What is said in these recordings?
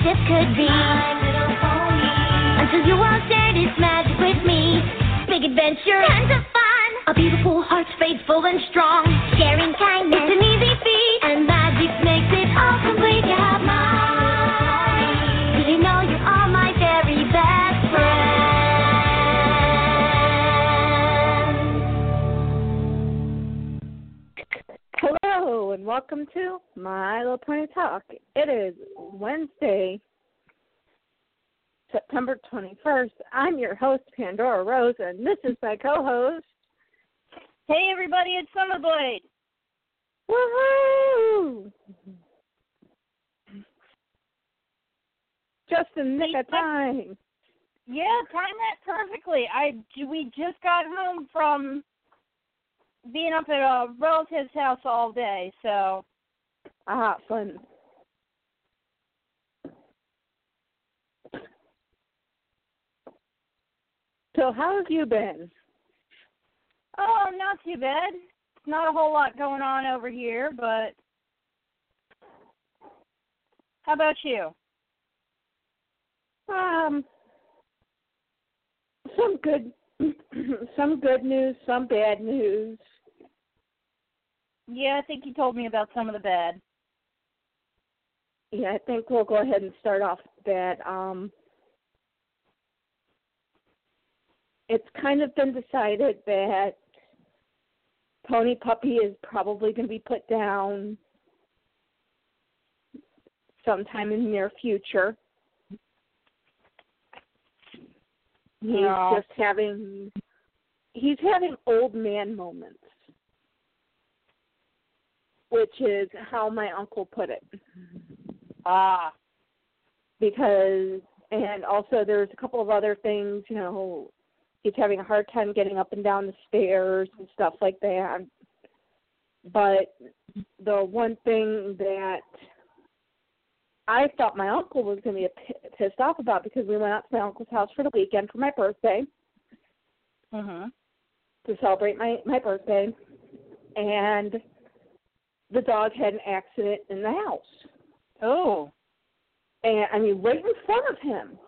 could be. Until you all shared its magic with me. Big adventure, tons of fun. A beautiful heart, faithful and strong. Sharing kindness, it's an easy feat. And magic makes it all complete. You have my very best friend? Hello and welcome to My Little Pony Talk. It is Wednesday, September 21st. I'm your host, Pandora Rose, and this is my co host. Hey everybody, it's Summerblade. Woohoo! Just in nick of time. Yeah, timed that perfectly. I we just got home from being up at a relative's house all day, so Ah, fun. So, how have you been? oh, not too bad. Not a whole lot going on over here, but how about you? Um, some good, some good news, some bad news. Yeah, I think you told me about some of the bad. Yeah, I think we'll go ahead and start off with that. Um, it's kind of been decided that Pony Puppy is probably going to be put down sometime in the near future. He's No. just having he's having old man moments, which is how my uncle put it Ah, because and also there's a couple of other things you know he's having a hard time getting up and down the stairs and stuff like that. But the one thing that I thought my uncle was going to be p- pissed off about because we went out to my uncle's house for the weekend for my birthday. Mhm. to celebrate my my birthday. And the dog had an accident in the house. Oh, and I mean right in front of him.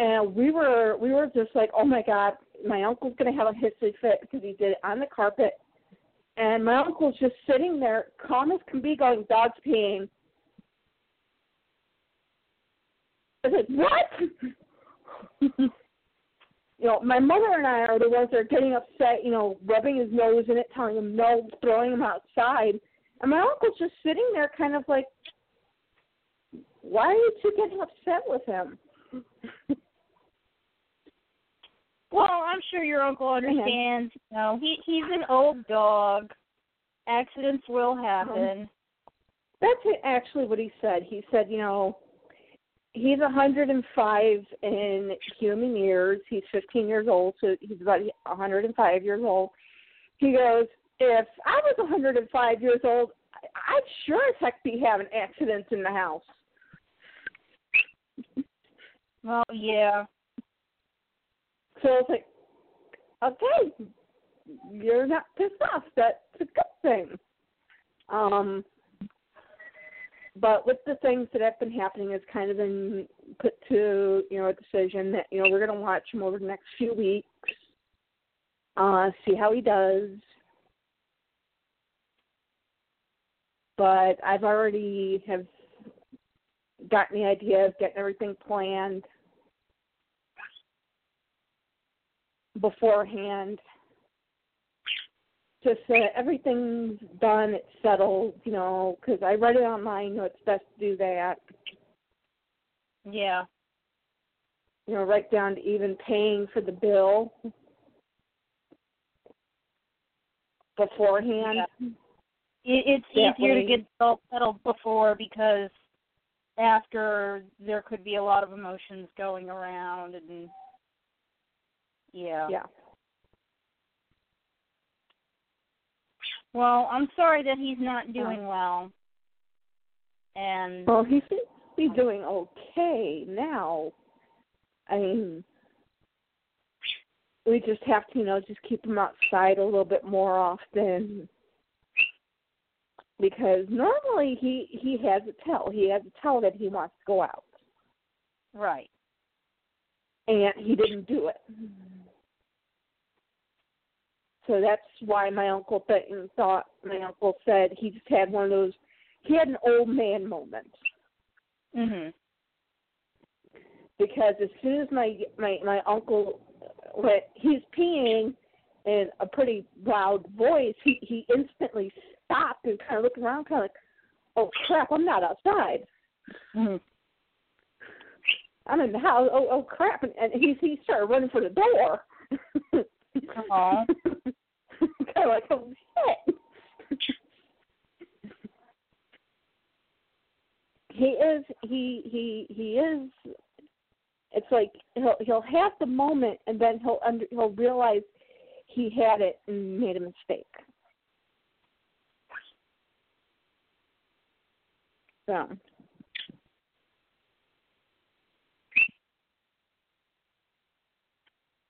And we were we were just like, oh my god, my uncle's gonna have a hissy fit because he did it on the carpet. And my uncle's just sitting there, calm as can be, going, "Dog's peeing." I said, "What?" you know, my mother and I are the ones that are getting upset. You know, rubbing his nose in it, telling him no, throwing him outside. And my uncle's just sitting there, kind of like, why are you two getting upset with him? well, I'm sure your uncle understands. You know, he he's an old dog. Accidents will um, happen. That's it- actually what he said. He said, you know, he's 105 in human years. He's 15 years old, so he's about 105 years old. He goes, if I was 105 years old, I- I'd sure as heck be having accidents in the house. Well, yeah. So it's like, okay, you're not pissed off. That's a good thing. Um, but with the things that have been happening, it's kind of been put to you know a decision that you know we're going to watch him over the next few weeks, uh, see how he does. But I've already have gotten the idea of getting everything planned beforehand. Just that everything's done, it's settled, you know, because I read it online, you know, it's best to do that. Yeah. You know, right down to even paying for the bill beforehand. It, it's That easier way- to get all settled before because after there could be a lot of emotions going around and yeah. Yeah. Well, I'm sorry that he's not doing well. And Well, he seems to be doing okay now. I mean, we just have to, you know, just keep him outside a little bit more often. because normally he he has a tell. He has a tell that he wants to go out, Right. and he didn't do it. So that's why my uncle th- thought my uncle said he just had one of those. He had an old man moment Mhm. because as soon as my my my uncle went, he's peeing in a pretty loud voice. He he instantly stopped and kind of looked around, kind of like, "Oh crap, I'm not outside. Mhm. I'm in the house. Oh oh crap!" And, and he he started running for the door. Aw. kind of like, "Oh shit." he is he he he is it's like he'll he'll have the moment and then he'll under he'll realize he had it and made a mistake. So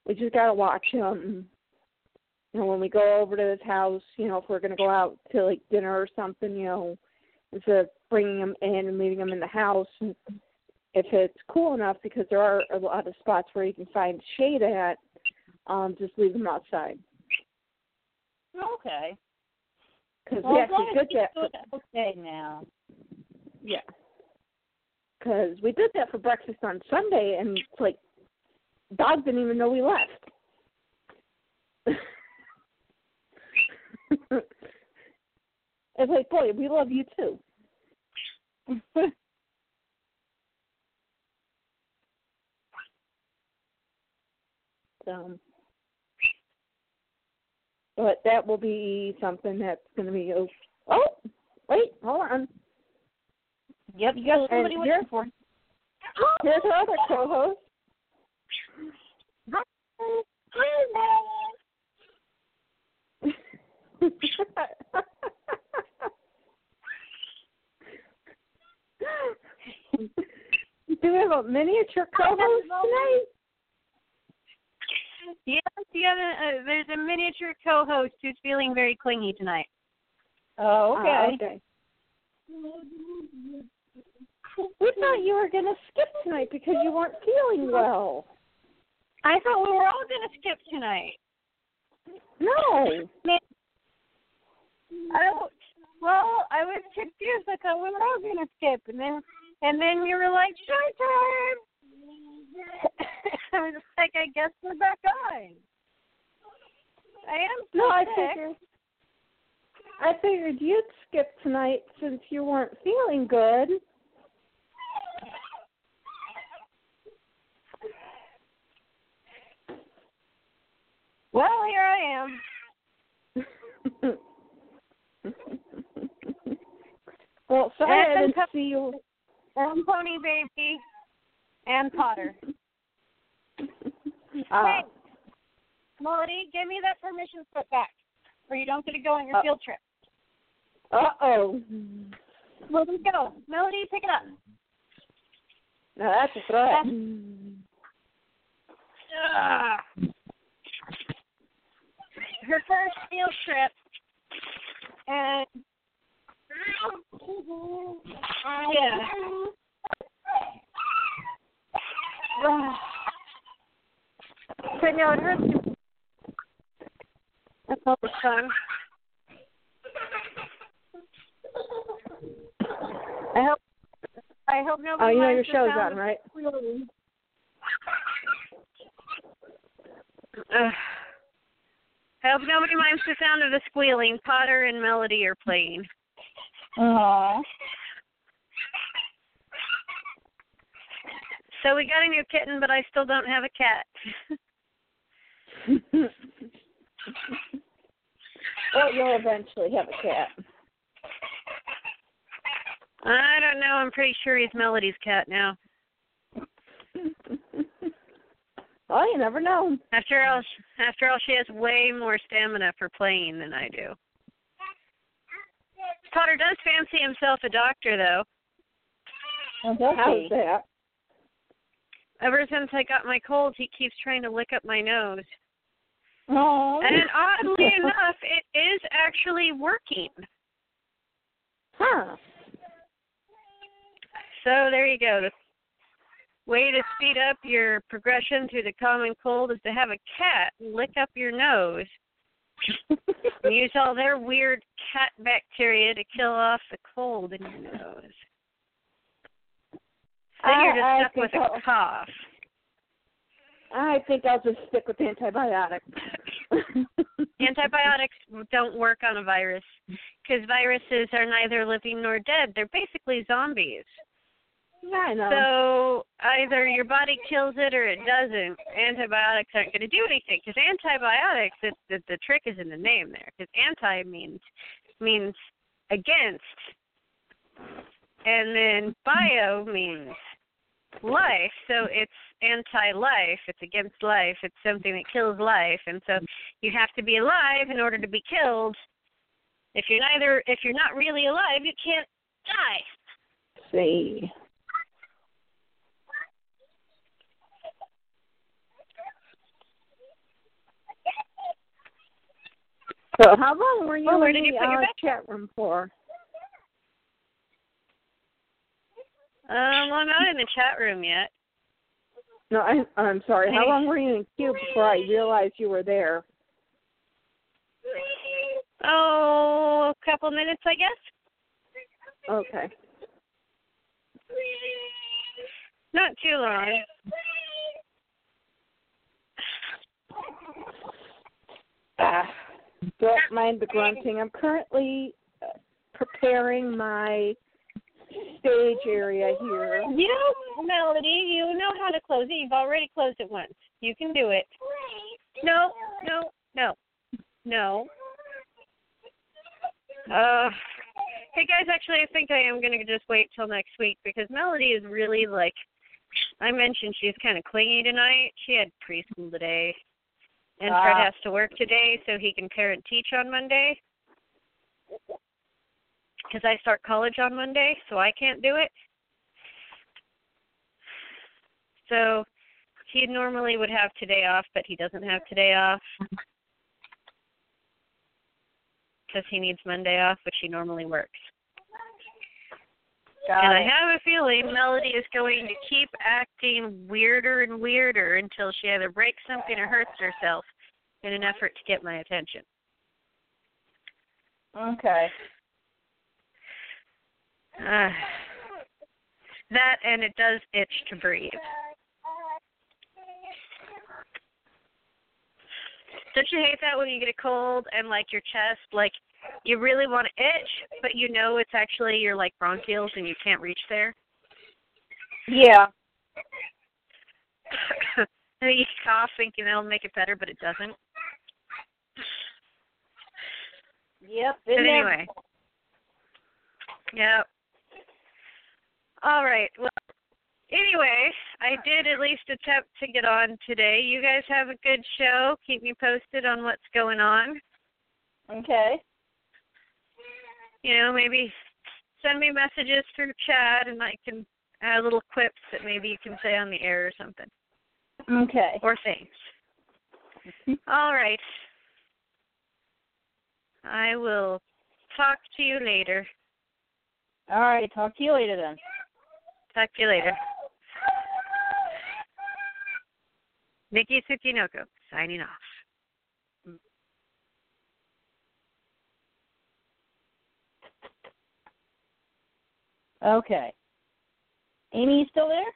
we just gotta watch him. You know, when we go over to his house, you know, if we're gonna go out to like dinner or something, you know, instead of bringing him in and leaving him in the house, if it's cool enough, because there are a lot of spots where you can find shade at, um, just leave him outside. Okay. Because Well, we actually did that. For, okay now. yeah. Because we did that for breakfast on Sunday, and it's like, dog didn't even know we left. it's like, boy, we love you too. So, but that will be something that's going to be. Oh, oh, wait, hold on. yep, you got somebody And waiting here- for. Here's our other co-host. Do we have a miniature co-host tonight? Yes, have a, uh, there's a miniature co-host who's feeling very clingy tonight. Oh, Ah, okay. We thought you were going to skip tonight because you weren't feeling well. I thought we were all going to skip tonight. No. I don't, well, I was confused. Like I thought we were all going to skip, and then and then you were like, "Short time." I was like, I guess we're back on. I am No, I figured. I figured you'd skip tonight since you weren't feeling good. Well, here I am. Well, sorry I And didn't co- see you. And Pony Baby and Potter. Uh, Hey, Melody, give me that permission slip back, or you don't get to go on your Uh, field trip. uh oh. Well, we go? Melody, pick it up. Now that's a threat. Ah. Her first field trip, and yeah. But no, it hurts. That's all the fun. I hope. I hope nobody. Oh, you know your show's on, right? Ugh. I hope nobody minds the sound of the squealing. Potter and Melody are playing. Aww. So we got a new kitten, but I still don't have a cat. well, you'll eventually have a cat. I don't know. I'm pretty sure he's Melody's cat now. well, oh, you never know. After all, after all, she has way more stamina for playing than I do. Potter does fancy himself a doctor, though. How's that? Ever since I got my cold, he keeps trying to lick up my nose. Oh. And oddly enough, it is actually working. Huh. So there you go. The way to speed up your progression through the common cold is to have a cat lick up your nose. use all their weird cat bacteria to kill off the cold in your nose. Then I- you're just I stuck with think a I'll- cough. I think I'll just stick with antibiotics. Antibiotics don't work on a virus because viruses are neither living nor dead. They're basically zombies. I know. So either your body kills it or it doesn't. Antibiotics aren't going to do anything because antibiotics. It, the the trick is in the name there because anti means means against, and then bio means life. So it's anti-life. It's against life. It's something that kills life, and so you have to be alive in order to be killed. If you're neither, if you're not really alive, you can't die. see. So how long were you Well, where in did you the put your uh, chat room for? Um, well, I'm not in the chat room yet. No, I, I'm sorry. How long were you in queue before I realized you were there? Oh, a couple minutes, I guess. Okay. Not too long. Ah, don't mind the grunting. I'm currently uh, preparing my stage area here. You Melody, you know how to close it. You've already closed it once. You can do it. No, no, no, no. Uh, hey guys, actually, I think I am gonna just wait till next week because Melody is really like. I mentioned she's kind of clingy tonight. She had preschool today, and Fred Ah. has to work today, so he can parent teach on Monday. Because I start college on Monday, so I can't do it. So he normally would have today off, but he doesn't have today off because he needs Monday off, which he normally works. Got and I have a feeling Melody is going to keep acting weirder and weirder until she either breaks something or hurts herself in an effort to get my attention. Okay. Uh, that and it does itch to breathe. Don't you hate that when you get a cold and like your chest, like you really want to itch, but you know it's actually your like bronchioles and you can't reach there? Yeah. and you cough thinking that'll make it better, but it doesn't. Yep. But anyway. Yep. All right. Well, anyway, I did at least attempt to get on today. You guys have a good show. Keep me posted on what's going on. Okay. You know, maybe send me messages through chat and I can add little quips that maybe you can say on the air or something. Okay. Or things. Mm-hmm. All right. I will talk to you later. All right. Talk to you later then. Talk to you later. Nikki Tsukinoko, signing off. Okay. Amy, you still there?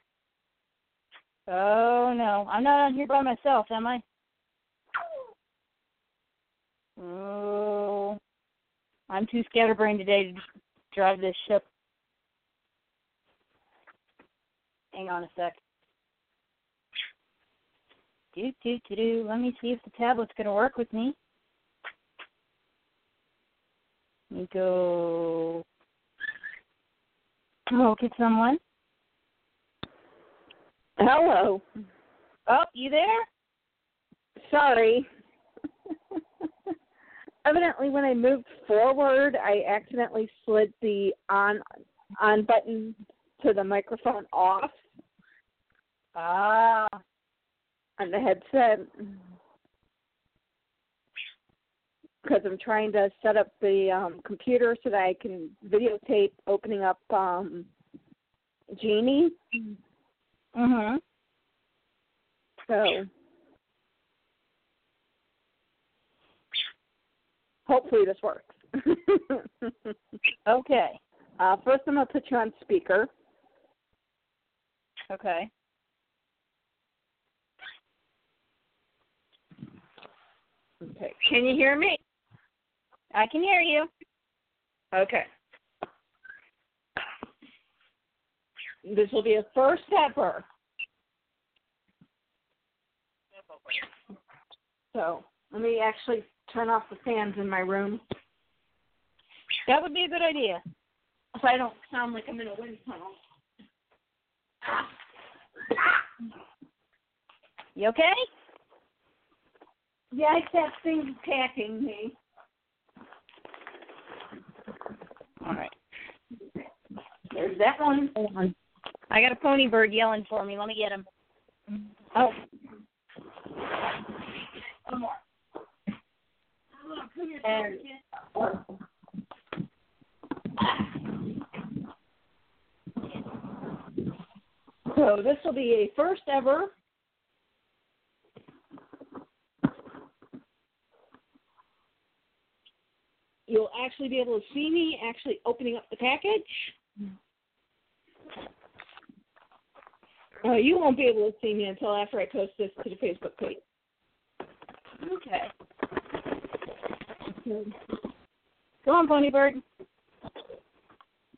Oh no, I'm not on here by myself, am I? Oh, I'm too scatterbrained today to drive this ship. Hang on a sec. Do do do do. Let me see if the tablet's gonna work with me. Let me go. Look at someone. Hello. Oh, you there? Sorry. Evidently, when I moved forward, I accidentally slid the on on button to the microphone off Ah, on the headset. Because I'm trying to set up the um, computer so that I can videotape opening up um, Genie. Mhm. So hopefully this works. Okay. uh, first, I'm gonna put you on speaker. Okay. Okay. Can you hear me? I can hear you. Okay. This will be a first ever. So let me actually turn off the fans in my room That would be a good idea. so I don't sound like I'm in a wind tunnel. You okay? Yeah, it's that thing attacking me. All right. There's that one. I got a pony bird yelling for me. Let me get him. Oh. One more. And so this will be a first ever you'll actually be able to see me actually opening up the package. Uh, you won't be able to see me until after I post this to the Facebook page. Okay. Go on, pony bird.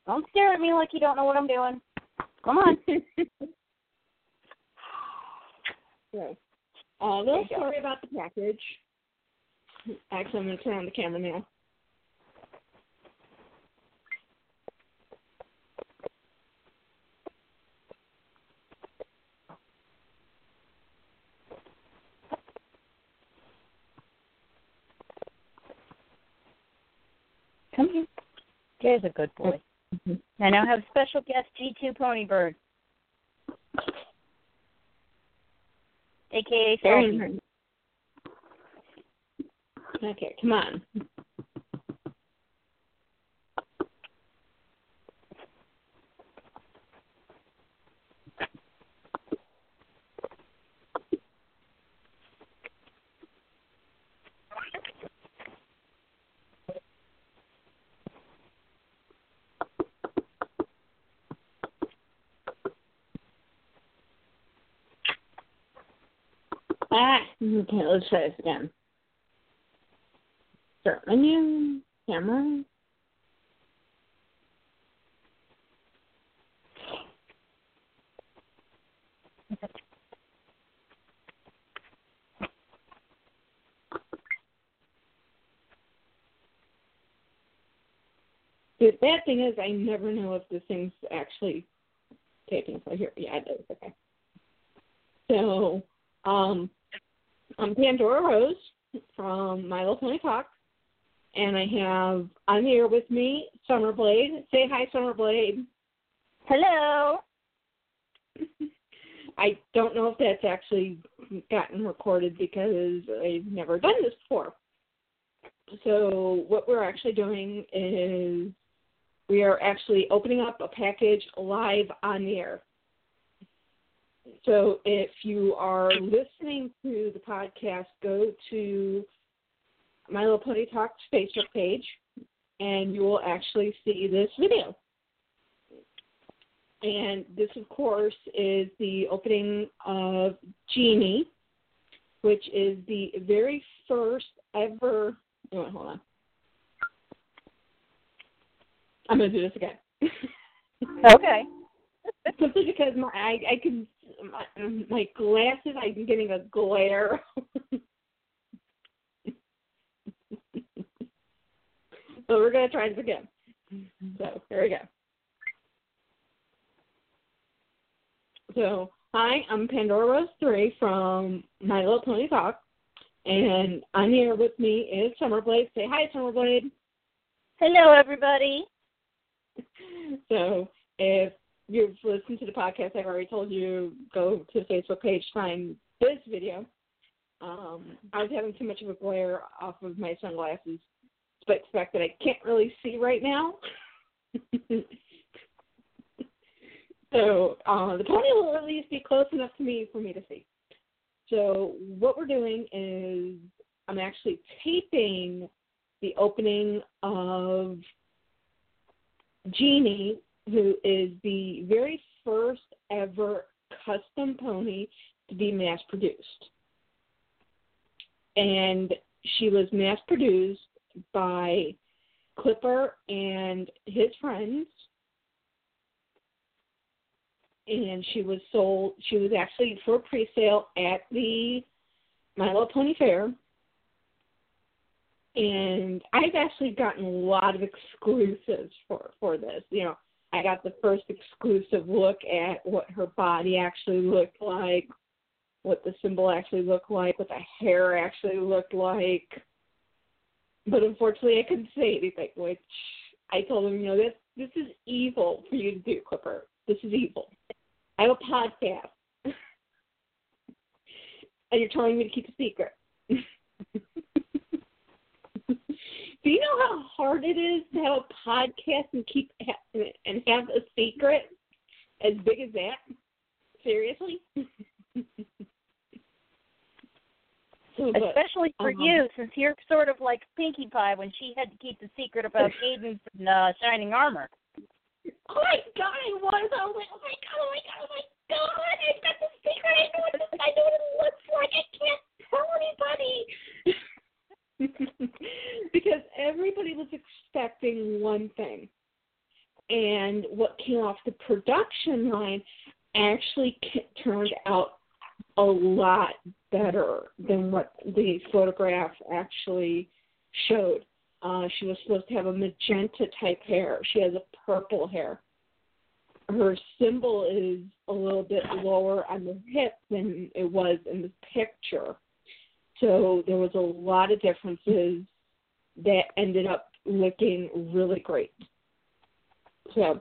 Don't stare at me like you don't know what I'm doing. Come on. Okay. Uh, little story about the package. Actually, I'm going to turn on the camera now. Come here. Jay's a good boy. Mm-hmm. I now have special guest G2 Pony Bird, aka Very Okay, come on. Ah, okay, let's try this again. Start menu, camera. The bad thing is I never know if this thing's actually taping. So here, yeah, it is. Okay. So, um, I'm Pandora Rose from My Little Pony Talk, and I have on the air with me Summerblade. Say hi, Summerblade. Hello. I don't know if that's actually gotten recorded because I've never done this before. So what we're actually doing is we are actually opening up a package live on the air. So if you are listening to the podcast, go to My Little Pony Talk's Facebook page, and you will actually see this video. And this, of course, is the opening of Genie, which is the very first ever. Oh, hold on. I'm gonna do this again. Okay. Simply because my I, I can my, my glasses I'm getting a glare. so we're gonna try this again. So here we go. So hi, I'm Pandora Rose Three from My Little Pony Talk, and I'm here with me is Summerblade. Say hi, Summerblade. Hello, everybody. So if you've listened to the podcast, I've already told you go to the Facebook page, find this video, Um, I was having too much of a glare off of my sunglasses, but the fact that I can't really see right now. so uh, the pony will at least be close enough to me for me to see. So what we're doing is I'm actually taping the opening of Jeannie, who is the very first ever custom pony to be mass produced. And she was mass produced by Clipper and his friends. And she was sold, she was actually for pre sale at the My Little Pony Fair. And I've actually gotten a lot of exclusives for, for this. You know, I got the first exclusive look at what her body actually looked like, what the symbol actually looked like, what the hair actually looked like. But unfortunately, I couldn't say anything, which I told him, you know, this this is evil for you to do, Clipper. This is evil. I have a podcast, and you're telling me to keep a secret. do you know how hard it is to have a podcast and keep and have a secret as big as that? Seriously. Especially for um, you, since you're sort of like Pinkie Pie when she had to keep the secret about Aiden's uh, shining armor. Oh my god, I was. I was like, oh my god, oh my god, oh my god, I've got the secret. I know what I know what it looks like. I can't tell anybody. because everybody was expecting one thing. And what came off the production line actually turned out a lot better than what the photograph actually showed. Uh, she was supposed to have a magenta type hair. She has a purple hair. Her symbol is a little bit lower on the hip than it was in the picture. So there was a lot of differences that ended up looking really great. So,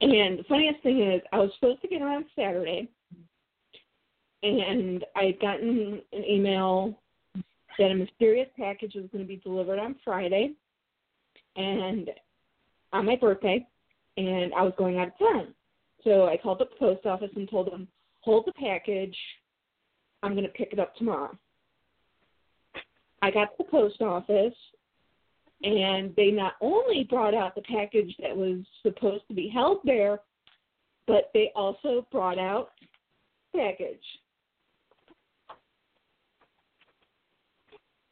and the funniest thing is, I was supposed to get on Saturday, and I had gotten an email that a mysterious package was going to be delivered on Friday, and on my birthday, and I was going out of town. So I called the post office and told them, hold the package. I'm going to pick it up tomorrow. I got to the post office, and they not only brought out the package that was supposed to be held there, but they also brought out package.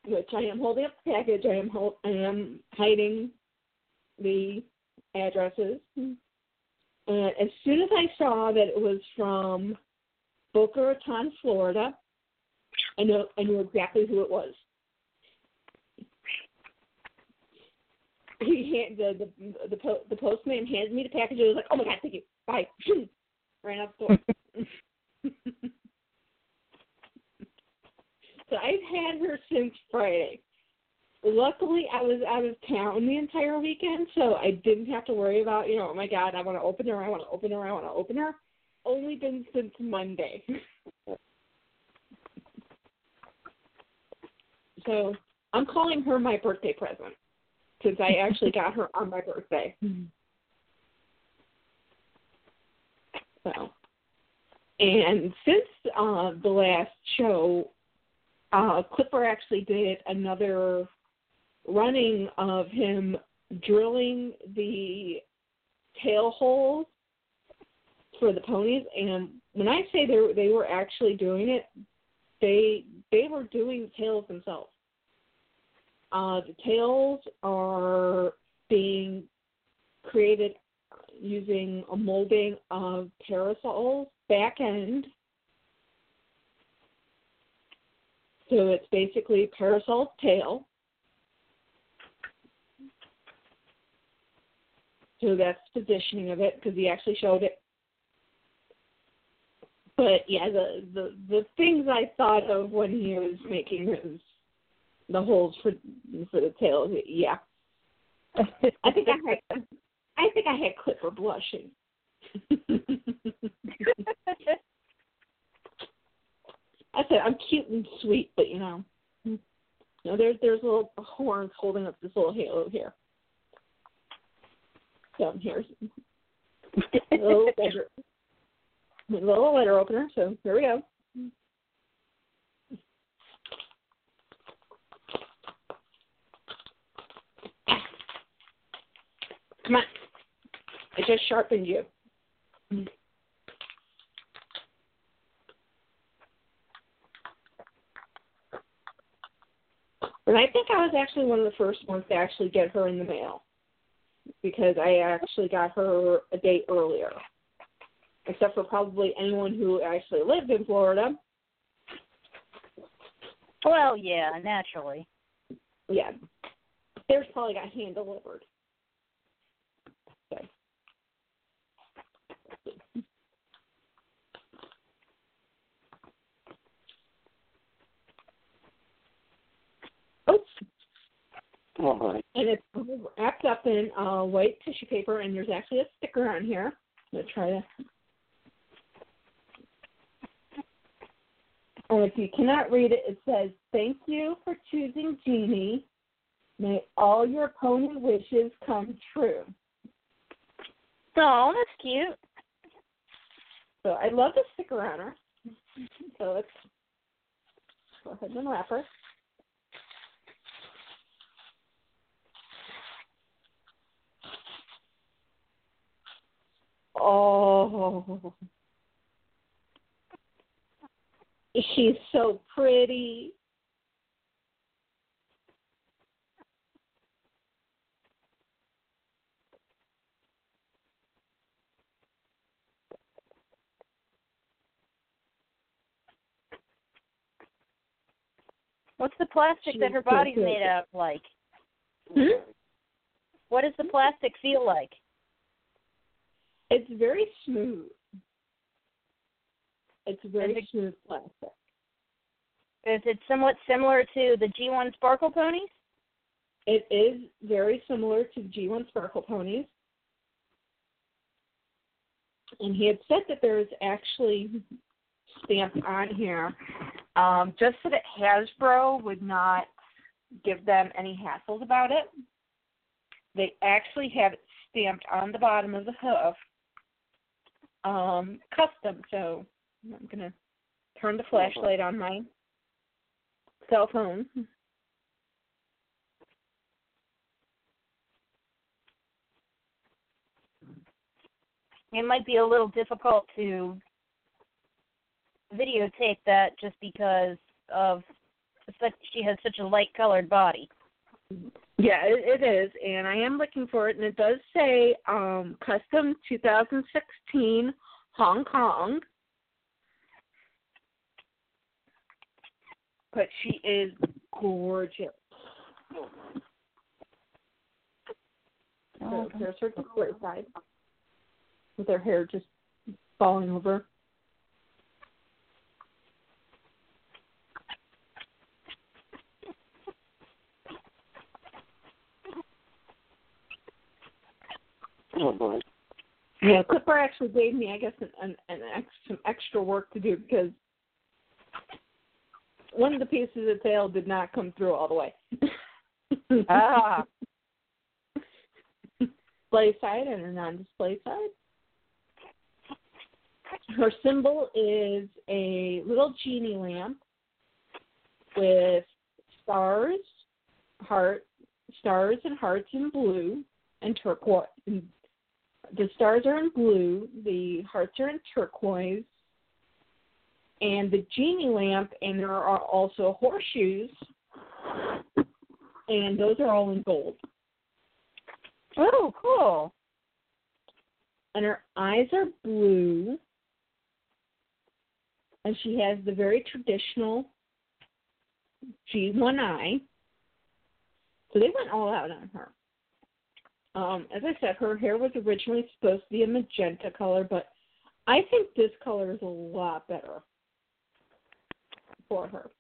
Which I am holding up the package. I am hold, I am hiding the addresses. Hmm. And as soon as I saw that it was from Boca Raton, Florida, I know I knew exactly who it was. He hand, the the the, po- the postman handed me the package. I was like, "Oh my god, thank you, bye!" Ran out the door. so I've had her since Friday. Luckily, I was out of town the entire weekend, so I didn't have to worry about, you know, oh my god, I want to open her, I want to open her, I want to open her. Only been since Monday. so I'm calling her my birthday present since I actually got her on my birthday. So, and since uh, the last show, uh, Clipper actually did another running of him drilling the tail holes for the ponies. And when I say they they were actually doing it, they they were doing tails themselves. Uh, the tails are being created using a molding of parasols back end. So it's basically parasol tail. So that's positioning of it because he actually showed it. But yeah, the, the the things I thought of when he was making his the holes for for the tail, yeah. I think I had I think I had Clipper blushing. I said I'm cute and sweet, but you know, you know, there's there's little horns holding up this little halo here. So here's a little letter, a little letter opener. So here we go. Come on. I just sharpened you. And I think I was actually one of the first ones to actually get her in the mail because I actually got her a day earlier, except for probably anyone who actually lived in Florida. Well, yeah, naturally. Yeah, theirs probably got hand delivered. So. Oops. Oh, And it's wrapped up in uh, white tissue paper, and there's actually a sticker on here. I'm gonna try to. And if you cannot read it, it says, "Thank you for choosing Jeannie. May all your pony wishes come true." Oh, that's cute. So I love the sticker on her. So let's go ahead and wrap her. Oh, she's so pretty. What's the plastic She's that her body's made out of like? Hmm? What does the plastic feel like? It's very smooth. It's very Is it- smooth plastic. Is it somewhat similar to the G1 Sparkle ponies? It is very similar to G1 Sparkle ponies. And he had said that there's actually stamped on here um, just so that Hasbro would not give them any hassles about it. They actually have it stamped on the bottom of the hoof, um, custom. So I'm going to turn the flashlight on my cell phone. It might be a little difficult to videotape that just because of such she has such a light colored body. Yeah, it, it is, and I am looking for it, and it does say um, custom 2016 Hong Kong. But she is gorgeous. Oh, so there's her display side with her hair just falling over. oh boy. Yeah, Clipper actually gave me, I guess, an, an, an ex, some extra work to do because one of the pieces of tail did not come through all the way. Ah. display side and a non-display side. Her symbol is a little genie lamp with stars, heart, stars and hearts in blue and turquoise. The stars are in blue, the hearts are in turquoise, and the genie lamp, and there are also horseshoes, and those are all in gold. Oh, cool. and her eyes are blue. And she has the very traditional G1 eye. So they went all out on her. Um, as I said, her hair was originally supposed to be a magenta color, but I think this color is a lot better for her.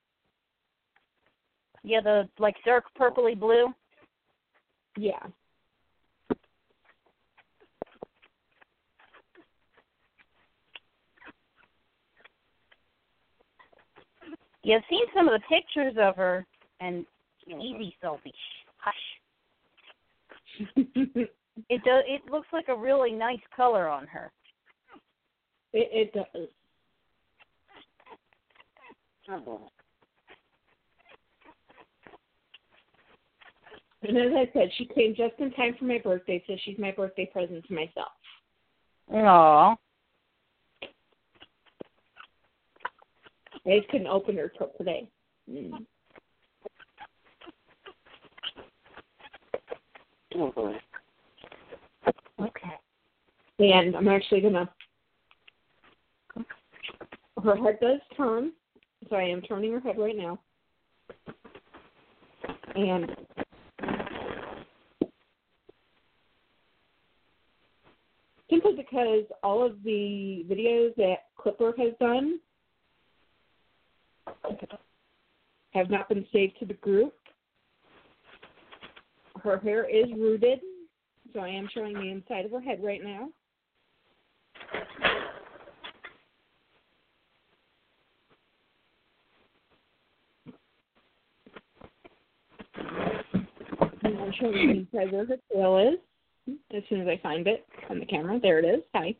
Yeah, the like dark purpley blue. Yeah. You've seen some of the pictures of her, and easy, Sophie. Hush. it, It does. It looks like a really nice color on her. It, it does. And as I said, she came just in time for my birthday, so she's my birthday present to myself. Aw. I couldn't open her till today. Mm. Oh boy. Okay. And I'm actually gonna. Her head does turn, so I am turning her head right now. And simply because all of the videos that Clipper has done have not been saved to the group. Her hair is rooted, so I am showing the inside of her head right now. I'm showing the inside where her tail is as soon as I find it on the camera. There it is. Hi.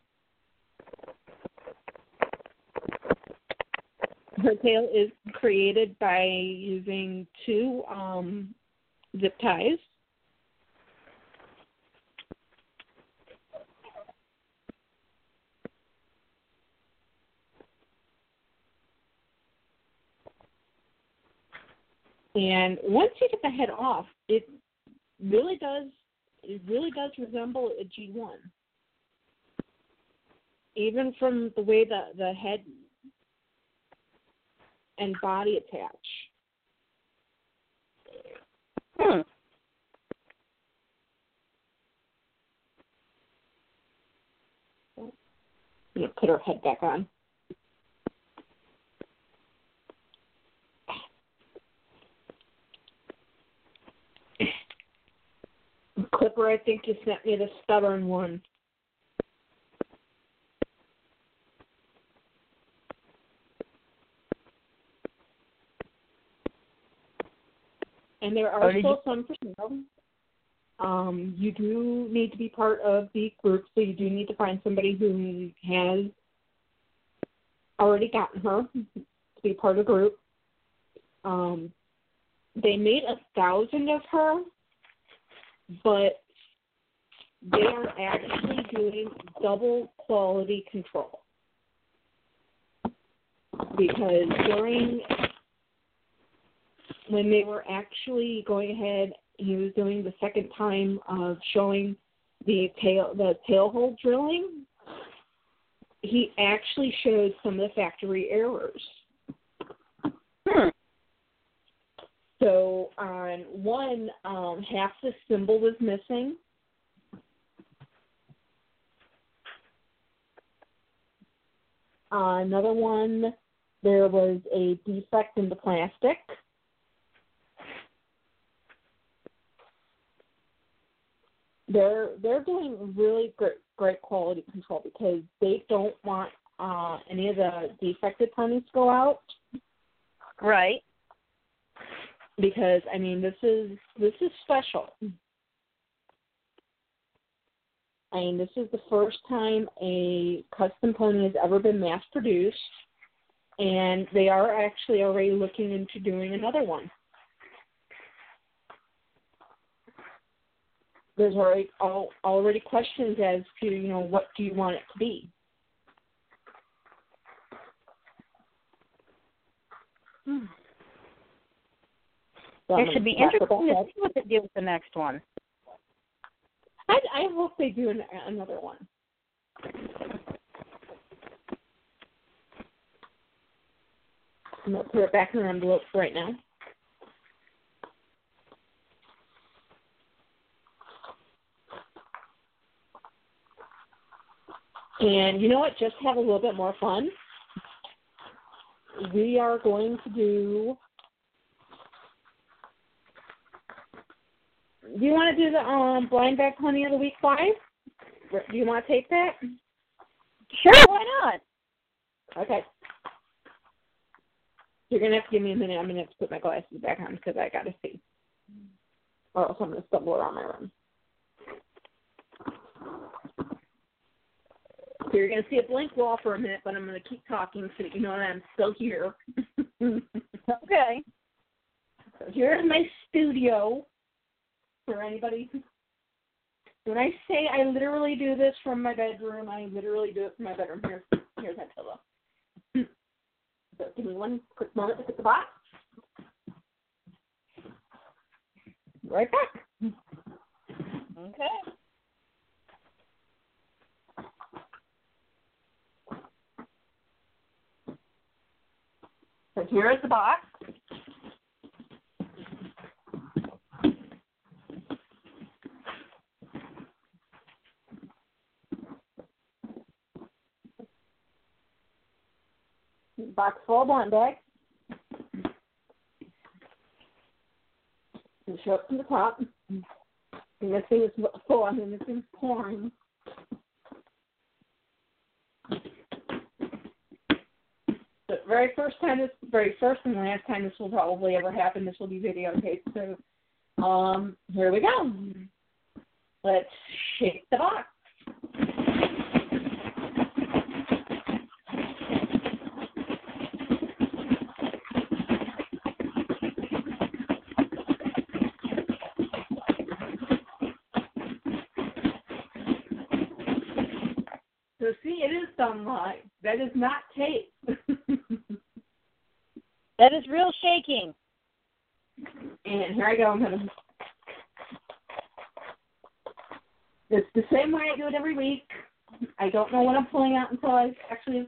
Her tail is created by using two um, zip ties. And once you get the head off, it really does it really does resemble a G one. Even from the way the the head and body attach. Hmm. Put her head back on. Clipper, I think you sent me the stubborn one. And there Oh, are did still some for sale. Um, you do need to be part of the group, so you do need to find somebody who has already gotten her to be part of the group. Um, they made a thousand of her, but they are actually doing double quality control because during when they were actually going ahead he was doing the second time of showing the tail the tail hole drilling he actually showed some of the factory errors Hmm. So on one um half the symbol was missing Uh, another one, there was a defect in the plastic. They're they're doing really great great quality control because they don't want uh, any of the defective pennies to go out Right. Because I mean this is this is special. I mean this is the first time a custom pony has ever been mass produced, and they are actually already looking into doing another one. There's already all, already questions as to you know what do you want it to be. I'm It should be gonna talk about interesting to see what they do with the next one. I, I hope they do an, another one. I'm gonna put it back in an envelope right now. And you know what? Just to have a little bit more fun. We are going to do. Do you want to do the um blind bag pony of the week five? Do you want to take that? Sure, why not? Okay. You're gonna have to give me a minute. I'm gonna have to put my glasses back on because I gotta see, or else I'm gonna stumble around my room. So you're gonna see a blank wall for a minute, but I'm gonna keep talking so that you know that I'm still here. Okay. So here's my studio for anybody. When I say I literally do this from my bedroom, I literally do it from my bedroom. Here's here's my pillow. So give me one quick moment to put the box. Right back. Okay. So here is the box. Box full of blind bags. And show up from the top. And this thing is full. I mean, this thing's pouring. the very first time this very first and last time this will probably ever happen, this will be videotaped. So um here we go. Let's shake the box. So see, it is sunlight. That is not tape. That is real shaking. And here I go. I'm gonna. It's the same way I do it every week. I don't know what I'm pulling out until I actually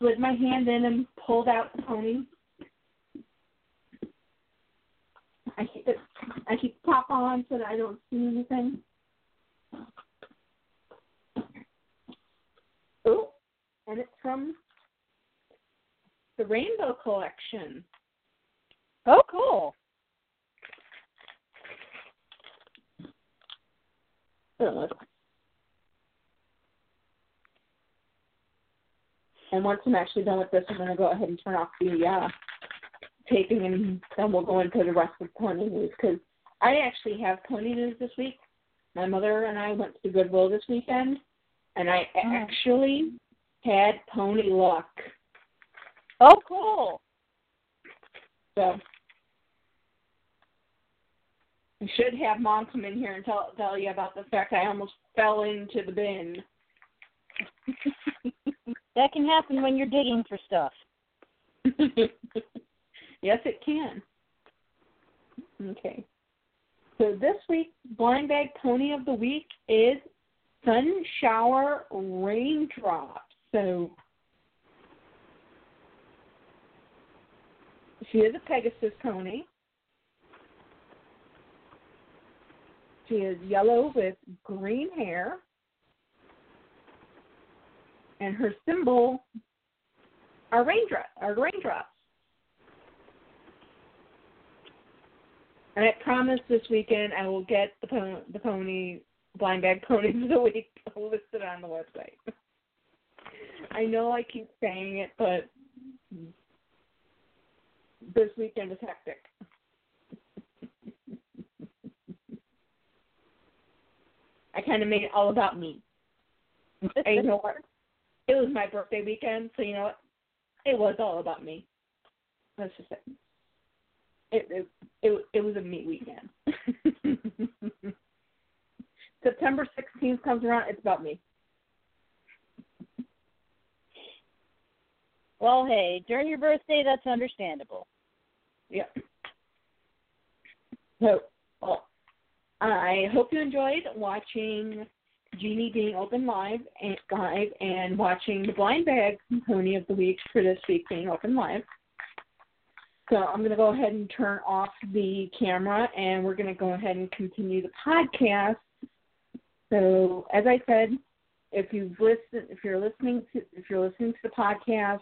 slid my hand in and pulled out the pony. I keep it. I keep top on so that I don't see anything. Oh, and it's from the Rainbow Collection. Oh, cool. And once I'm actually done with this, I'm going to go ahead and turn off the uh, taping, and then we'll go into the rest of pony news because I actually have pony news this week. My mother and I went to Goodwill this weekend, and I Oh. actually had pony luck. Oh, cool. So I should have mom come in here and tell tell you about the fact I almost fell into the bin. That can happen when you're digging for stuff. yes, it can. Okay. So this week, blind bag pony of the week is Sun Shower Raindrop. So she is a Pegasus pony. She is yellow with green hair. And her symbol are raindrops are raindrops. And I promise this weekend I will get the the pony blind bag ponies of the week listed on the website. I know I keep saying it, but this weekend is hectic. I kind of made it all about me. And you know what? It was my birthday weekend, so you know what? It was all about me. Let's just say it it it, it was a me weekend. September sixteenth comes around, it's about me. Well, hey, during your birthday, that's understandable. Yeah. So, well, I hope you enjoyed watching Jeannie being open live and live and watching the blind bag pony of the week for this week being open live. So I'm going to go ahead and turn off the camera and we're going to go ahead and continue the podcast. So as I said, if you've listened, if you're listening to, if you're listening to the podcast,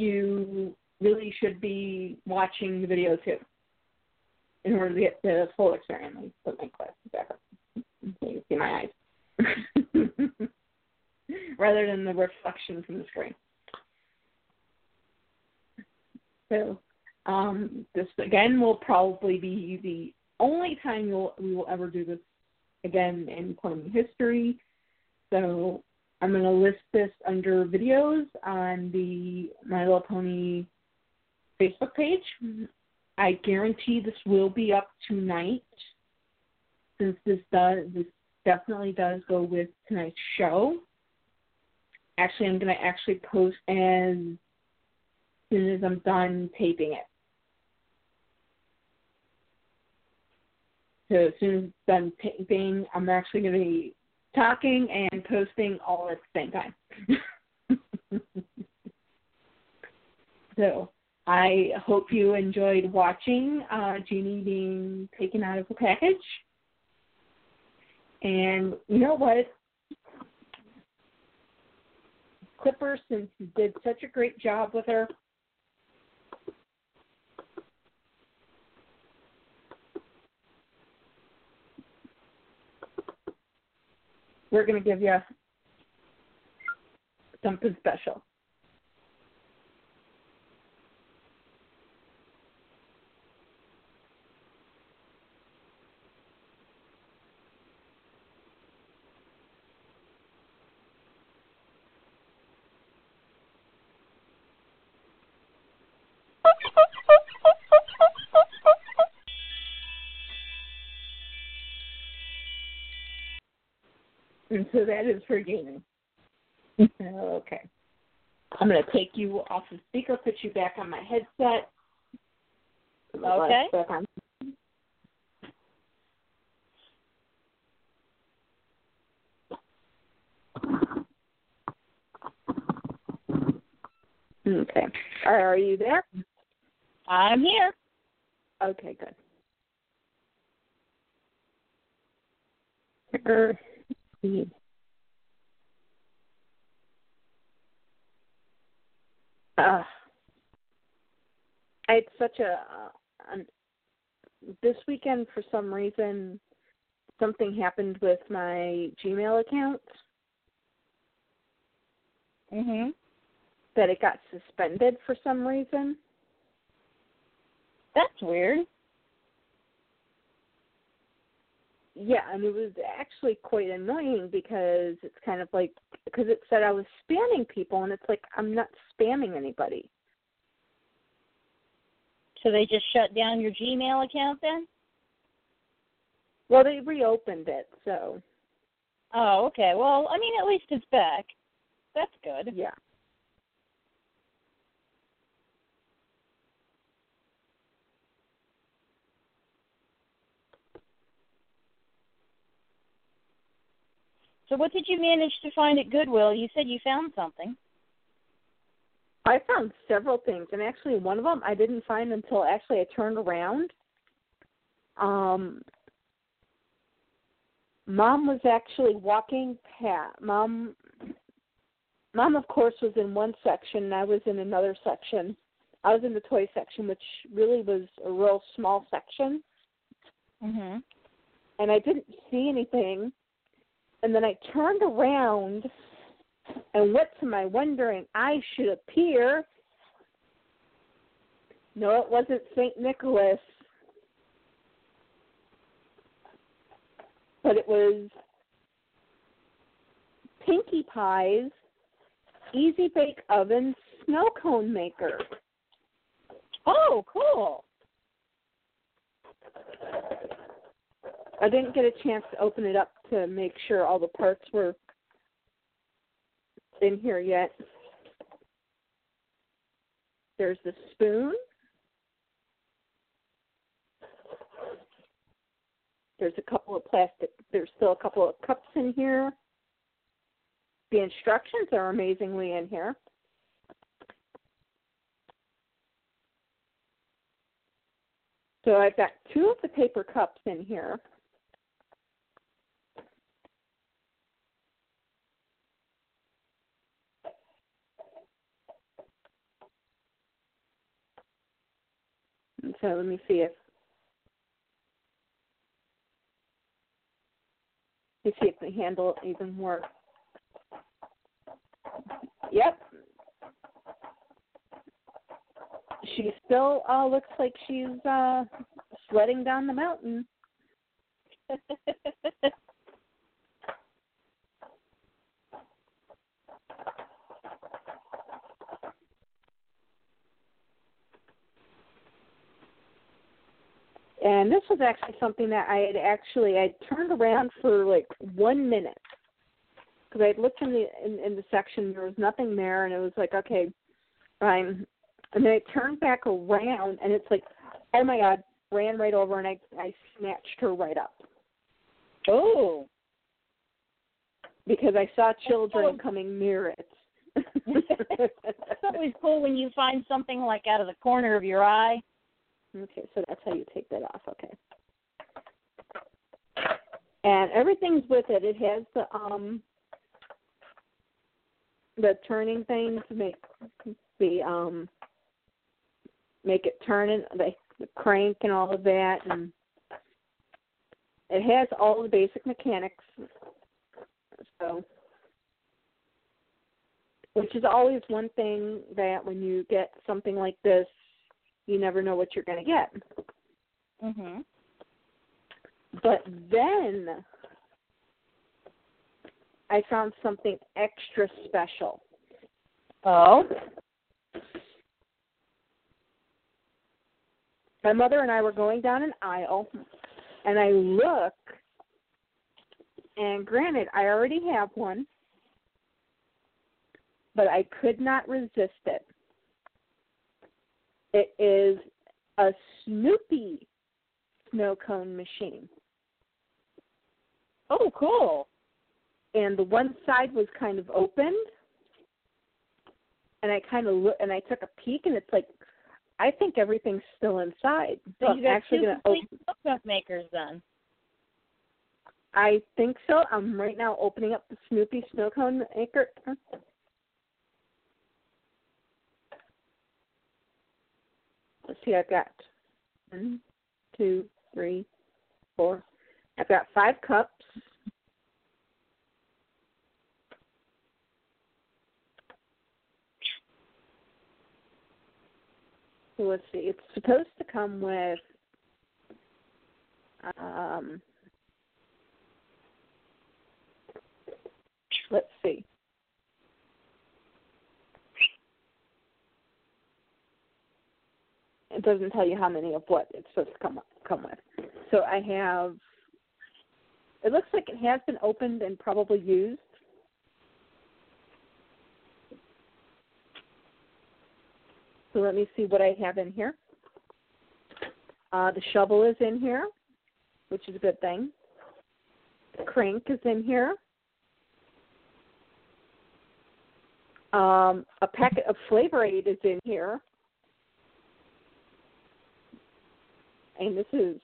you really should be watching the video too in order to get the full experience. Let me put my glasses back up so you can see my eyes. Rather than the reflection from the screen. So um, this again will probably be the only time you'll, we will ever do this again in pony history. So I'm going to list this under videos on the My Little Pony Facebook page. I guarantee this will be up tonight, since this does this definitely does go with tonight's show. Actually, I'm going to actually post as soon as I'm done taping it. So as soon as it's done taping, I'm actually going to be talking and posting all at the same time. so I hope you enjoyed watching uh, Jeannie being taken out of the package. And you know what? Clipper, since you did such a great job with her, we're going to give you something special. And so that is for gaming. okay. I'm going to take you off the speaker, put you back on my headset. Okay. Okay. Are you there? I'm here. Okay, good. Er. Uh, I had such a uh, an, this weekend for some reason something happened with my Gmail account Mhm. that it got suspended for some reason. That's weird. Yeah, and it was actually quite annoying because it's kind of like because it said I was spamming people, and it's like I'm not spamming anybody. So they just shut down your Gmail account then? Well, they reopened it, so Oh, okay. Well, I mean, at least it's back. That's good. yeah. So what did you manage to find at Goodwill? You said you found something. I found several things, and actually one of them I didn't find until actually I turned around. Um, mom was actually walking past. Mom, mom of course was in one section, and I was in another section. I was in the toy section, which really was a real small section, Mhm. and I didn't see anything. And then I turned around, and what to my wondering I should appear. No, it wasn't St. Nicholas. But it was Pinkie Pie's Easy Bake Oven Snow Cone Maker. Oh, cool. I didn't get a chance to open it up to make sure all the parts were in here yet. There's the spoon. There's a couple of plastic, there's still a couple of cups in here. The instructions are amazingly in here. So I've got two of the paper cups in here. And so let me see if let me see if the handle even works. Yep. she still uh looks like she's uh sledding down the mountain. And this was actually something that I had actually I turned around for like one minute because I had looked in the in, in the section there was nothing there and it was like okay fine and then I turned back around and it's like oh my god ran right over and I I snatched her right up Oh. because I saw children coming near it. It's always cool when you find something like out of the corner of your eye. Okay, so that's how you take that off. Okay. And everything's with it. It has the um the turning thing to make the um make it turn and the, the crank and all of that and it has all the basic mechanics. So which is always one thing that when you get something like this you never know what you're going to get. Mhm. But then I found something extra special. Oh. My mother and I were going down an aisle, and I look, and granted, I already have one, but I could not resist it. It is a Snoopy snow cone machine. Oh, cool. and the one side was kind of opened and I kind of look and I took a peek and it's like I think everything's still inside. So you got actually two gonna complete open, smoke makers then. I think so. I'm right now opening up the Snoopy snow cone maker. Let's see, I've got one, two, three, four. I've got five cups. So let's see. It's supposed to come with um let's see. It doesn't tell you how many of what it's supposed to come come with. So I have. It looks like it has been opened and probably used. So let me see what I have in here. Uh, the shovel is in here, which is a good thing. The crank is in here. Um, a packet of Flavor Aid is in here. And this is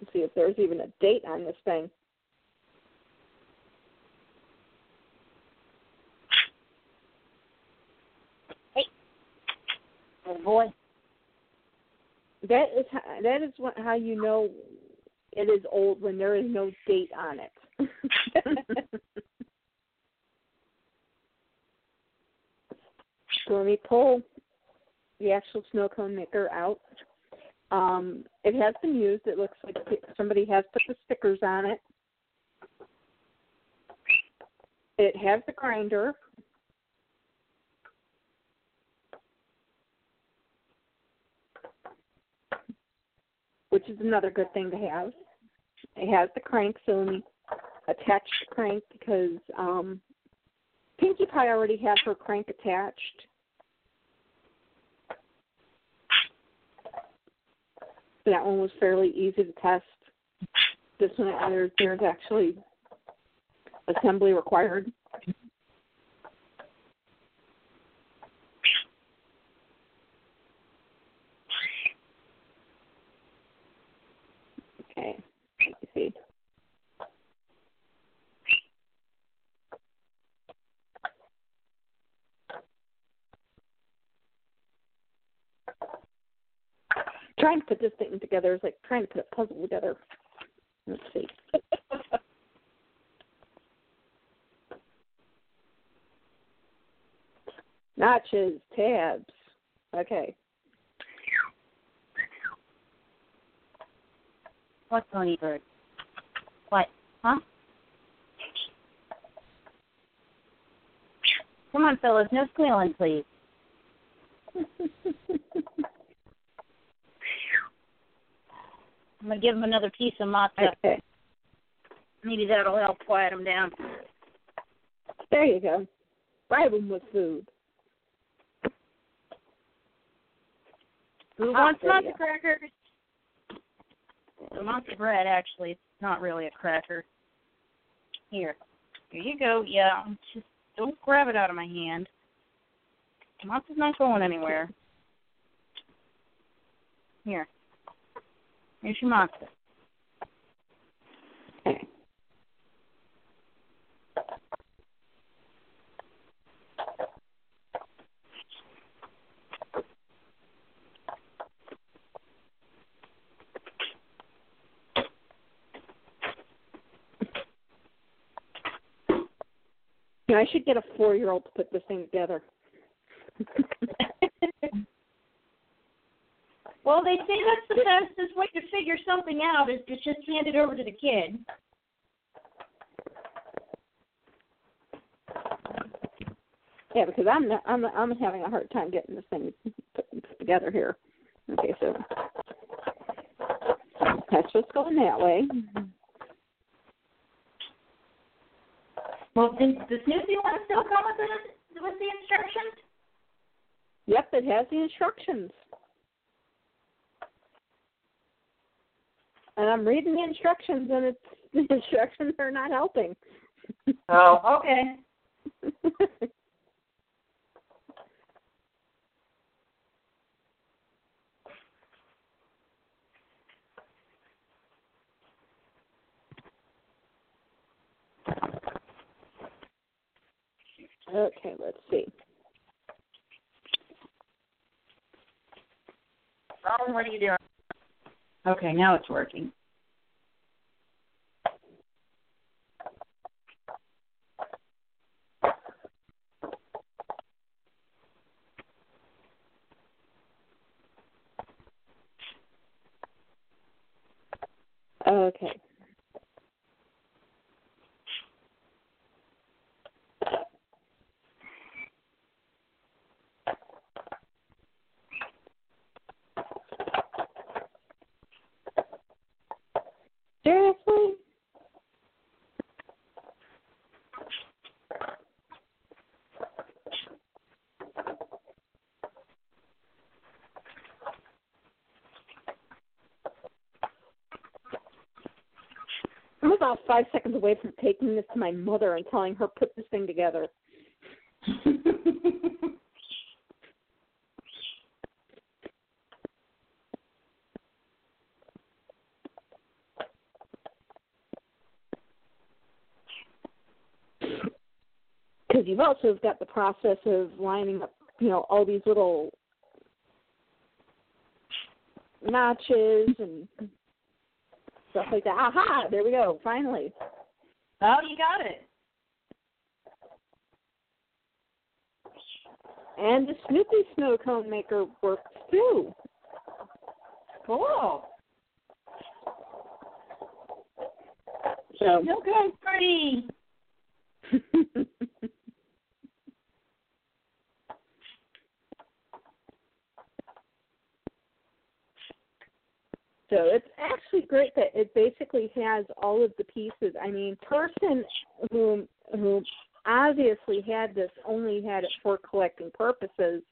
let's see if there's even a date on this thing. Hey, oh boy. That is how, that is what, how you know it is old when there is no date on it. so let me pull the actual snow cone maker out. Um, it has been used. It looks like somebody has put the stickers on it. It has the grinder. which is another good thing to have. It has the crank, so let me attach the crank because um, Pinkie Pie already has her crank attached. So that one was fairly easy to test. This one, there's, there's actually assembly required. Okay, let me see. Trying to put this thing together is like trying to put a puzzle together. Let's see. Notches, tabs. Okay. What, Tony Bird? What? Huh? Come on, fellas, no squealing, please. I'm gonna give him another piece of matzo. okay. Maybe that'll help quiet him down. There you go. Bribe him with food. Who Ah, wants matzo crackers? The matzo bread, actually, it's not really a cracker. Here, here you go. Yeah, just don't grab it out of my hand. Matzo's not going anywhere. Here, here's your matzo. Okay. I should get a four-year-old to put this thing together. Well, they say that's the fastest way to figure something out is to just hand it over to the kid. Yeah, because I'm not, I'm I'm having a hard time getting this thing put, together here. Okay, so that's what's going that way. Well, does the Snoopy one still come with the, with the instructions? Yep, it has the instructions. And I'm reading the instructions, and it's the instructions are not helping. Oh, okay. okay, let's see. Ron, what are you doing? Okay, now it's working. Okay. Seriously? I'm about five seconds away from taking this to my mother and telling her put this thing together. Because you've also got the process of lining up, you know, all these little notches and stuff like that. Aha! There we go. Finally. oh, you got it. And the Snoopy snow cone maker works too. Cool. So Snow cone party. So it's actually great that it basically has all of the pieces. I mean, person who who obviously had this only had it for collecting purposes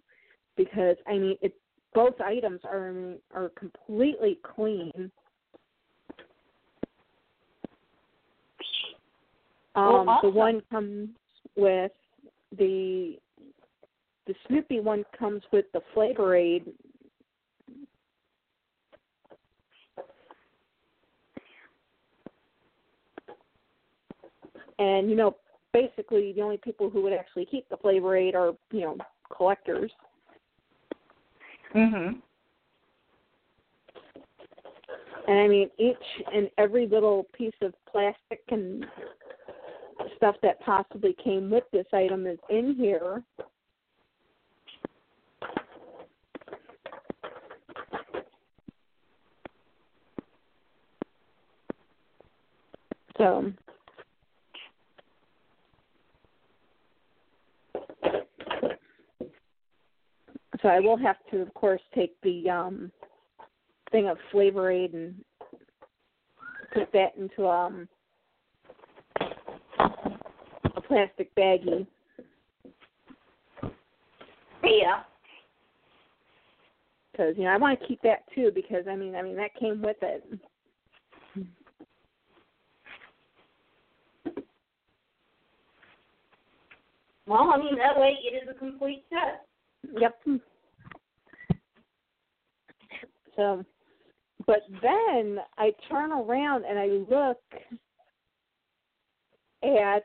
because I mean it both items are are completely clean. Oh, Um, awesome. The one comes with the the Snoopy one comes with the flavor aid and you know basically the only people who would actually keep the flavor aid are you know collectors. Mhm. And I mean each and every little piece of plastic and stuff that possibly came with this item is in here. So so I will have to of course take the um thing of flavor aid and put that into um a plastic baggie. Yeah. Because you know I want to keep that too because I mean I mean that came with it. Well, I mean that way it is a complete set. Yep. But then I turn around and I look at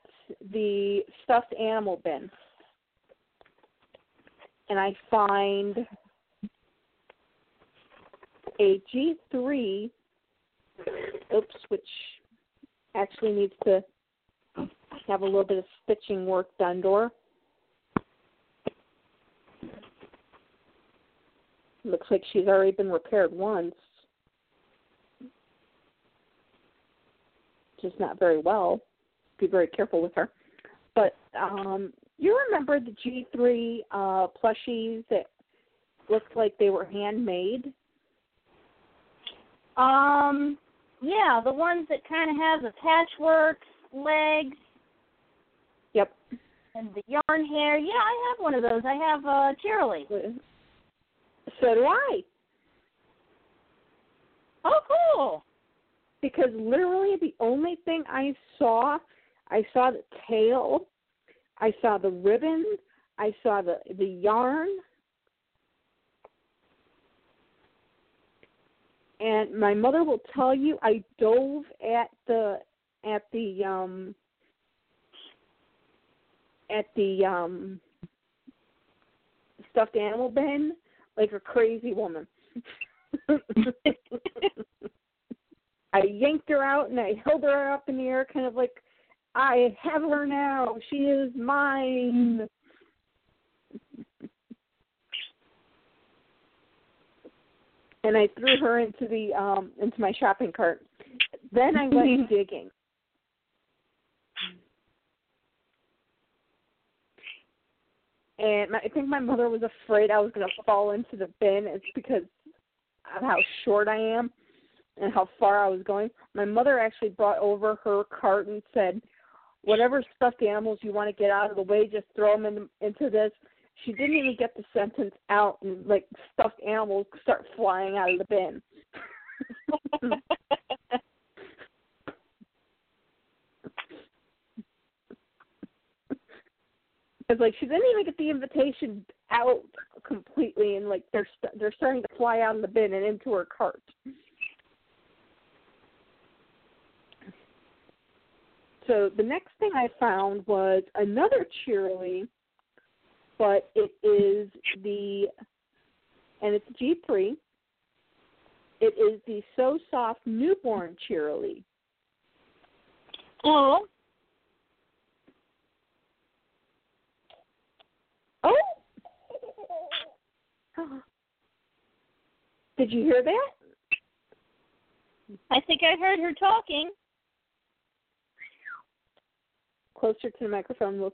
the stuffed animal bin, and I find a G3. Oops, which actually needs to have a little bit of stitching work done to. Looks like she's already been repaired once. Just not very well. Be very careful with her. But um you remember the G three uh plushies that looked like they were handmade? Um, yeah, the ones that kind of have the patchwork legs Yep. and the yarn hair. Yeah, I have one of those. I have uh Cheerilee. So do I. Oh, cool. Because literally the only thing I saw, I saw the tail, I saw the ribbon, I saw the the yarn, and my mother will tell you I dove at the at the um at the um stuffed animal bin like a crazy woman. I yanked her out and I held her up in the air, kind of like, I have her now. She is mine. And I threw her into the um into my shopping cart. Then I went digging. And my, I think my mother was afraid I was going to fall into the bin. It's because of how short I am and how far I was going. My mother actually brought over her cart and said, "Whatever stuffed animals you want to get out of the way, just throw them in, into this." She didn't even get the sentence out, and like stuffed animals start flying out of the bin. It's like she didn't even get the invitation out completely, and like they're st- they're starting to fly out of the bin and into her cart. So the next thing I found was another Cheerilee, but it is the and it's G3. It is the So Soft newborn Cheerilee. Oh, Oh. Did you hear that? I think I heard her talking. Closer to the microphone. will.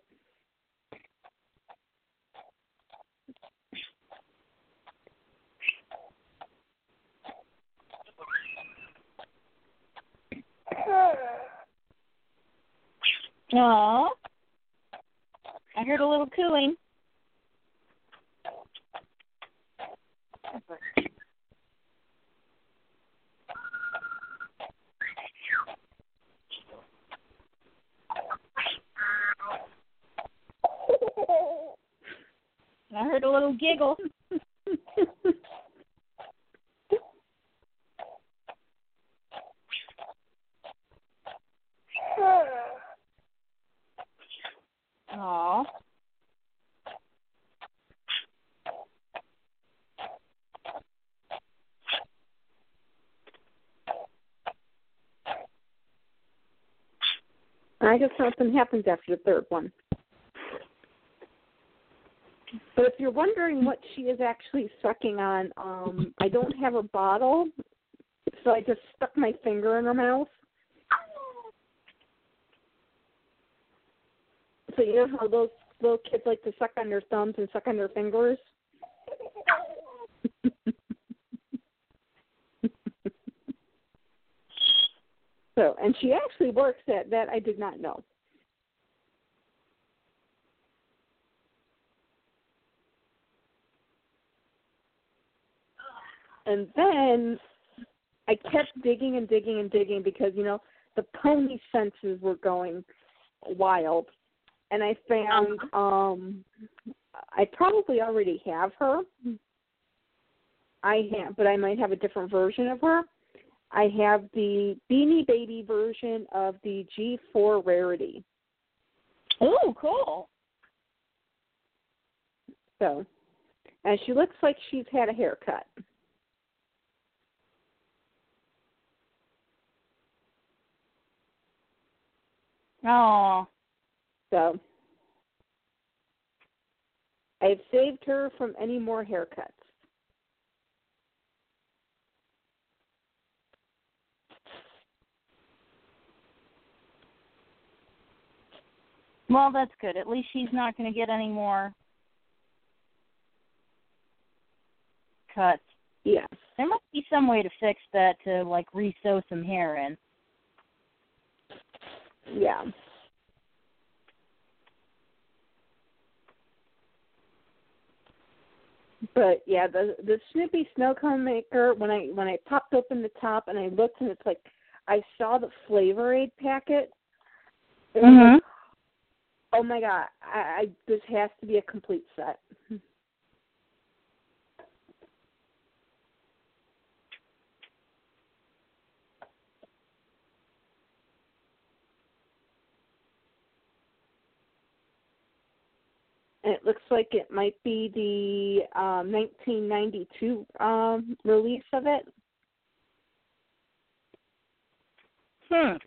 Aw. I heard a little cooing. I heard a little giggle. I guess something happens after the third one. But if you're wondering what she is actually sucking on, um, I don't have a bottle, so I just stuck my finger in her mouth. So you know how those little kids like to suck on their thumbs and suck on their fingers? So, and she actually works at that. I did not know. And then I kept digging and digging and digging because you know the pony senses were going wild, and I found um I probably already have her. I have, but I might have a different version of her. I have the Beanie Baby version of the G4 Rarity. Oh, cool. So, and she looks like she's had a haircut. Oh, So, I've saved her from any more haircuts. Well, that's good. At least she's not going to get any more cuts. Yes. There must be some way to fix that to like re-sew some hair in. Yeah. But yeah, the the Snoopy snow cone maker when I when I popped open the top and I looked and it's like I saw the Flavor Aid packet. Like, mm-hmm. Oh my god, I, I this has to be a complete set. And it looks like it might be the um, 1992 um, release of it. Hmm.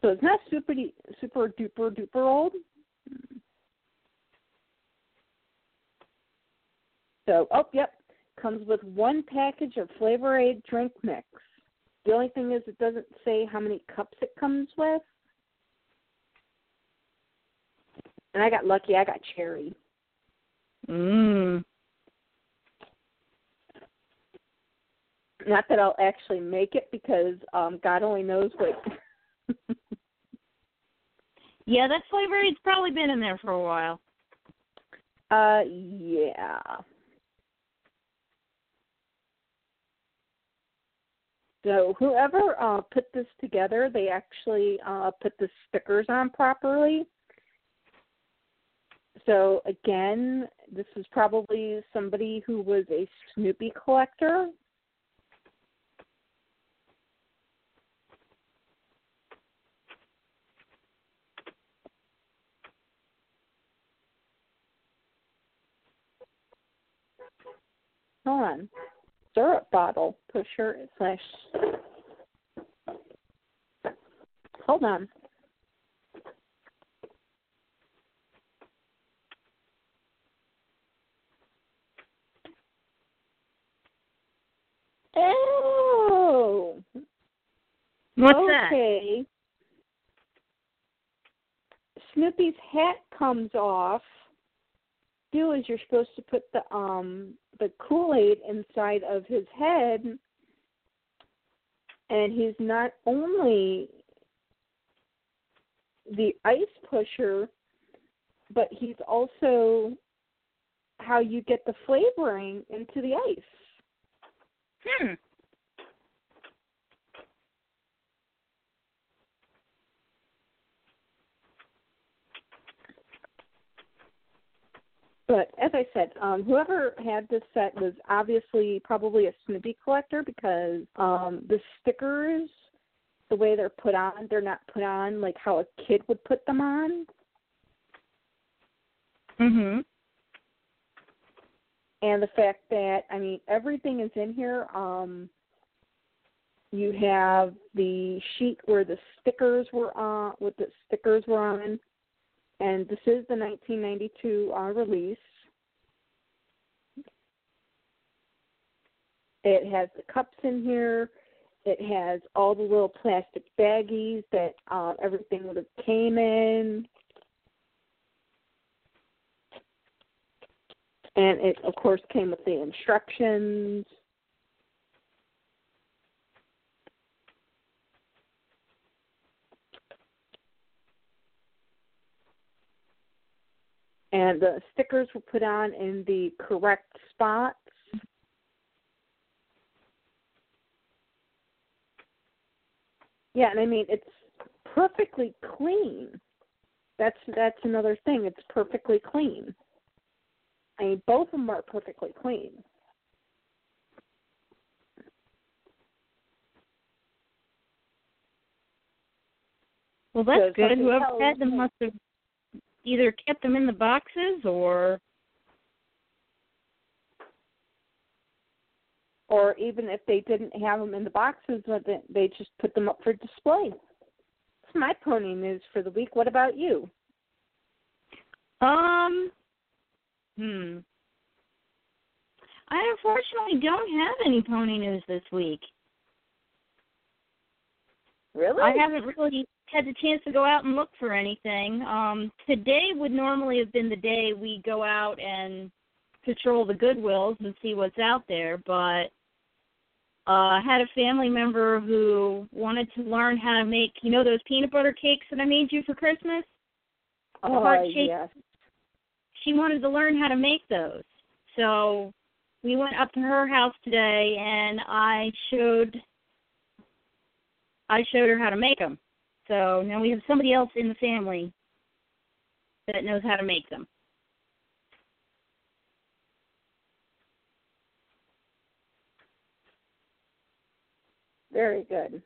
So it's not super super duper duper old. So oh yep, comes with one package of Flavor Aid drink mix. The only thing is it doesn't say how many cups it comes with. And I got lucky, I got cherry. Mm. Not that I'll actually make it because um God only knows what Yeah, that flavor it's probably been in there for a while. Uh, yeah. So whoever uh, put this together, they actually uh, put the stickers on properly. So again, this is probably somebody who was a Snoopy collector. On. Syrup bottle pusher slash. Hold on. Oh. What's that? okay. Snoopy's hat comes off. Do is you're supposed to put the um the Kool Aid inside of his head, and he's not only the ice pusher, but he's also how you get the flavoring into the ice. Hmm. But as I said, um, whoever had this set was obviously probably a Snoopy collector because um, the stickers, the way they're put on, they're not put on like how a kid would put them on. Mhm. And the fact that I mean everything is in here. Um, you have the sheet where the stickers were on, what the stickers were on, and this is the 1992 uh, release. It has the cups in here. it has all the little plastic baggies that uh, everything would have came in. And it, of course, came with the instructions. And the stickers were put on in the correct spots. Yeah, and I mean it's perfectly clean. That's that's another thing. It's perfectly clean. I mean, both of them are perfectly clean. Well, that's good. Whoever had them must have either kept them in the boxes or Or even if they didn't have them in the boxes, but they- they just put them up for display. That's my pony news for the week. What about you? um hmm. I unfortunately don't have any pony news this week. Really? I haven't really had the chance to go out and look for anything. Um today would normally have been the day we go out and patrol the Goodwills and see what's out there, but uh I had a family member who wanted to learn how to make, you know those peanut butter cakes that I made you for Christmas? oh, shape. yes. She wanted to learn how to make those. So we went up to her house today and I showed I showed her how to make them. So now we have somebody else in the family that knows how to make them. Very good.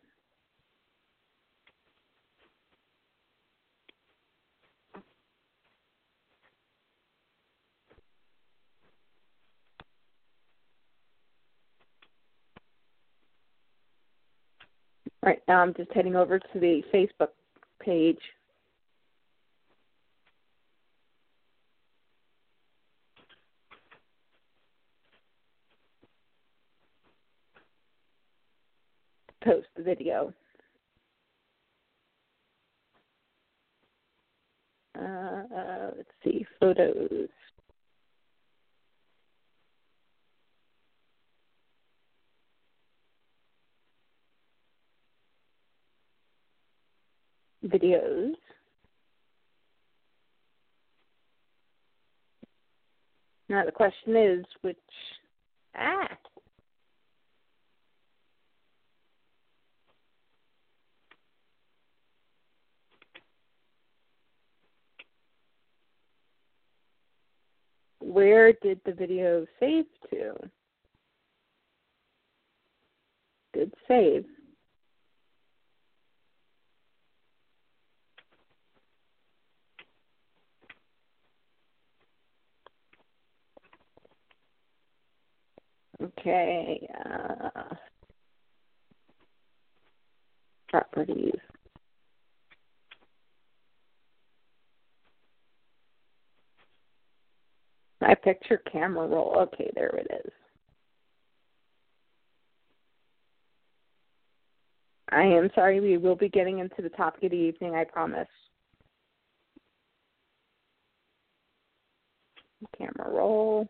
Right now, I'm just heading over to the Facebook page. Post the video. Uh, let's see, photos. Videos. Now the question is which ah where did the video save to? Good save. Okay. Uh, properties. My picture camera roll. Okay, there it is. I am sorry, we will be getting into the topic of the evening, I promise. Camera roll.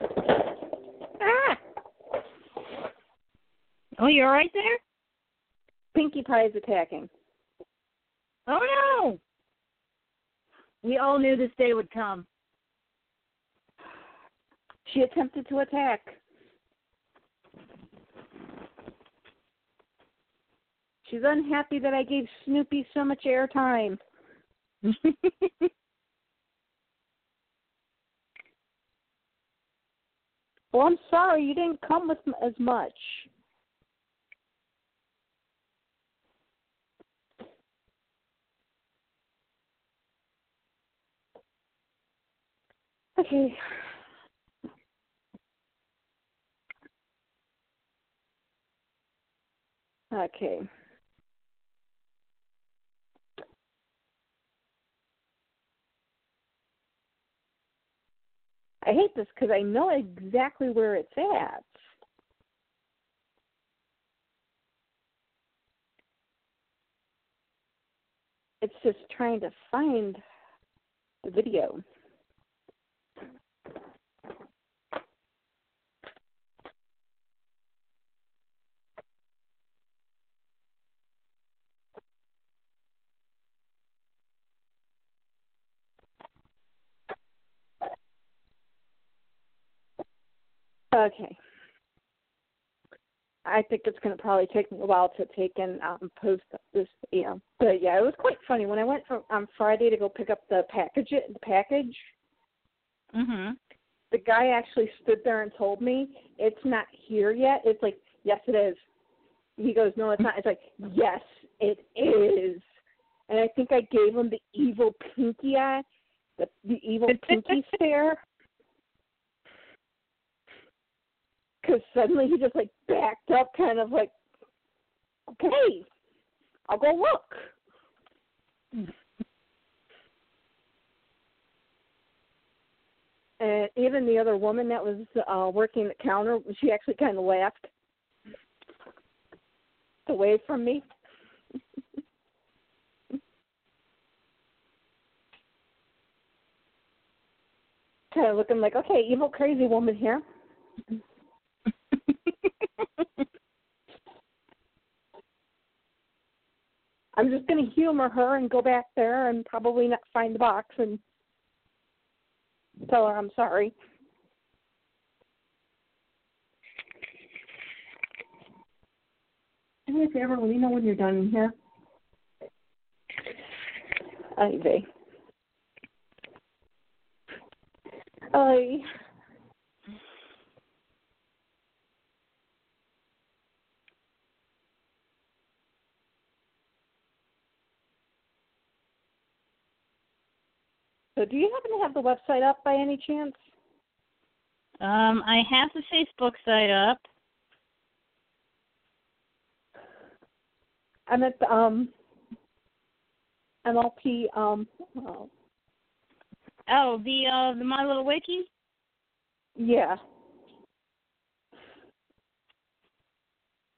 Ah! Oh, you all right there? Pinkie Pie is attacking. Oh no. We all knew this day would come. She attempted to attack. She's unhappy that I gave Snoopy so much airtime. Well, I'm sorry, you didn't come with as much. Okay. Okay. I hate this because I know exactly where it's at. It's just trying to find the video. Okay. I think it's going to probably take me a while to take and um, post this video. But yeah, it was quite funny when I went from on Friday to go pick up the package. The package. Mhm. The guy actually stood there and told me it's not here yet. It's like yes, it is. He goes, no, it's not. It's like yes, it is. And I think I gave him the evil pinky eye, the the evil pinky stare. Because suddenly he just like backed up, kind of like, okay, I'll go look. And even the other woman that was uh working the counter, she actually kind of laughed away from me. kind of looking like, okay, evil crazy woman here. I'm just going to humor her and go back there and probably not find the box and tell her I'm sorry. Do me a favor, let me know when you're done in here. Ivy. I So do you happen to have the website up by any chance? Um, I have the Facebook site up. I'm at the um MLP um oh, Oh, the uh the My Little Wiki? yeah.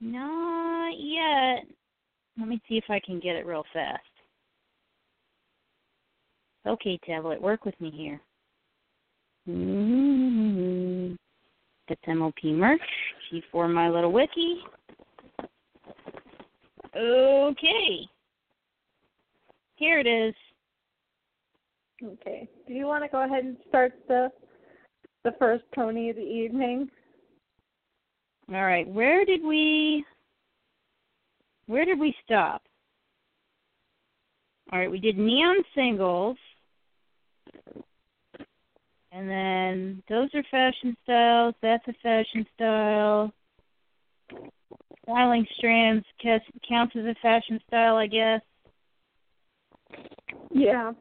Not yet. Let me see if I can get it real fast. Okay, tablet, work with me here. Mm-hmm. That's MLP merch. G4 My Little Wiki. Okay. Here it is. Okay. Do you want to go ahead and start the the first pony of the evening? All right. Where did we where did we stop? All right, we did neon singles. And then those are fashion styles. That's a fashion style. Styling strands counts as a fashion style, I guess. Yeah,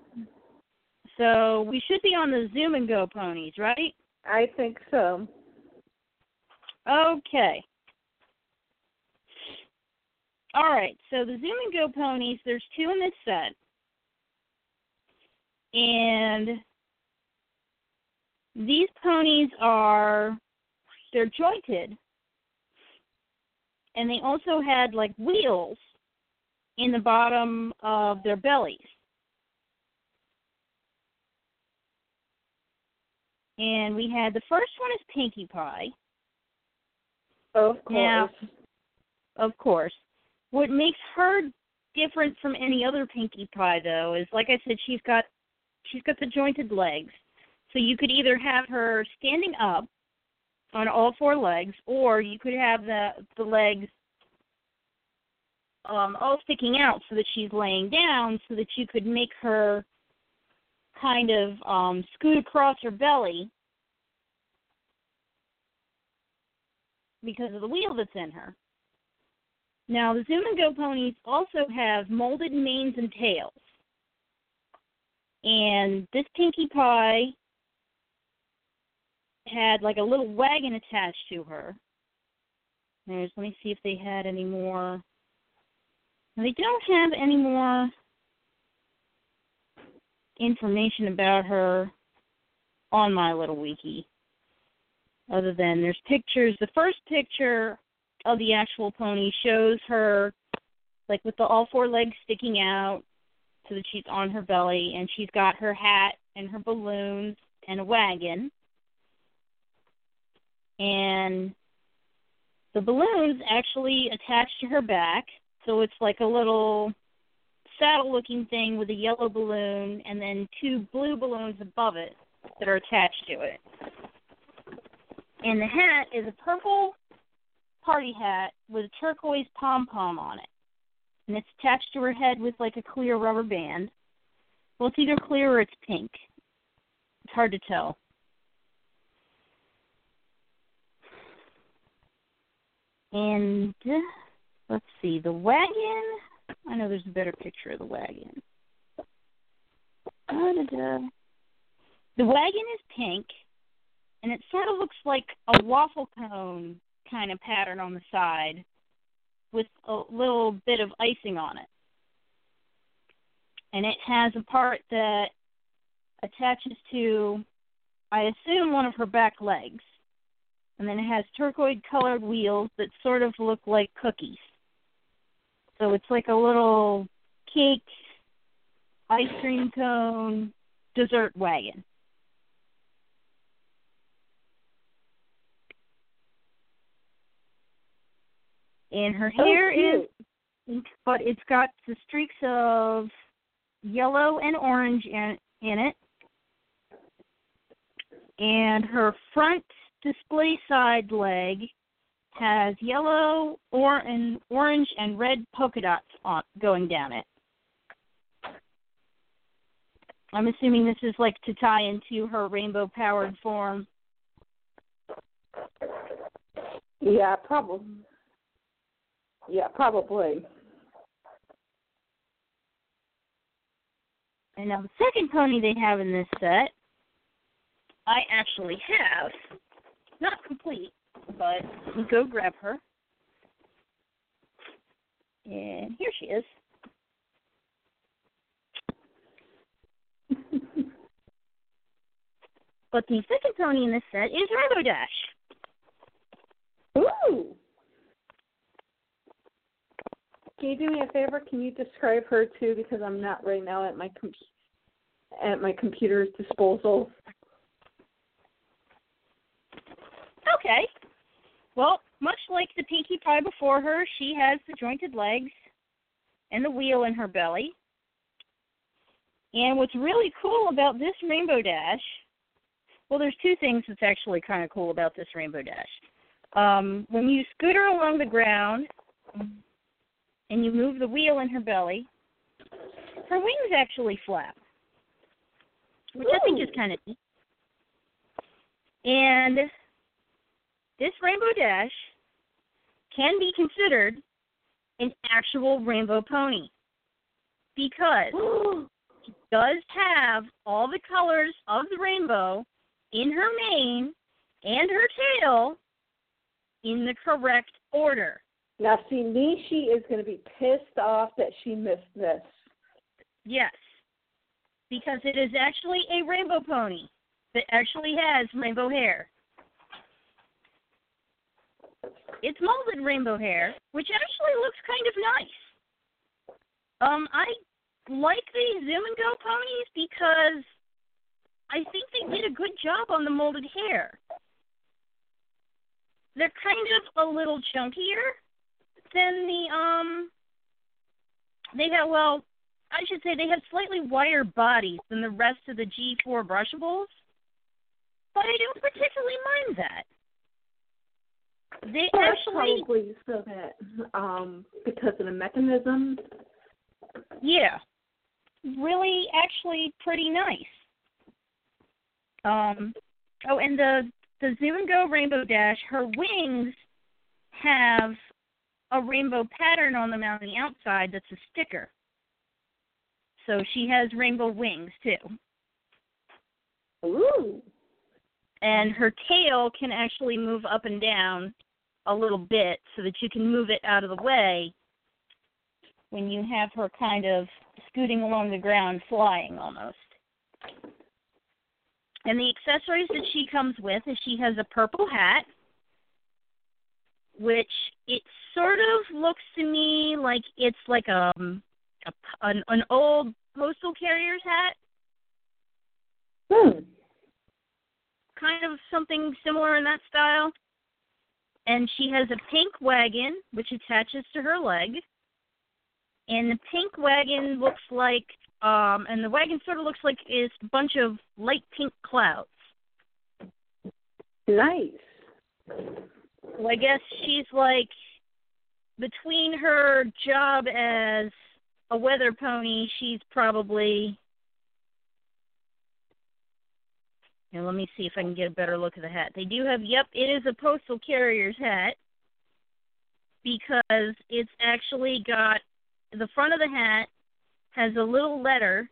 So we should be on the Zoom and Go ponies, right? I think so. Okay. All right. So the Zoom and Go ponies, there's two in this set. And these ponies are they're jointed. And they also had like wheels in the bottom of their bellies. And we had the first one is Pinkie Pie. Of course. Now- Of course. What makes her different from any other Pinkie Pie though is like I said, she's got she's got the jointed legs. So you could either have her standing up on all four legs or you could have the the legs um all sticking out so that she's laying down so that you could make her kind of um scoot across her belly because of the wheel that's in her. Now, the Zoom and Go ponies also have molded manes and tails. And this Pinkie Pie had like a little wagon attached to her. There's, let me see if they had any more. They don't have any more information about her on my little wiki. Other than there's pictures. The first picture of the actual pony shows her like with the all four legs sticking out so that she's on her belly and she's got her hat and her balloons and a wagon. And the balloons actually attach to her back, so it's like a little saddle looking thing with a yellow balloon and then two blue balloons above it that are attached to it. And the hat is a purple party hat with a turquoise pom pom on it. And it's attached to her head with like a clear rubber band. Well, it's either clear or it's pink. It's hard to tell. And let's see, the wagon. I know there's a better picture of the wagon. Da-da-da. The wagon is pink, and it sort of looks like a waffle cone kind of pattern on the side with a little bit of icing on it. And it has a part that attaches to, I assume, one of her back legs. And then it has turquoise colored wheels that sort of look like cookies. So it's like a little cake, ice cream cone, dessert wagon. And her hair oh, is pink, but it's got the streaks of yellow and orange in, in it. And her front display side leg has yellow, or an orange, and red polka dots on going down it. I'm assuming this is like to tie into her rainbow powered form. Yeah, probably. Yeah, probably. And now the second pony they have in this set, I actually have. Not complete, but we go grab her. And here she is. but the second pony in this set is Rainbow Dash. Ooh. Can you do me a favor? Can you describe her too? Because I'm not right now at my com- at my computer's disposal. Okay. Well, much like the Pinkie Pie before her, she has the jointed legs and the wheel in her belly. And what's really cool about this Rainbow Dash, well, there's two things that's actually kind of cool about this Rainbow Dash. Um, when you scoot her along the ground and you move the wheel in her belly, her wings actually flap, which I think is kind of neat. And this Rainbow Dash can be considered an actual rainbow pony because she does have all the colors of the rainbow in her mane and her tail in the correct order. Now, see, Nishi is going to be pissed off that she missed this. Yes, because it is actually a rainbow pony that actually has rainbow hair. It's molded rainbow hair, which actually looks kind of nice. Um, I like the Zoom and Go ponies because I think they did a good job on the molded hair. They're kind of a little chunkier than the um. They have well, I should say they have slightly wider bodies than the rest of the G4 brushables, but I don't particularly mind that. They Well, actually, probably so that um because of the mechanism. yeah, really, actually, pretty nice. Um, oh, and the the Zoom and Go Rainbow Dash, her wings have a rainbow pattern on them on the outside that's a sticker. So she has rainbow wings too. Ooh. And her tail can actually move up and down a little bit so that you can move it out of the way when you have her kind of scooting along the ground flying almost. And the accessories that she comes with is she has a purple hat, which it sort of looks to me like it's like um a, an, an old postal carrier's hat, Hmm. Kind of something similar in that style. And she has a pink wagon which attaches to her leg. And the pink wagon looks like um and the wagon sort of looks like it's a bunch of light pink clouds. Nice. So I guess she's like between her job as a weather pony, she's probably. Now let me see if I can get a better look at the hat. They do have. Yep, it is a postal carrier's hat because it's actually got the front of the hat has a little letter,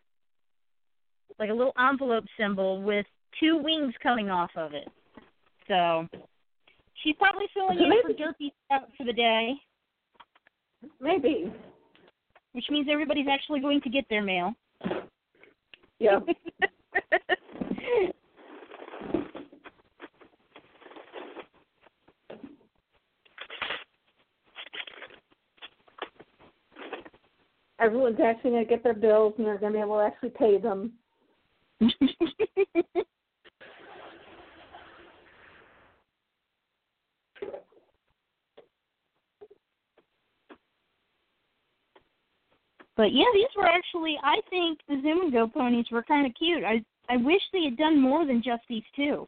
like a little envelope symbol with two wings coming off of it. So she's probably filling in for Derpy out for the day, Maybe. which means everybody's actually going to get their mail. Yeah. Everyone's actually going to get their bills and they're going to be able to actually pay them. but yeah, these were actually I think the Zoom and Go ponies were kind of cute. I I wish they had done more than just these two.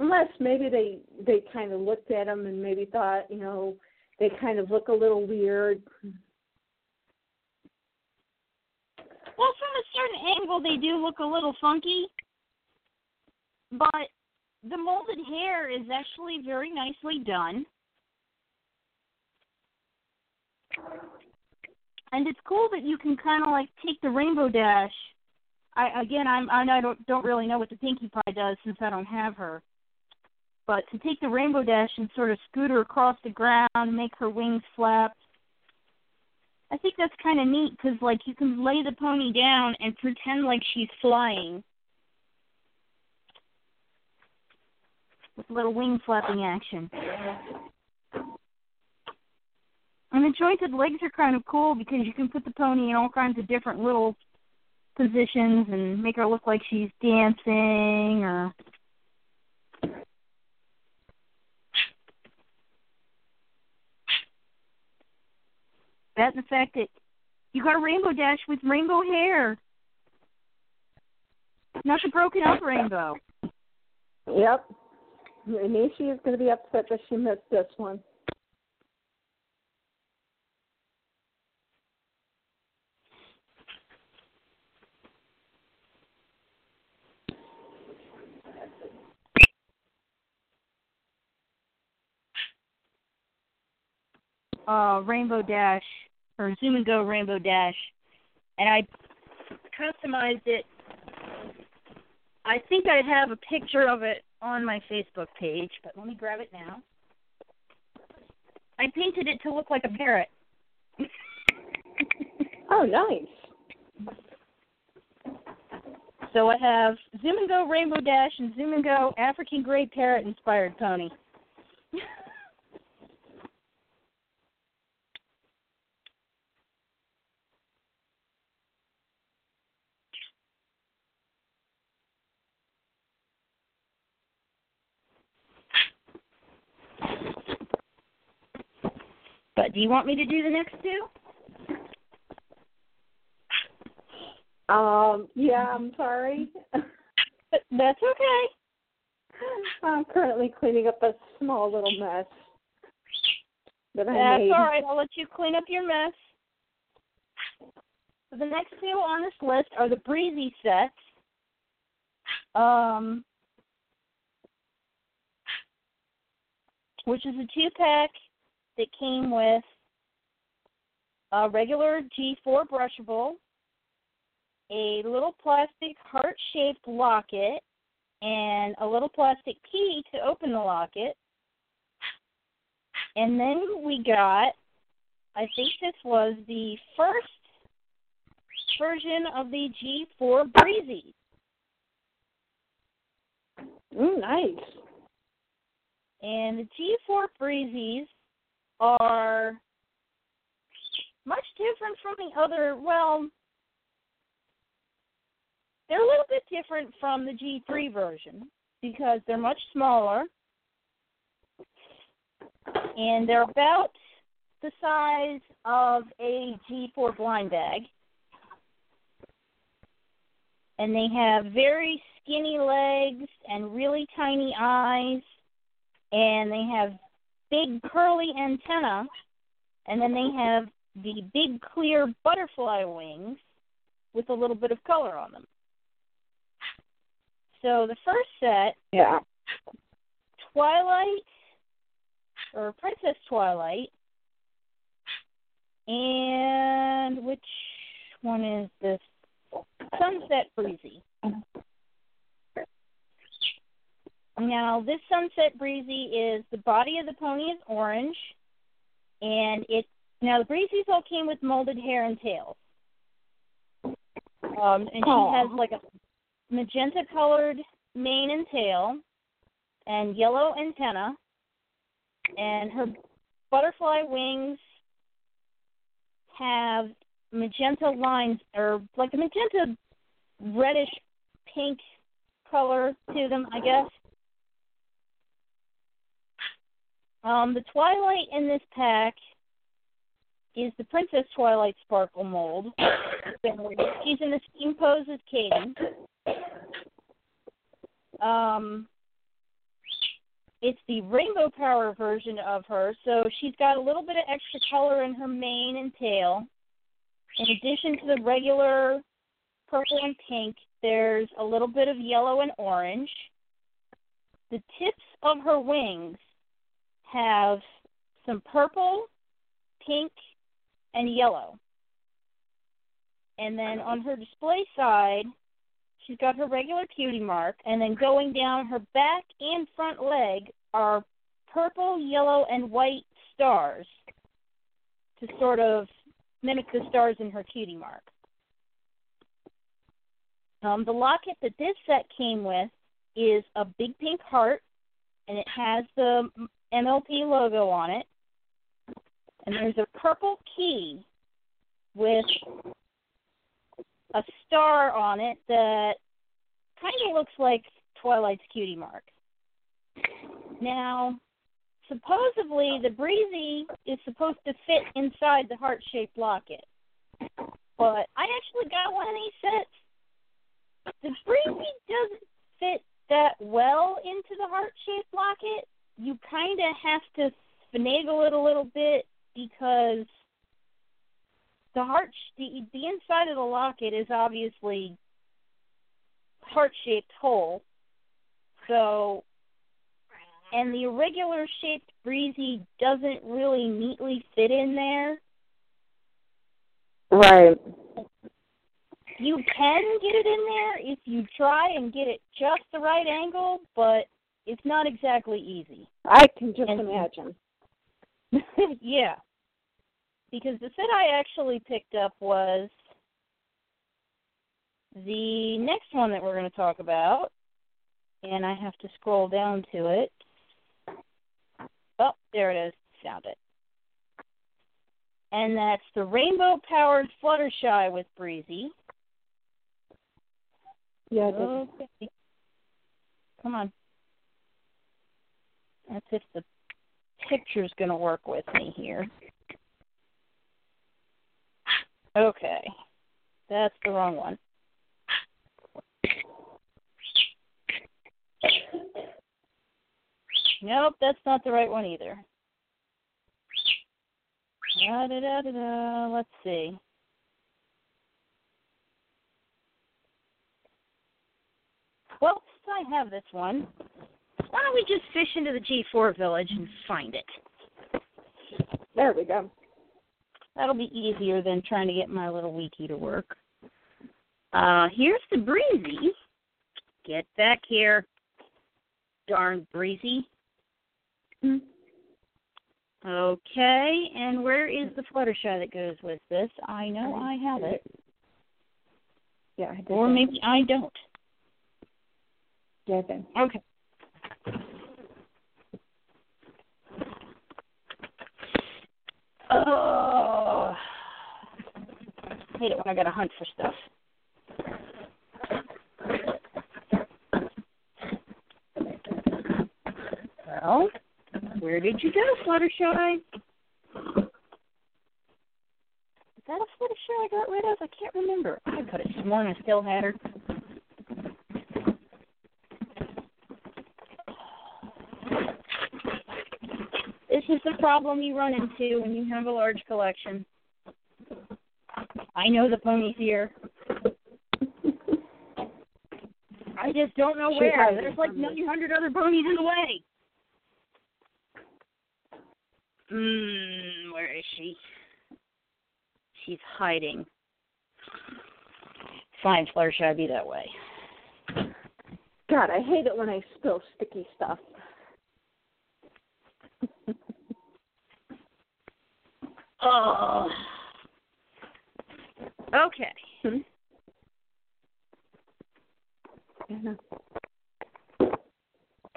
Unless maybe they they kind of looked at them and maybe thought, you know, they kind of look a little weird. Well, from a certain angle, they do look a little funky, but the molded hair is actually very nicely done. And it's cool that you can kind of like take the rainbow dash. I again, I'm I don't don't really know what the Pinkie Pie does since I don't have her. But to take the rainbow dash and sort of scoot her across the ground, make her wings flap, I think that's kind of neat because, like, you can lay the pony down and pretend like she's flying with little wing flapping action. And the jointed legs are kind of cool because you can put the pony in all kinds of different little positions and make her look like she's dancing or that and the fact that you got a rainbow dash with rainbow hair. Not the broken up rainbow. Yep. Nishi is going to be upset that she missed this one. Uh Rainbow Dash or Zoom and Go Rainbow Dash and I customized it. I think I have a picture of it on my Facebook page, but let me grab it now. I painted it to look like a parrot. Oh, nice. So I have Zoom and Go Rainbow Dash and Zoom and Go African Gray Parrot inspired pony. But do you want me to do the next two? Um, yeah, I'm sorry. That's okay. I'm currently cleaning up a small little mess that I That's made. all right. I'll let you clean up your mess. So the next two on this list are the breezy sets. Um, which is a two pack that came with a regular G4 brushable, a little plastic heart shaped locket, and a little plastic key to open the locket. And then we got, I think this was the first version of the G4 Breezy. Mm, nice. And the G4 Breezies are much different from the other, well, they're a little bit different from the G3 version because they're much smaller and they're about the size of a G4 blind bag. And they have very skinny legs and really tiny eyes and they have big curly antenna and then they have the big clear butterfly wings with a little bit of color on them. So the first set, Yeah. Twilight or Princess Twilight, and which one is this? Sunset Breezy. Mm-hmm. Now, this Sunset Breezy is the body of the pony is orange, and it now the Breezies all came with molded hair and tails. Um, and Aw. she has like a magenta colored mane and tail, and yellow antenna, and her butterfly wings have magenta lines or like a magenta reddish pink color to them, I guess. Um, the Twilight in this pack is the Princess Twilight Sparkle mold. She's in the same pose as Katie. Um, it's the rainbow power version of her, so she's got a little bit of extra color in her mane and tail. In addition to the regular purple and pink, there's a little bit of yellow and orange. The tips of her wings have some purple, pink, and yellow. And then on her display side, she's got her regular cutie mark, and then going down her back and front leg are purple, yellow, and white stars to sort of mimic the stars in her cutie mark. Um, the locket that this set came with is a big pink heart, and it has the MLP logo on it. And there's a purple key with a star on it that kind of looks like Twilight's cutie mark. Now, supposedly the breezy is supposed to fit inside the heart shaped locket. But I actually got one of these sets. The breezy doesn't fit that well into the heart shaped locket. You kind of have to finagle it a little bit because the heart sh- the the inside of the locket is obviously heart shaped hole. So and the irregular shaped breezy doesn't really neatly fit in there. Right. You can get it in there if you try and get it just the right angle, but it's not exactly easy. I can just And- imagine. yeah. Because the set I actually picked up was the next one that we're going to talk about. And I have to scroll down to it. Oh, there it is. Found it. And that's the rainbow powered Fluttershy with Breezy. Yeah. Okay. Come on. That's if the picture's going to work with me here. Okay. That's the wrong one. Nope, that's not the right one either. Da da da da da. Let's see. Well, since I have this one, why don't we just fish into the G4 village and find it? There we go. That'll be easier than trying to get my little wiki to work. Uh, here's the breezy. Get back here, darn breezy. Hmm. Okay, and where is the Fluttershy that goes with this? I know I have it, Yeah. I did or maybe I don't. Yeah, I did. Okay. Oh, I hate it when I gotta hunt for stuff. Well, where did you go, Fluttershy? Is that a Fluttershy I got rid of? I can't remember. I could have sworn I still had her. This is the problem you run into when you have a large collection. I know the ponies here. I just don't know where. There's like from you. 900 other ponies in the way. Hmm, where is she? She's hiding. Fine, Fluttershy, be that way. God, I hate it when I spill sticky stuff. Oh. Okay. Hmm?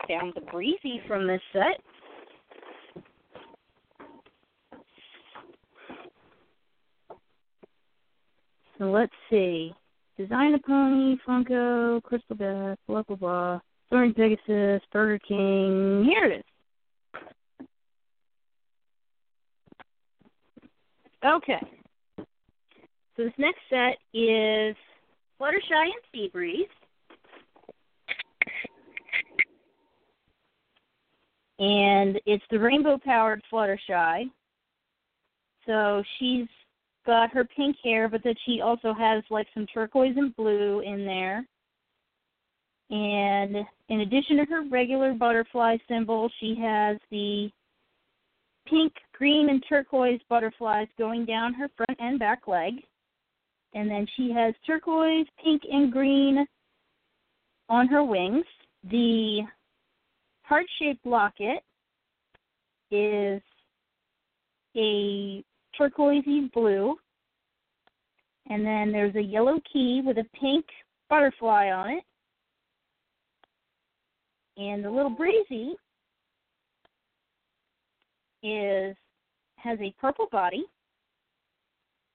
Found the breezy from this set. So let's see. Design a pony, Funko, Crystal Beth, blah blah blah. Soaring Pegasus, Burger King. Here it is. Okay. So this next set is Fluttershy and Sea Breeze. And it's the rainbow powered Fluttershy. So she's got her pink hair, but that she also has like some turquoise and blue in there. And in addition to her regular butterfly symbol, she has the pink, green, and turquoise butterflies going down her front and back leg. And then she has turquoise, pink, and green on her wings. The heart shaped locket is a turquoisey blue. And then there's a yellow key with a pink butterfly on it. And the little breezy is has a purple body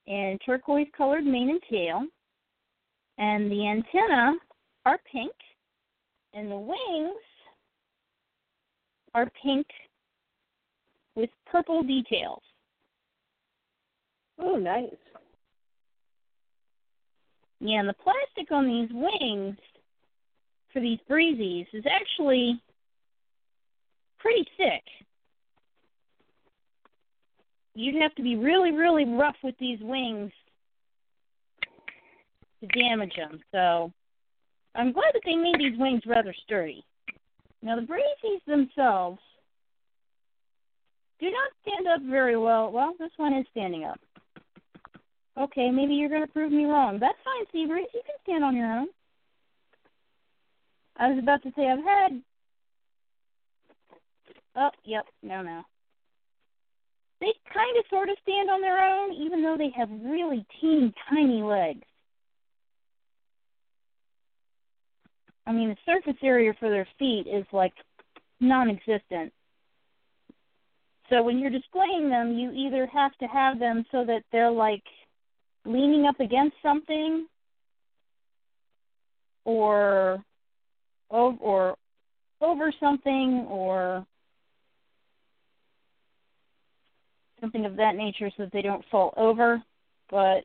and turquoise colored mane and tail. And the antenna are pink and the wings are pink with purple details. Oh, nice. Yeah, and the plastic on these wings for these breezies is actually pretty thick. You'd have to be really, really rough with these wings to damage them. So I'm glad that they made these wings rather sturdy. Now the breezies themselves do not stand up very well. Well, this one is standing up. Okay, maybe you're going to prove me wrong. That's fine, Seabreeze. You can stand on your own. I was about to say I've had. Oh, yep, no, no. They kind of sort of stand on their own, even though they have really teeny tiny legs. I mean, the surface area for their feet is like non existent. So when you're displaying them, you either have to have them so that they're like leaning up against something or or over something or something of that nature so that they don't fall over. But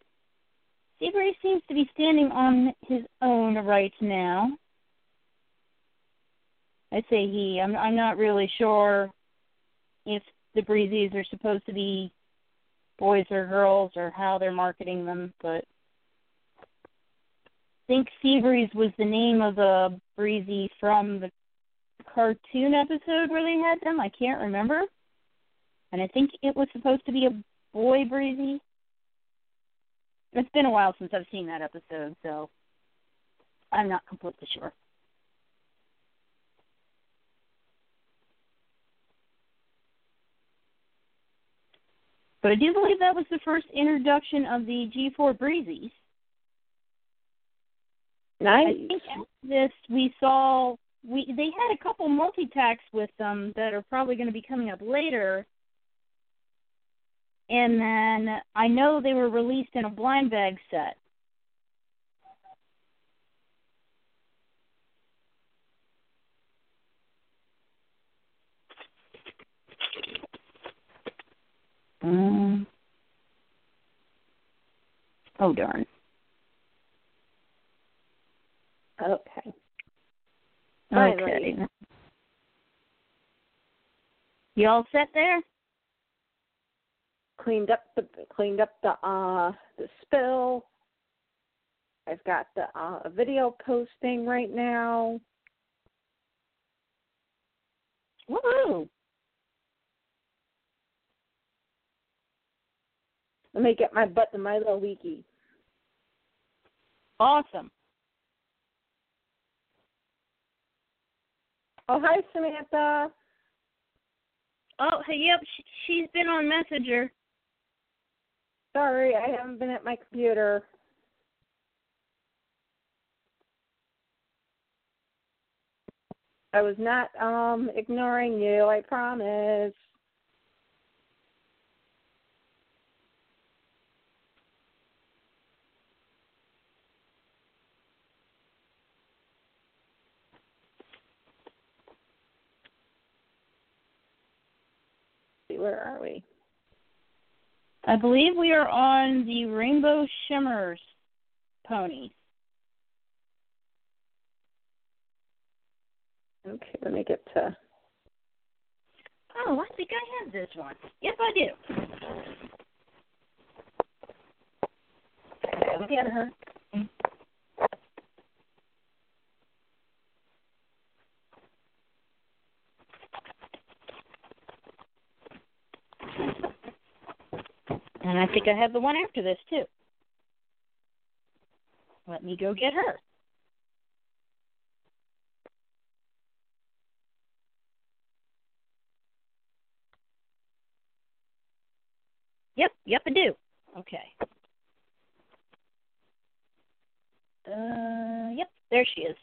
Seabreeze seems to be standing on his own right now. I say he. I'm I'm not really sure if the breezies are supposed to be boys or girls or how they're marketing them, but I think Seabreeze was the name of the breezy from the cartoon episode where they had them. I can't remember. And I think it was supposed to be a boy breezy. It's been a while since I've seen that episode, so I'm not completely sure. But I do believe that was the first introduction of the G4 Breezies. Nice. I think after this we saw we they had a couple multi tacks with them that are probably going to be coming up later. And then I know they were released in a blind bag set. Um, oh darn. Okay. Okay. You all set there? Cleaned up the cleaned up the uh the spill. I've got the uh video posting right now. Woohoo! Let me get my butt to my little wiki. Awesome. Oh hi Samantha. Oh, hey, yep, sh- she's been on Messenger. Sorry, I haven't been at my computer. I was not um ignoring you, I promise. Where are we? I believe we are on the Rainbow Shimmers pony. Okay, let me get to Oh, I think I have this one. Yes, I do. Look at her. And I think I have the one after this, too. Let me go get her. Yep, yep, I do. Okay. Uh, yep, there she is.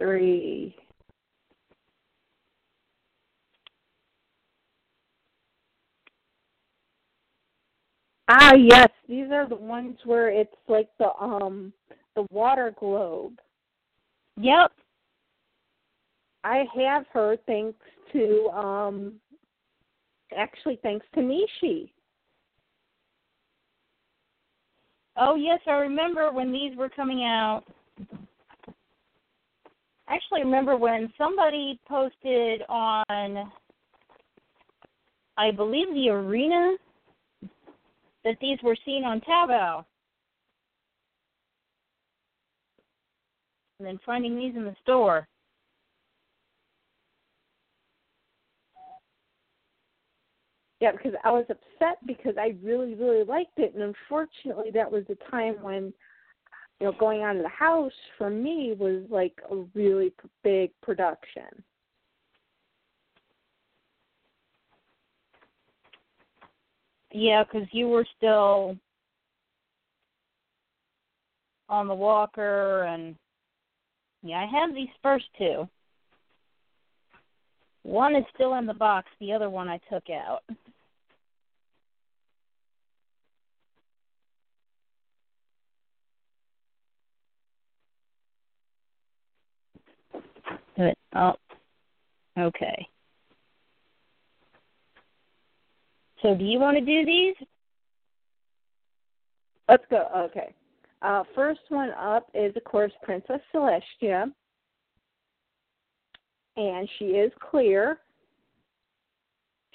Three. Ah, yes, these are the ones where it's like the um the water globe. Yep. I have her thanks to um actually thanks to Nishi. Oh yes, I remember when these were coming out. I actually remember when somebody posted on I believe the arena that these were seen on Taobao. And then finding these in the store. Yeah, because I was upset because I really, really liked it, and unfortunately, that was the time when, you know, going out of the house for me was like a really big production. Yeah, because you were still on the walker, and yeah, I have these first two. One is still in the box. The other one I took out. Oh, okay. So, do you want to do these? Let's go. Okay. Uh, first one up is, of course, Princess Celestia. And she is clear.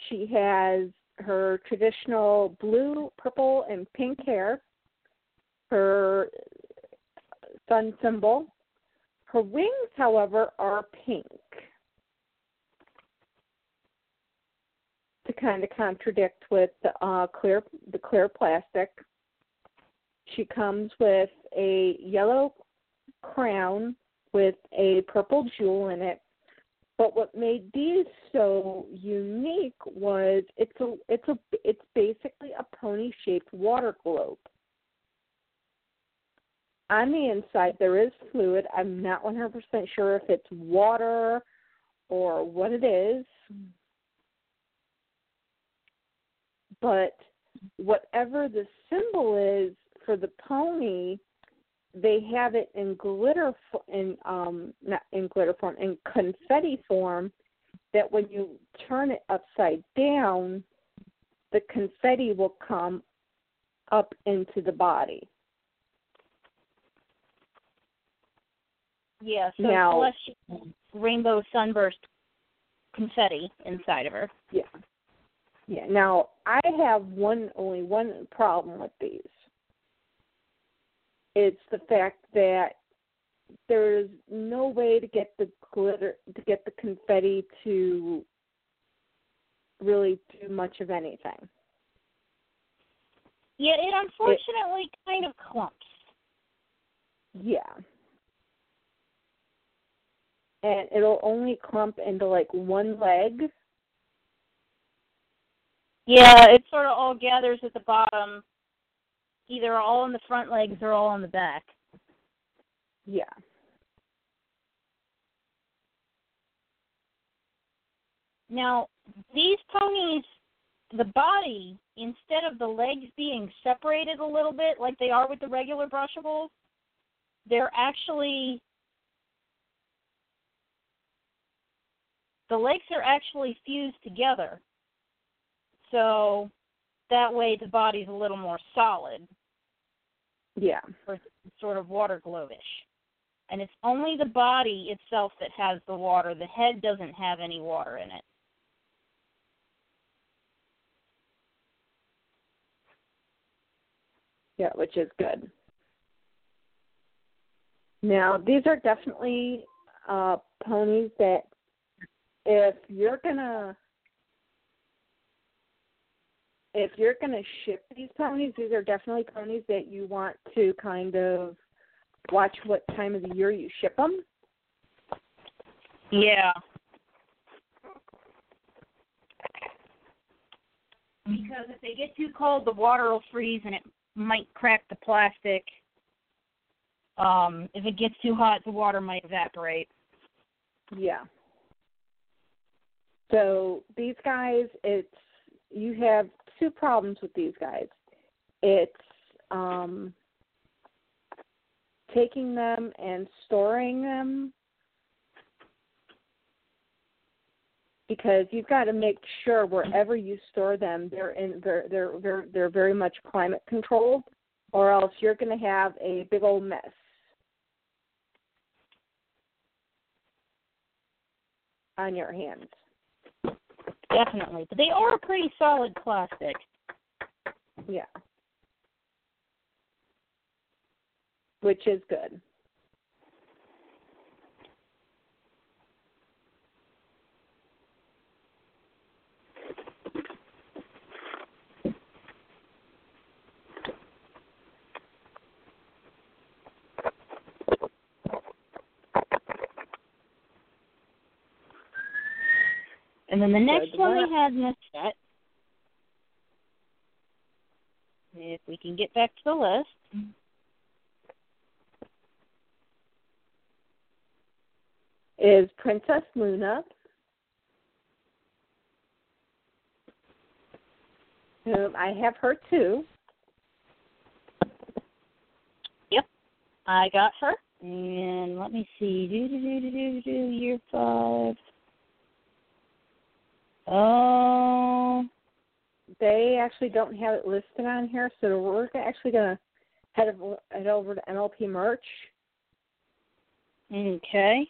She has her traditional blue, purple, and pink hair, her sun symbol. Her wings, however, are pink. To kind of contradict with the uh, clear, the clear plastic. She comes with a yellow crown with a purple jewel in it. But what made these so unique was it's a it's a it's basically a pony shaped water globe. On the inside there is fluid. I'm not 100% sure if it's water or what it is. But whatever the symbol is for the pony, they have it in glitter in um not in glitter form in confetti form that when you turn it upside down the confetti will come up into the body Yeah, so Now- rainbow sunburst confetti inside of her. yeah yeah now i have one only one problem with these it's the fact that there's no way to get the glitter to get the confetti to really do much of anything Yeah, it unfortunately kind of clumps. Yeah. And it'll only clump into like one leg. Yeah, it sort of all gathers at the bottom, either all on the front legs or all on the back. Yeah. Now, these ponies, the body, instead of the legs being separated a little bit like they are with the regular brushables, they're actually the legs are actually fused together. So that way the body's a little more solid Yeah. or sort of water globish. And it's only the body itself that has the water. The head doesn't have any water in it. Yeah, which is good. Now, these are definitely uh ponies that if you're gonna if you're gonna ship these ponies, these are definitely ponies that you want to kind of watch what time of the year you ship them. Yeah. Because if they get too cold, the water will freeze and it might crack the plastic. Um, if it gets too hot, the water might evaporate. Yeah. So these guys, it's you have two problems with these guys. It's um, taking them and storing them because you've got to make sure wherever you store them, they're in they're they're they're, they're very much climate controlled, or else you're going to have a big old mess. on your hands. Definitely. But they are a pretty solid plastic. Yeah. Which is good. And then the next Good one we had in this set, if we can get back to the list, Is Princess Luna. Whom um, I have her too. Yep. I got her. And let me see. Do do do do do do year five. Oh, They actually don't have it listed on here, so we're actually gonna head head over to MLP merch. okay.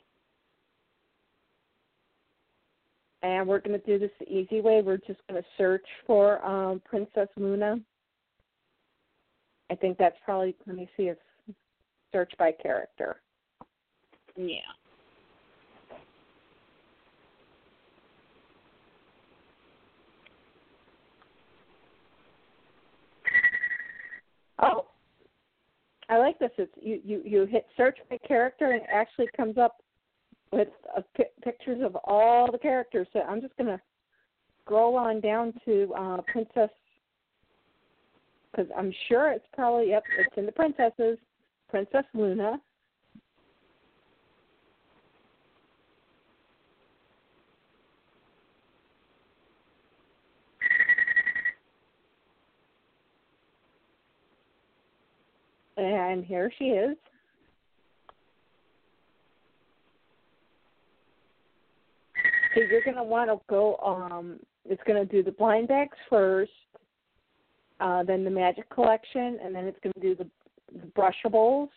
and we're going to do this the easy way. We're just going to search for um, Princess Luna. I think that's probably. Let me see if search by character. Yeah. Oh, I like this. It's you you you hit search by character and it actually comes up with uh, pi- pictures of all the characters. So I'm just gonna scroll on down to uh, Princess because I'm sure it's probably yep it's in the princesses. Princess Luna. And here she is. So you're gonna want to go. Um, it's gonna do the blind bags first, uh, then the magic collection, and then it's gonna do the, the brushables,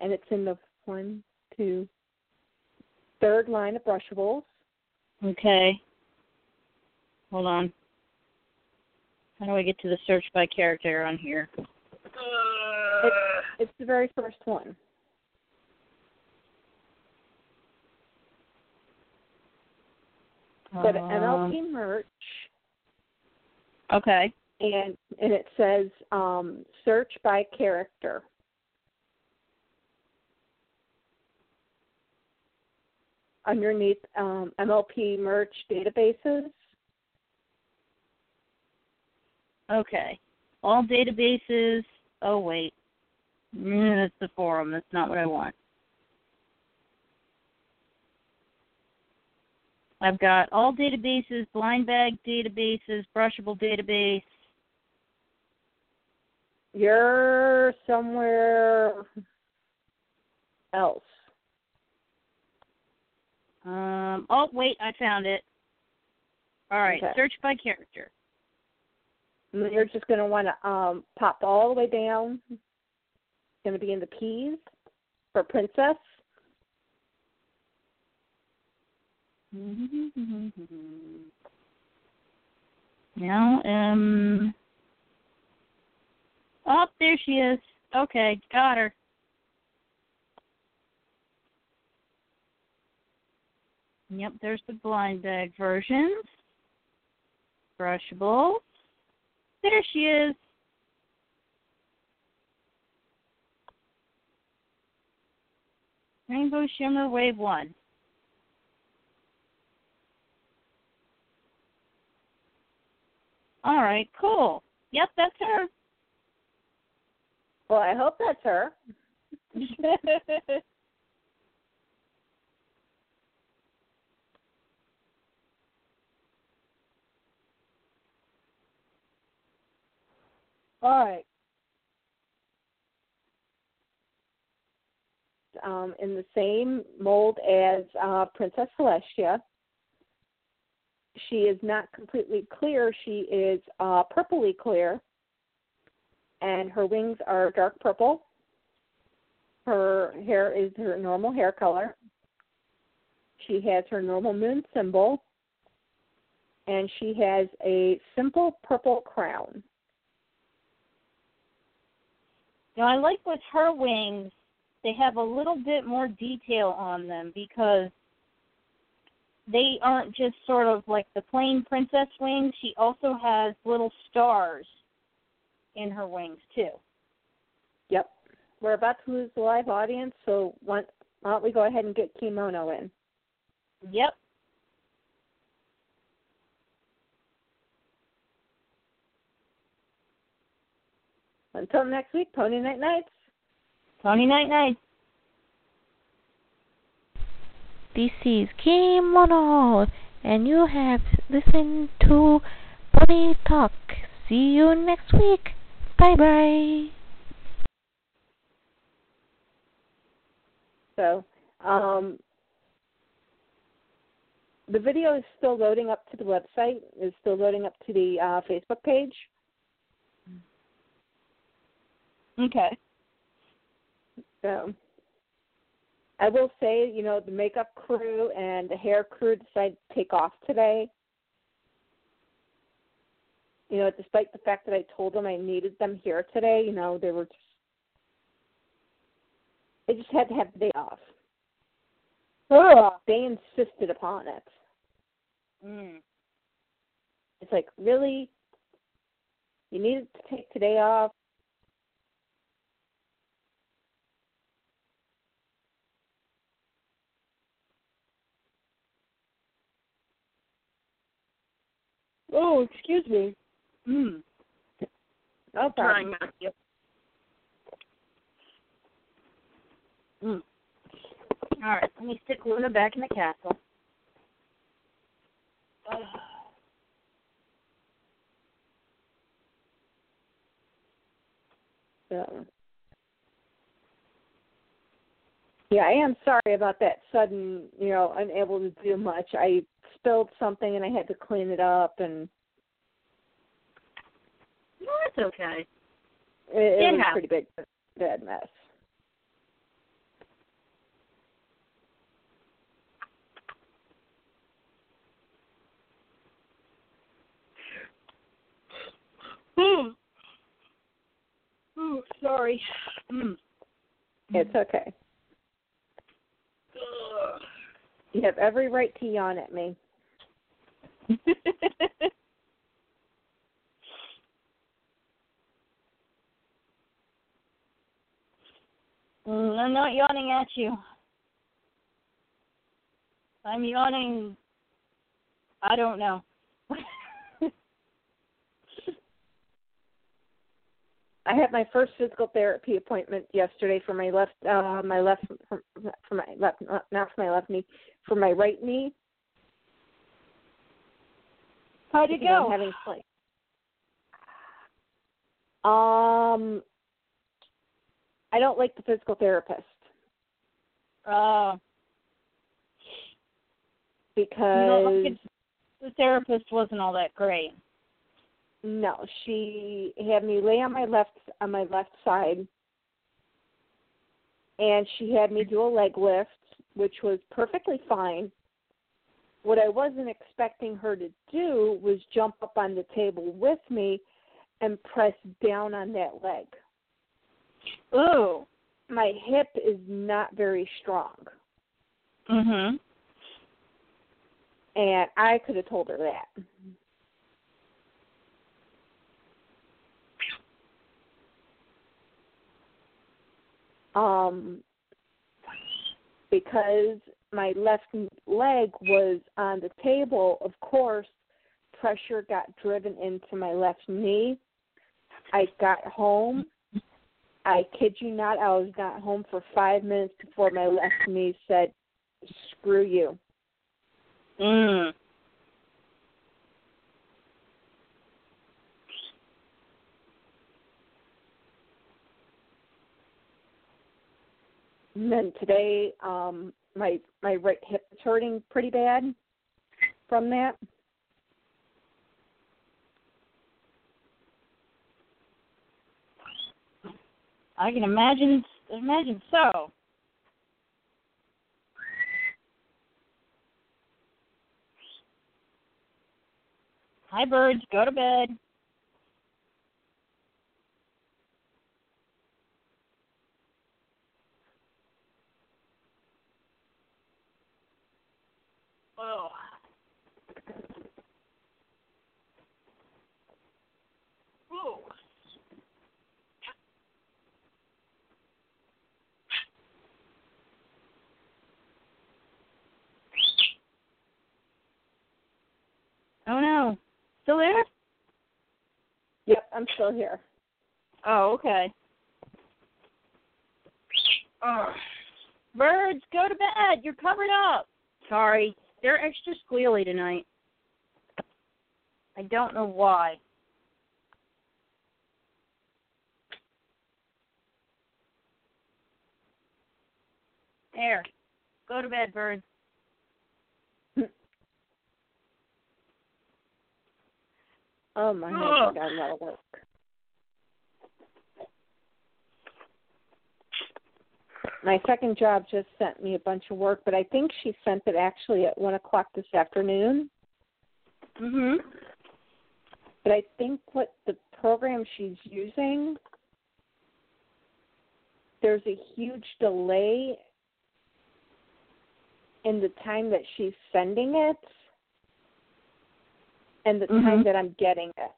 and it's in the one, two, third line of brushables. Okay. Hold on. How do I get to the search by character on here? It's, it's the very first one. Go to Um, MLP merch, Okay. and and it says um, search by character. Underneath um, MLP merch databases, Okay. All databases. Oh wait. Mm, that's the forum. That's not what I want. I've got all databases, blind bag databases, brushable database. you're somewhere else. Um. Oh wait, I found it. All right. Okay. Search by character. You're just going to want to um, pop all the way down. Going to be in the P's for princess. Now, um. Oh, there she is. Okay, got her. Yep, there's the blind bag versions. Brushable. There she is. Rainbow Shimmer Wave 1. All right, cool. Yep, that's her. Well, I hope that's her. All right. Um, in the same mold as uh, Princess Celestia. She is not completely clear. She is uh, purpley clear, and her wings are dark purple. Her hair is her normal hair color. She has her normal moon symbol, and she has a simple purple crown. Now I like with her wings, they have a little bit more detail on them because they aren't just sort of like the plain princess wings. She also has little stars in her wings too. Yep. We're about to lose the live audience, so why don't we go ahead and get Kimono in? Yep. Until next week, Pony Night Nights. Pony Night Night. This is Kim Kimono, and you have listened to Pony Talk. See you next week. Bye bye. So, um, the video is still loading up to the website. Is still loading up to the uh, Facebook page. Okay. So, I will say, you know, the makeup crew and the hair crew decided to take off today. You know, despite the fact that I told them I needed them here today, you know, they were just they just had to have the day off. Ugh. They insisted upon it. Mm. It's like, really? You needed to take today off? Oh, excuse me. Mm. No Trying problem. Mm. All right, let me stick Luna back in the castle. So. Yeah, I am sorry about that sudden, you know, unable to do much. I spilled something and I had to clean it up, and No, that's okay. it, it It was happens. pretty big, bad mess. Mm. Oh, sorry. Mm. It's okay. You have every right to yawn at me. Mm, I'm not yawning at you. I'm yawning. I don't know. I had my first physical therapy appointment yesterday for my left, uh, my left, for, for my left, not not for my left knee, for my right knee. How'd it I'm go? having slight. Um, I don't like the physical therapist Uh, because don't the therapist wasn't all that great. no, she had me lay on my left on my left side, and she had me do a leg lift, which was perfectly fine. What I wasn't expecting her to do was jump up on the table with me and press down on that leg. Ooh. My hip is not very strong. Mhm. and I could have told her that. Um, because my left leg was on the table, of course, pressure got driven into my left knee. I got home. I kid you not, I was not home for five minutes before my left knee said, "Screw you." Mm. And then today, um, my my right hip is hurting pretty bad from that. I can imagine imagine so. Hi birds, go to bed. Oh. Oh. Oh no. Still there? Yep, I'm still here. Oh, okay. Ugh. Birds, go to bed. You're covered up. Sorry. They're extra squealy tonight. I don't know why. There. Go to bed, birds. Oh my. God, got a lot of work. My second job just sent me a bunch of work, but I think she sent it actually at one o'clock this afternoon. Mhm. But I think what the program she's using, there's a huge delay in the time that she's sending it and the time Mhm. that I'm getting it.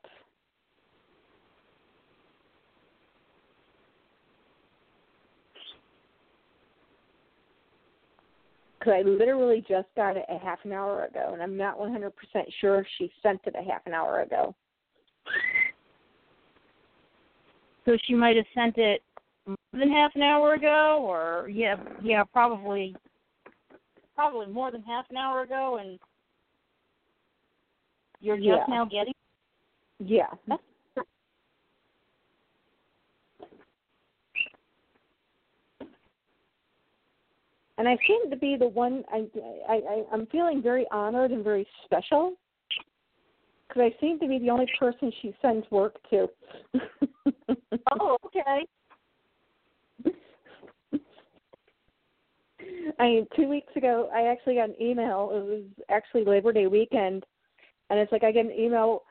because I literally just got it a half an hour ago, and I'm not 100% sure if she sent it a half an hour ago. So she might have sent it more than half an hour ago, or yeah, yeah, probably, probably more than half an hour ago, and you're just Yeah. now getting. Yeah. And I seem to be the one. I, I, I I'm feeling very honored and very special because I seem to be the only person she sends work to. Oh, okay. I mean, two weeks ago, I actually got an email. It was actually Labor Day weekend, and it's like I get an email.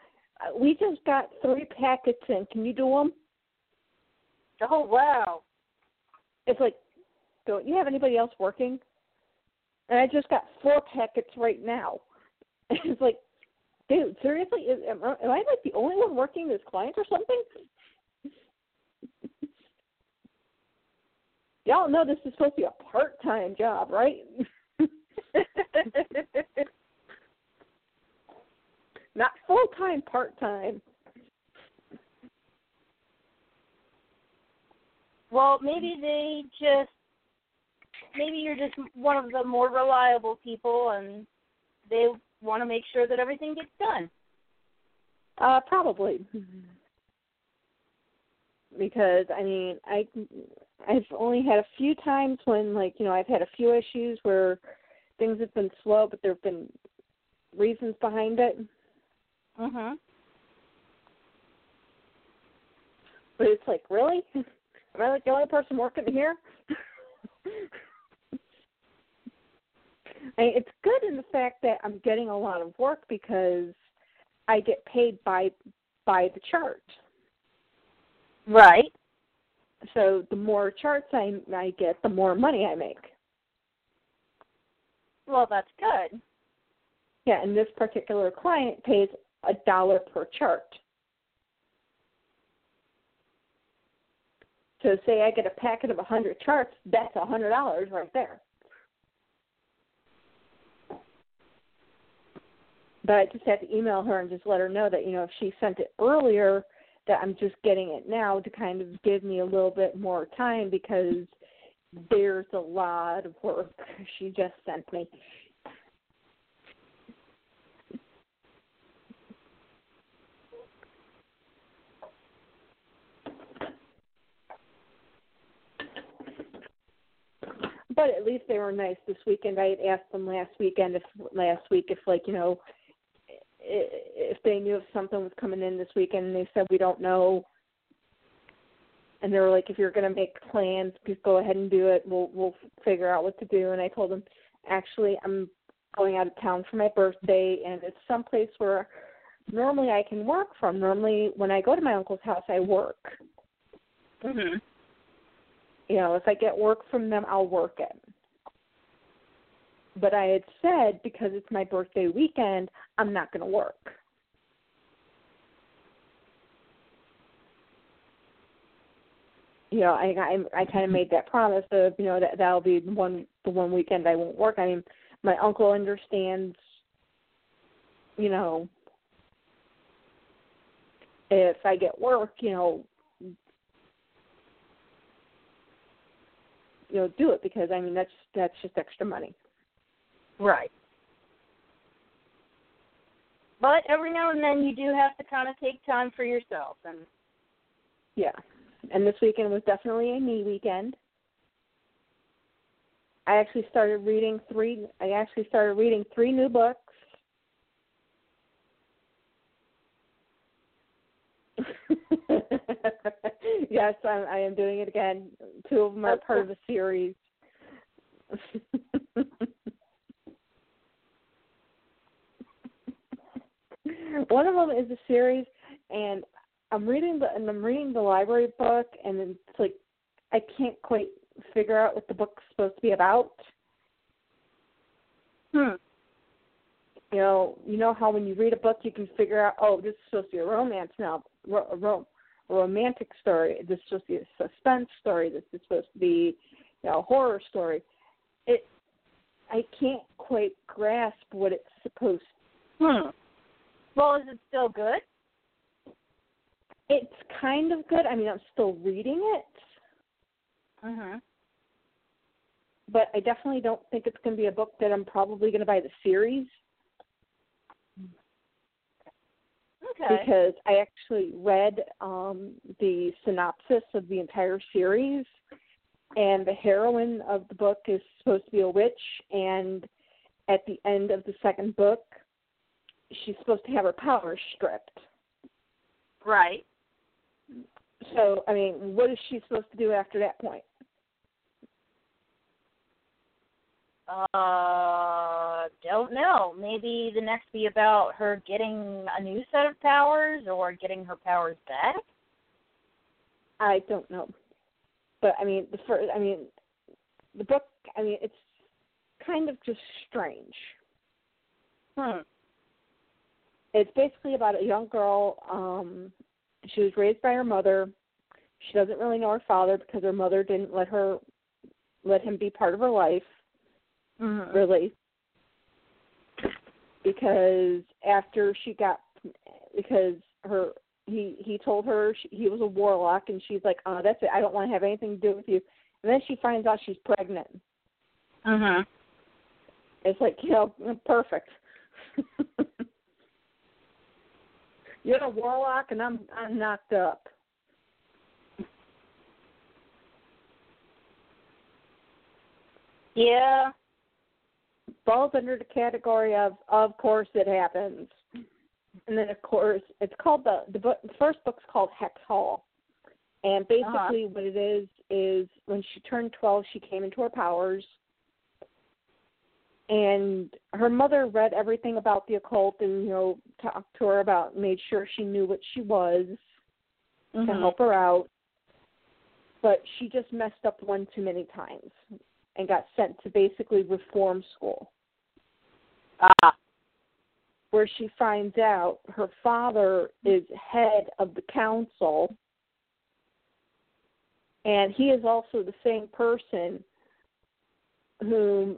"Uh, We just got three packets in. Can you do them? Oh wow. It's like, don't you have anybody else working? And I just got four packets right now. It's like, dude, seriously, is, am, am I like the only one working this client or something? Y'all know this is supposed to be a part-time job, right? Not full-time, part-time. Well, maybe they just maybe you're just one of the more reliable people, and they want to make sure that everything gets done. Uh, probably. Because I mean, I I've only had a few times when like you know I've had a few issues where things have been slow, but there've been reasons behind it. Mhm. But it's like, really? Am I like the only person working here? I mean, it's good in the fact that I'm getting a lot of work because I get paid by by the chart. Right. So the more charts I I get, the more money I make. Well, that's good. Yeah, and this particular client pays a dollar per chart. So say I get a packet of a hundred charts, that's a hundred dollars right there. But I just have to email her and just let her know that, you know, if she sent it earlier, that I'm just getting it now to kind of give me a little bit more time because there's a lot of work she just sent me. But at least they were nice this weekend. I had asked them last weekend if last week if like you know if they knew if something was coming in this weekend, and they said we don't know. And they were like, if you're going to make plans, just go ahead and do it. We'll we'll figure out what to do. And I told them, actually, I'm going out of town for my birthday, and it's someplace where normally I can work from. Normally, when I go to my uncle's house, I work. Mhm. You know, if I get work from them, I'll work it. But I had said because it's my birthday weekend, I'm not going to work. You know, I I, I kind of made that promise of you know that that'll be one the one weekend I won't work. I mean, my uncle understands. You know, if I get work, you know, you know do it because I mean that's that's just extra money. Right. But every now and then you do have to kind of take time for yourself, and Yeah. And this weekend was definitely a me weekend. I actually started reading three I actually started reading three new books. yes, I, I am doing it again. Two of them are part of a series. One of them is a series, and I'm reading the and I'm reading the library book, and it's like I can't quite figure out what the book's supposed to be about. hmm. You know, you know how when you read a book, you can figure out, oh, this is supposed to be a romance novel, ro- a, ro- a romantic story. This is supposed to be a suspense story. This is supposed to be, you know, a horror story. It, I can't quite grasp what it's supposed. Hmm. Well, is it still good? It's kind of good. I mean, I'm still reading it, Mhm. but I definitely don't think it's going to be a book that I'm probably going to buy the series Okay. because I actually read um the synopsis of the entire series and the heroine of the book is supposed to be a witch and at the end of the second book she's supposed to have her powers stripped. Right. So, I mean, what is she supposed to do after that point? Uh, don't know. Maybe the next be about her getting a new set of powers or getting her powers back. I don't know. But I mean, the first, I mean, the book, I mean, it's kind of just strange. Hmm. it's basically about a young girl. Um, she was raised by her mother. She doesn't really know her father because her mother didn't let her let him be part of her life, Mhm. really. Because after she got, because her he he told her she, he was a warlock, and she's like, "Oh, that's it. I don't want to have anything to do with you." And then she finds out she's pregnant. Mhm. It's like, you know, perfect. You're a warlock, and I'm I'm knocked up. Yeah. Falls under the category of, of course, it happens. And then, of course, it's called the the book. The first book's called Hex Hall, and basically what it is is when she turned twelve, she came into her powers. And her mother read everything about the occult and you know talked to her about, made sure she knew what she was. to Mhm. help her out. But she just messed up one too many times and got sent to basically reform school, Ah. where she finds out her father is head of the council, and he is also the same person whom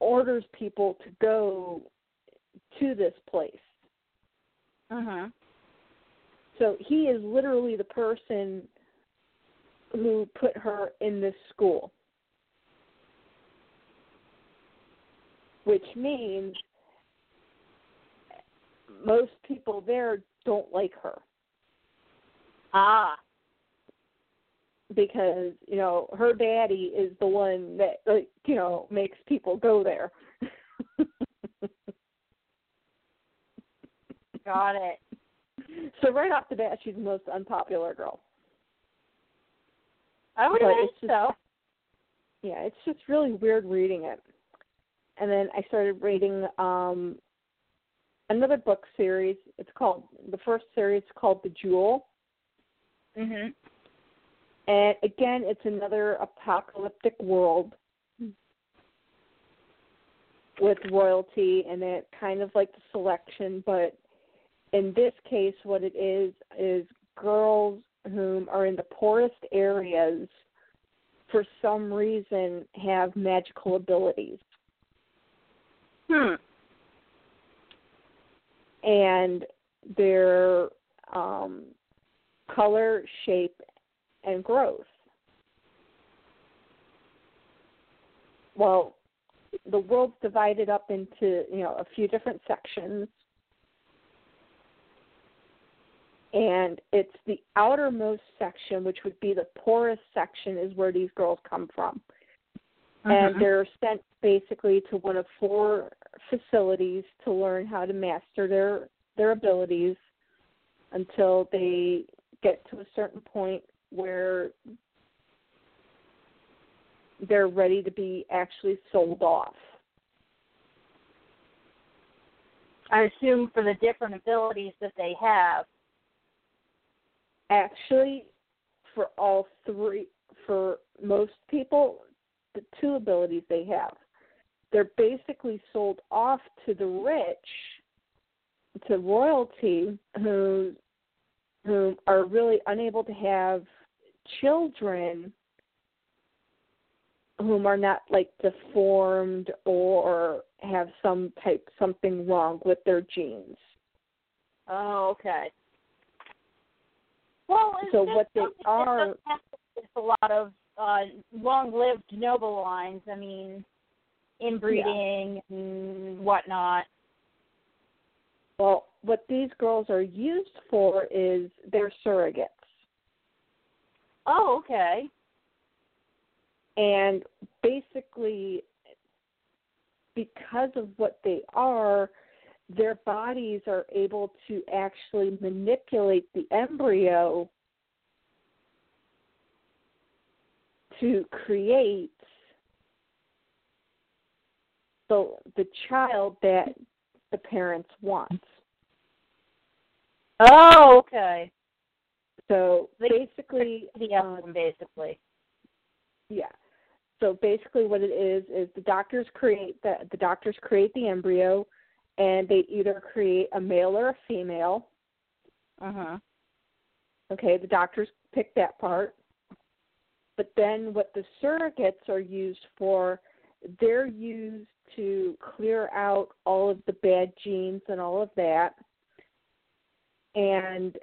orders people to go to this place. Mhm. So he is literally the person who put her in this school. Which means most people there don't like her Ah. because, you know, her daddy is the one that like, you know, makes people go there. Got it. so right off the bat she's the most unpopular girl. I would imagine so. yeah, it's just really weird reading it. And then I started reading um another book series. It's called the first series called The Jewel. Mhm. And again it's another apocalyptic world with royalty and it kind of like the selection, but in this case what it is is girls whom are in the poorest areas for some reason have magical abilities. Hmm. And their um, color, shape, and growth. Well, the world's divided up into you know a few different sections, and it's the outermost section, which would be the poorest section, is where these girls come from. And Mhm. they're sent basically to one of four facilities to learn how to master their their abilities until they get to a certain point where they're ready to be actually sold off. I assume for the different abilities that they have. Actually, for all three, for most people, the two abilities they have, they're basically sold off to the rich, to royalty, who who are really unable to have children whom are not like deformed or have some type something wrong with their genes. Oh, okay. Well, So what they are- with a lot of uh, long-lived noble lines. I mean, inbreeding and whatnot. Well, what these girls are used for is they're surrogates. Oh, okay. And basically, because of what they are, their bodies are able to actually manipulate the embryo to create the the child that the parents want. Oh, okay. So They- basically, The uh, album, basically. Yeah. So basically, what it is is the doctors create the the doctors create the embryo, and they either create a male or a female. Uh huh. Okay, the doctors pick that part. But then, what the surrogates are used for, they're used to clear out all of the bad genes and all of that. And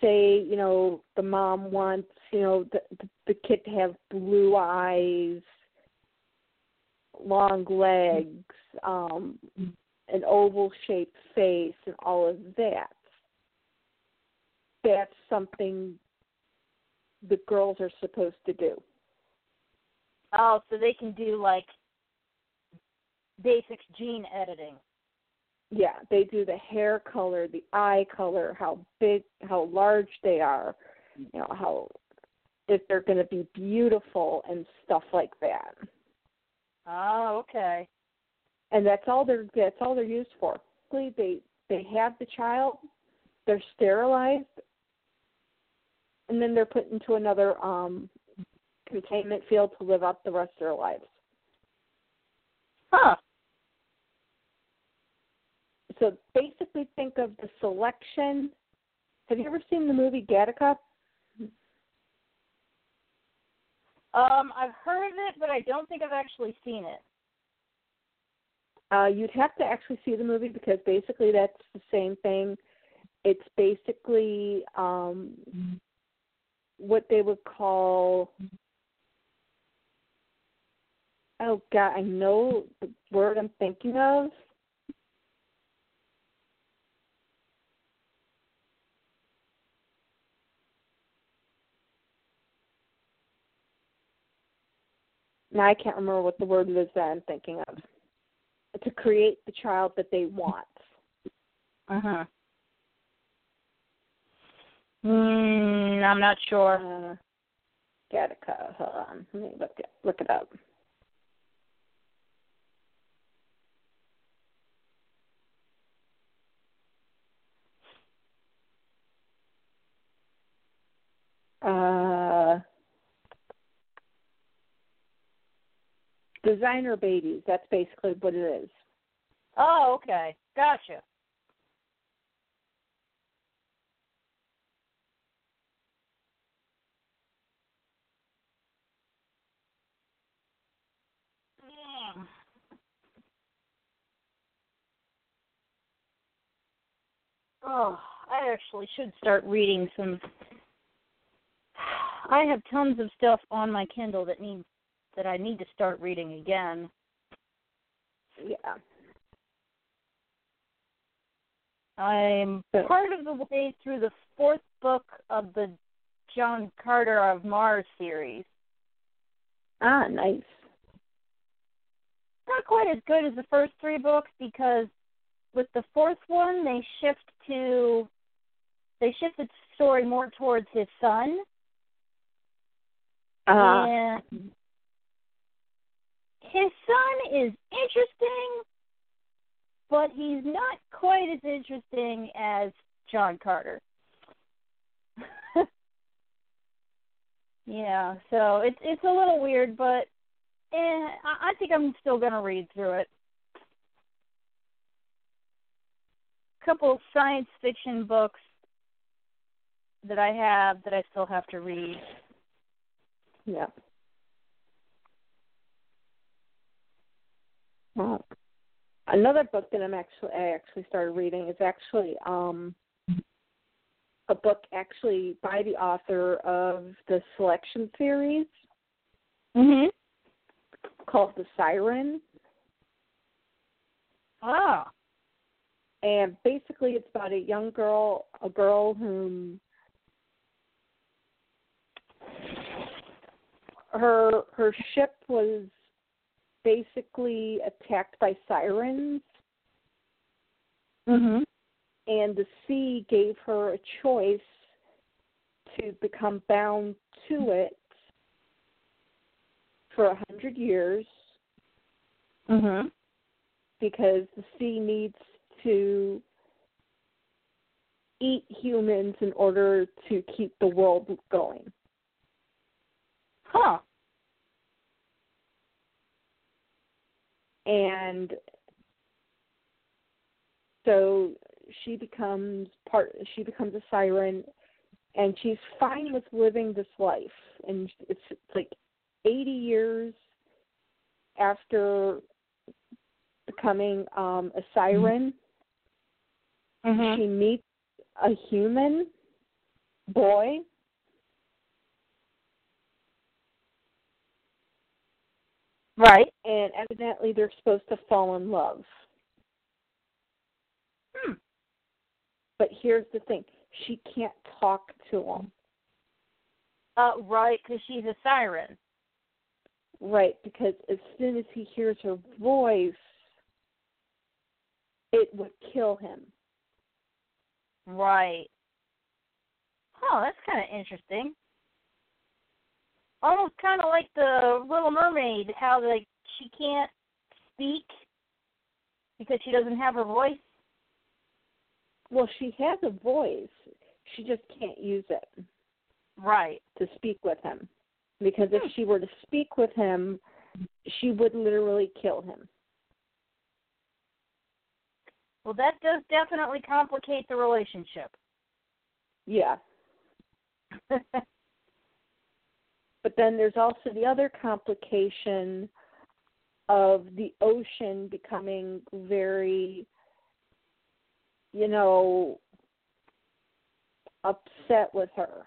say, you know, the mom wants, you know, the the, kid to have blue eyes, long legs, um, an oval shaped face, and all of that. That's something the girls are supposed to do. Oh, so they can do like basic gene editing. Yeah, they do the hair color, the eye color, how big, how large they are, you know, how if they're going to be beautiful and stuff like that. Oh, okay. And that's all they're that's all they're used for. They they have the child, they're sterilized, and then they're put into another um containment field to live out the rest of their lives. Huh. So basically, think of the selection. Have you ever seen the movie Gattaca? Um, I've heard of it, but I don't think I've actually seen it. Uh, you'd have to actually see the movie because basically that's the same thing. It's basically um, what they would call. Oh God, I know the word I'm thinking of. Now I can't remember what the word is that I'm thinking of. To create the child that they want. Uh huh. Mm, I'm not sure. Gattaca. Hold on. Let me look it look it up. Uh, designer babies. That's basically what it is. Oh, okay. Gotcha. Mm. Oh, I actually should start reading some. I have tons of stuff on my Kindle that needs that I need to start reading again. Yeah. I'm part of the way through the fourth book of the John Carter of Mars series. Ah, nice. Not quite as good as the first three books because with the fourth one they shift to they shift the story more towards his son Uh, and his son is interesting but he's not quite as interesting as John Carter. yeah, so it's it's a little weird, but eh, I, I think I'm still gonna read through it. Couple science fiction books that I have that I still have to read. yeah. Well, another book that I'm actually I actually started reading is actually um a book actually by the author of the selection series Mhm. called The Siren. Oh. And basically it's about a young girl a girl whom her her ship was basically attacked by sirens Mhm. and the sea gave her a choice to become bound to it for a hundred years Mhm. because the sea needs to eat humans in order to keep the world going. Huh. And so she becomes part she becomes a siren and she's fine with living this life and it's like 80 years after becoming um a siren Mhm. she meets a human boy Right. and evidently they're supposed to fall in love Hmm. but here's the thing she can't talk to him Uh, right, because she's a siren. right because as soon as he hears her voice it would kill him Right. Oh, that's kind of interesting. Almost kind of like the Little Mermaid, how like she can't speak because she doesn't have her voice. well she has a voice she just can't use it Right. to speak with him because if hmm. she were to speak with him she would literally kill him Well, that does definitely complicate the relationship. yeah But then there's also the other complication of the ocean becoming very, you know, upset with her.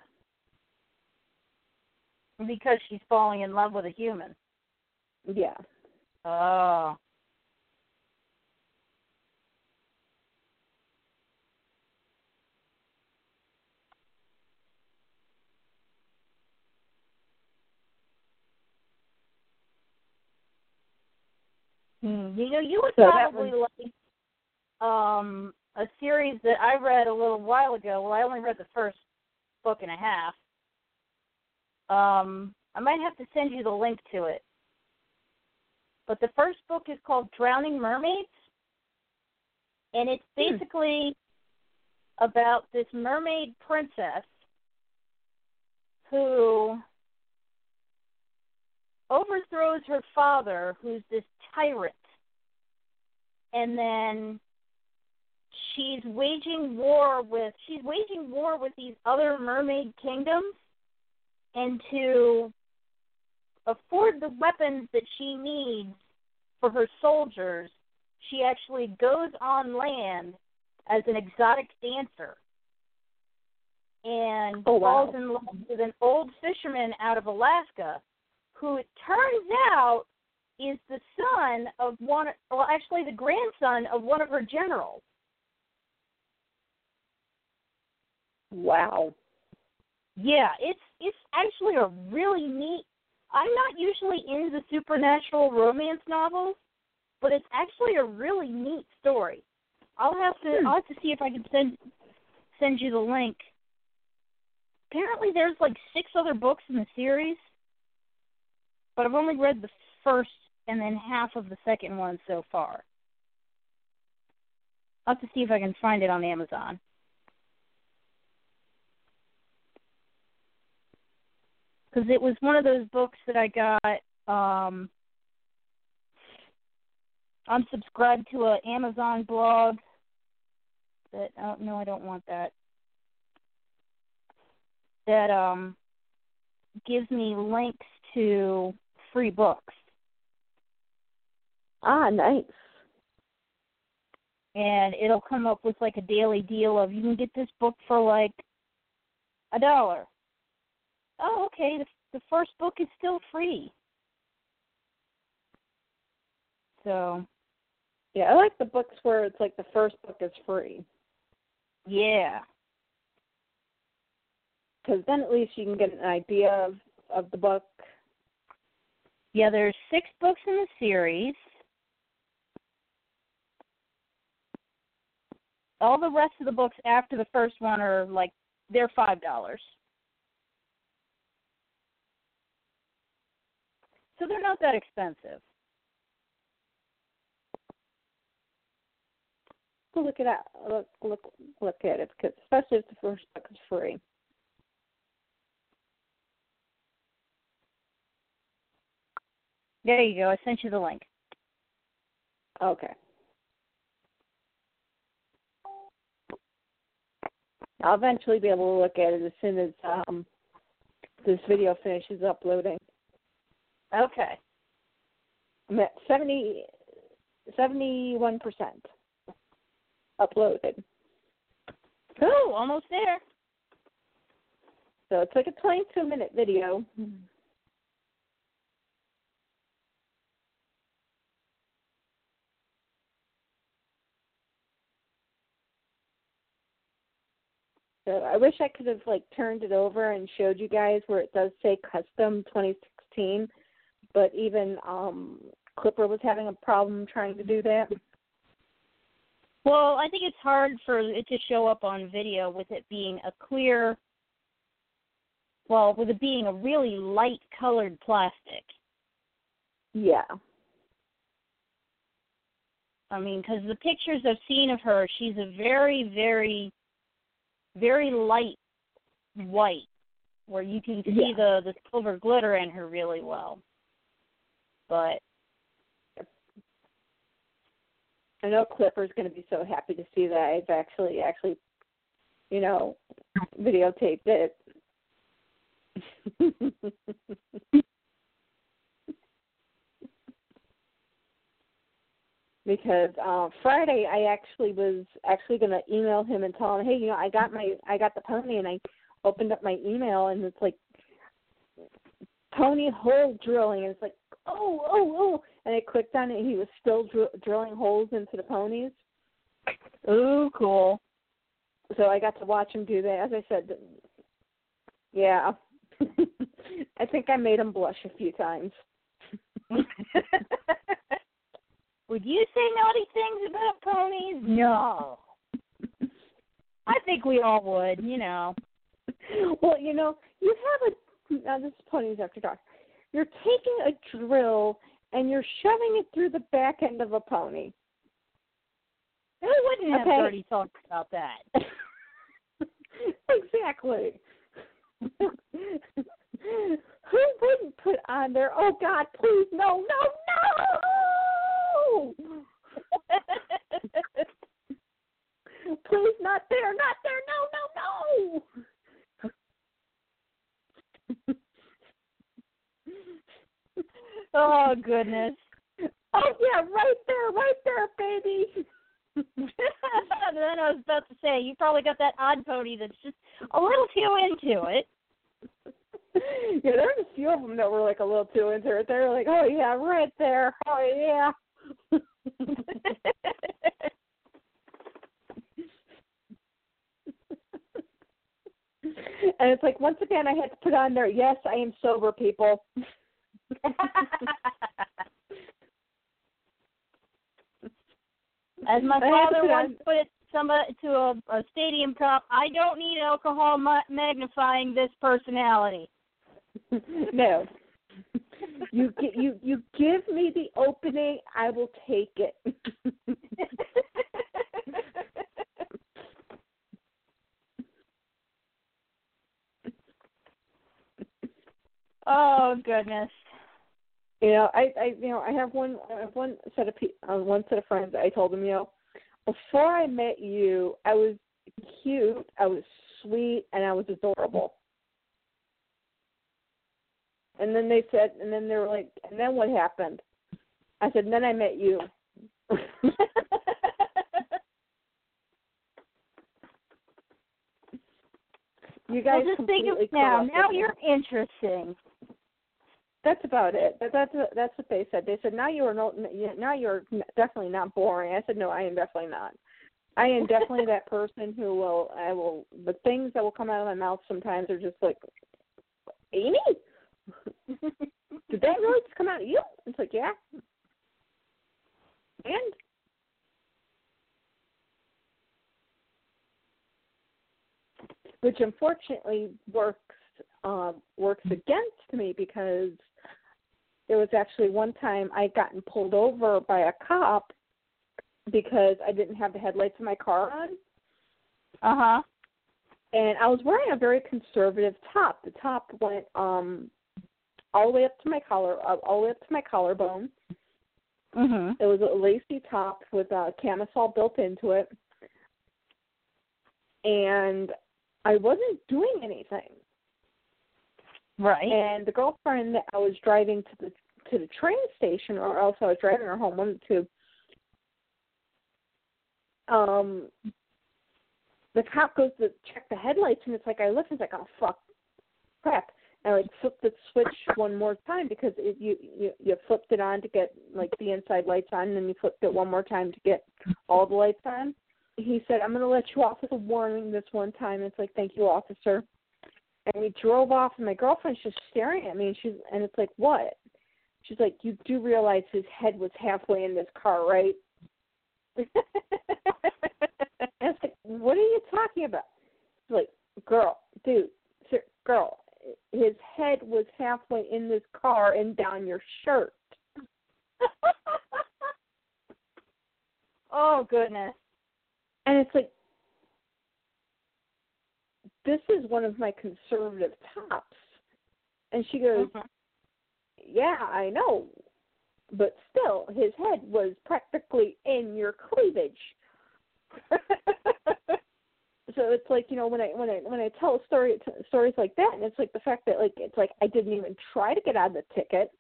because she's falling in love with a human. Yeah. Oh. Hmm. You know, you would So probably like um a series that I read a little while ago. Well, I only read the first book and a half. Um, I might have to send you the link to it. But the first book is called Drowning Mermaids, and it's Hmm. basically about this mermaid princess who overthrows her father, who's this tyrant, and then she's waging war with she's waging war with these other mermaid kingdoms, and to afford the weapons that she needs for her soldiers, she actually goes on land as an exotic dancer and Oh, wow. falls in love with an old fisherman out of Alaska who it turns out is the son of one well actually the grandson of one of her generals. Wow. Yeah, it's it's actually a really neat. I'm not usually into supernatural romance novels, but it's actually a really neat story. I'll have to Hmm. I'll have to see if I can send send you the link. Apparently, there's like six other books in the series, but I've only read the first and then half of the second one so far. I'll have to see if I can find it on Amazon. because it was one of those books that I got. Um, I'm subscribed to a Amazon blog. That oh, no, I don't want that. That um gives me links to free books. Ah, nice. and it'll come up with like a daily deal of you can get this book for like a dollar. Oh, okay. The, the first book is still free. So Yeah, I like the books where it's like the first book is free. yeah, Because then at least you can get an idea of, of the book. Yeah. There's six books in the series. All the rest of the books after the first one are like they're five dollars. So they're not that expensive. Look at that. Look, look, look at it. Because especially if the first book is free. There you go. I sent you the link. Okay. I'll eventually be able to look at it as soon as um this video finishes uploading. Okay. I'm at seventy seventy one percent uploaded. Cool. Almost there. So it's like a twenty two minute video. So I wish I could have like turned it over and showed you guys where it does say custom 2016, but even um Clipper was having a problem trying to do that. Well, I think it's hard for it to show up on video with it being a clear, well, with it being a really light colored plastic. Yeah. I mean, because the pictures I've seen of her, she's a very, very, very light mm-hmm. white, where you can see Yeah. the the silver glitter in her really well. But I know Clipper's going to be so happy to see that I've actually actually, you know, mm-hmm. videotaped it. because uh Friday I actually was actually going to email him and tell him, "Hey, you know, I got my I got the pony and I opened up my email and it's like pony hole drilling and it's like, "Oh, oh, oh." And I clicked on it and he was still dr- drilling holes into the ponies. ooh, cool. So I got to watch him do that. As I said, yeah. I think I made him blush a few times. Would you say naughty things about ponies? No. I think we all would, you know. well, you know, you have a now this is ponies after dark. You're taking a drill and you're shoving it through the back end of a pony. Who wouldn't have Okay. dirty thoughts about that? exactly. Who wouldn't put on there? Oh God, please, no, no, no! Please, not there, not there, no, no, no. oh goodness. Oh yeah, right there, right there, baby. then I was about to say, you probably got that odd pony that's just a little too into it. yeah, there's a few of them that were like a little too into it. They're like, oh yeah, right there, oh yeah. and it's like once again, I had to put on there. Yes, I am sober, people. As my I have to father once on- put it somebody to a, a stadium prop, I don't need alcohol ma- magnifying this personality. no. You gi- you you give me the opening, I will take it. oh goodness. You know, I, I, you know, I have one, I have one set of, pe- uh, one set of friends. I told them, you know, before I met you, I was cute, I was sweet, and I was adorable. And then they said, and then they were like, and then what happened? I said, and then I met you. you guys well, just think of now. Now you're interesting. That's about it. That, that's that's what they said. They said now you are no, now you're definitely not boring. I said no, I am definitely not. I am definitely that person who will I will the things that will come out of my mouth sometimes are just like Amy? Did that really just come out of you? It's like, yeah. And which unfortunately works um works against me because there was actually one time I gotten pulled over by a cop because I didn't have the headlights in my car on. Uh huh. And I was wearing a very conservative top. The top went um all the way up to my collar, uh, all the way up to my collarbone. Mhm. It was a lacy top with a camisole built into it. And I wasn't doing anything. Right. And the girlfriend that I was driving to the to the train station or else I was driving her home, one two. Um the cop goes to check the headlights and it's like I look and it's like, Oh fuck crap. I like flipped the switch one more time because it, you, you you flipped it on to get like the inside lights on and then you flipped it one more time to get all the lights on. He said, I'm gonna let you off with a warning this one time. It's like, Thank you, officer and we drove off and my girlfriend's just staring at me and she's and it's like what she's like you do realize his head was halfway in this car right and it's like what are you talking about she's like girl dude sir, girl his head was halfway in this car and down your shirt oh goodness. and it's like this is one of my conservative tops and she goes Mhm. yeah, I know. But still, his head was practically in your cleavage. so it's like you know when I when I when I tell a story stories like that, and it's like the fact that like it's like I didn't even try to get of the ticket.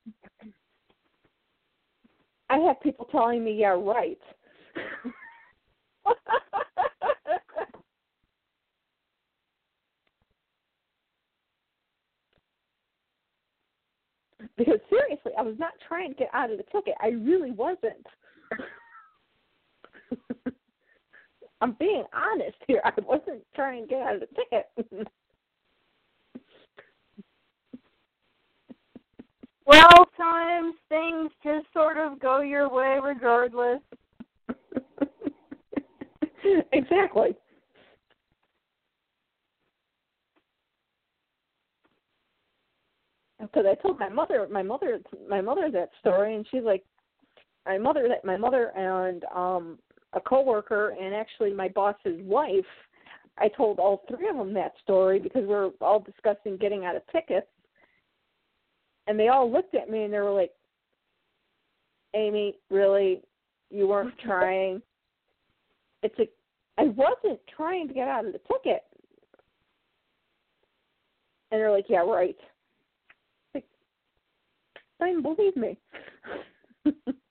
I have people telling me, yeah, right. because seriously, I was not trying to get out of the ticket. I really wasn't. I'm being honest here. I wasn't trying to get out of the ticket. Well, sometimes things just sort of go your way regardless. exactly. Because I told my mother, my mother, my mother that story, and she's like, my mother, that my mother and um a coworker, and actually my boss's wife. I told all three of them that story because we were all discussing getting out of tickets, and they all looked at me and they were like, "Amy, really, you weren't trying." It's like I wasn't trying to get out of the ticket. And they're like, yeah, right. Like, don't believe me.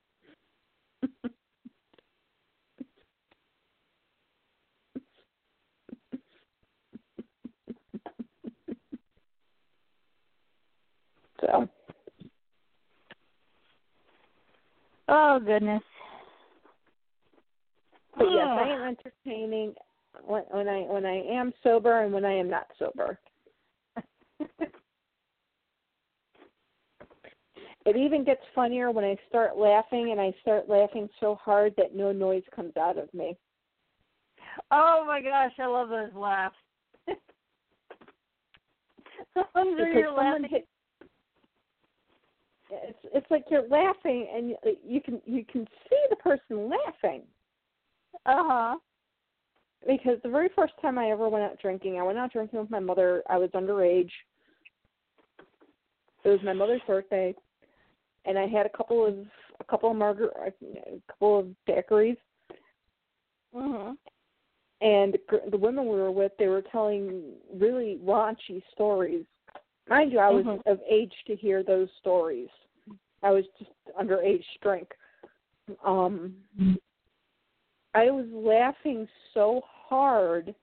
so, Oh goodness. but yes, I am entertaining when, when I when I am sober and when I am not sober. It even gets funnier when I start laughing and I start laughing so hard that no noise comes out of me. Oh my gosh, I love those laughs. Under It's like your someone laughing. hit. It's it's like you're laughing and you, you can you can see the person laughing Uh huh. because the very first time I ever went out drinking, I went out drinking with my mother. I was underage. It was my mother's birthday, and I had a couple of a couple of margar a couple of daiquiris. Mhm. and the, gr- the women we were with, they were telling really raunchy stories. Mind you, I was Mhm. of age to hear those stories. I was just underage drink. Um, I was laughing so hard,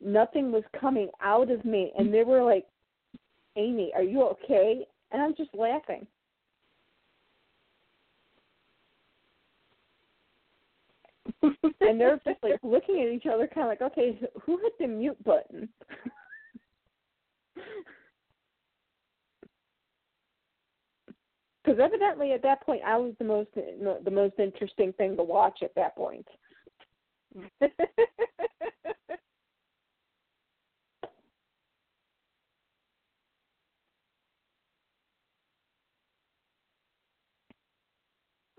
nothing was coming out of me, and they were like, "Amy, are you okay?" And I'm just laughing. and they're just like looking at each other, kind of like, "Okay, who hit the mute button?" Because evidently, at that point, I was the most the most interesting thing to watch at that point.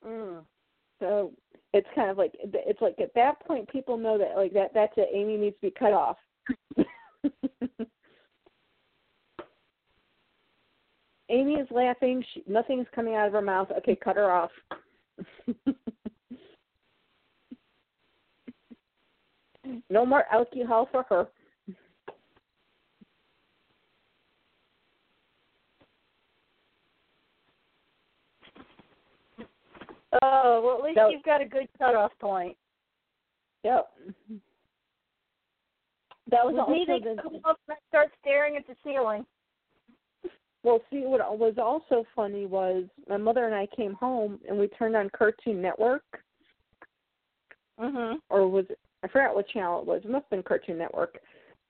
Mm. So it's kind of like it's like at that point, people know that like that that's it. Amy needs to be cut off. Amy is laughing. She, nothing is coming out of her mouth. Okay, cut her off. no more alcohol for her. Oh, well, at least So- you've got a good cutoff point. Yep. That was me, also they the, come up and I start staring at the ceiling. Well, see, what was also funny was my mother and I came home and we turned on Cartoon Network, Mhm. or was it, I forgot what channel it was. It must have been Cartoon Network.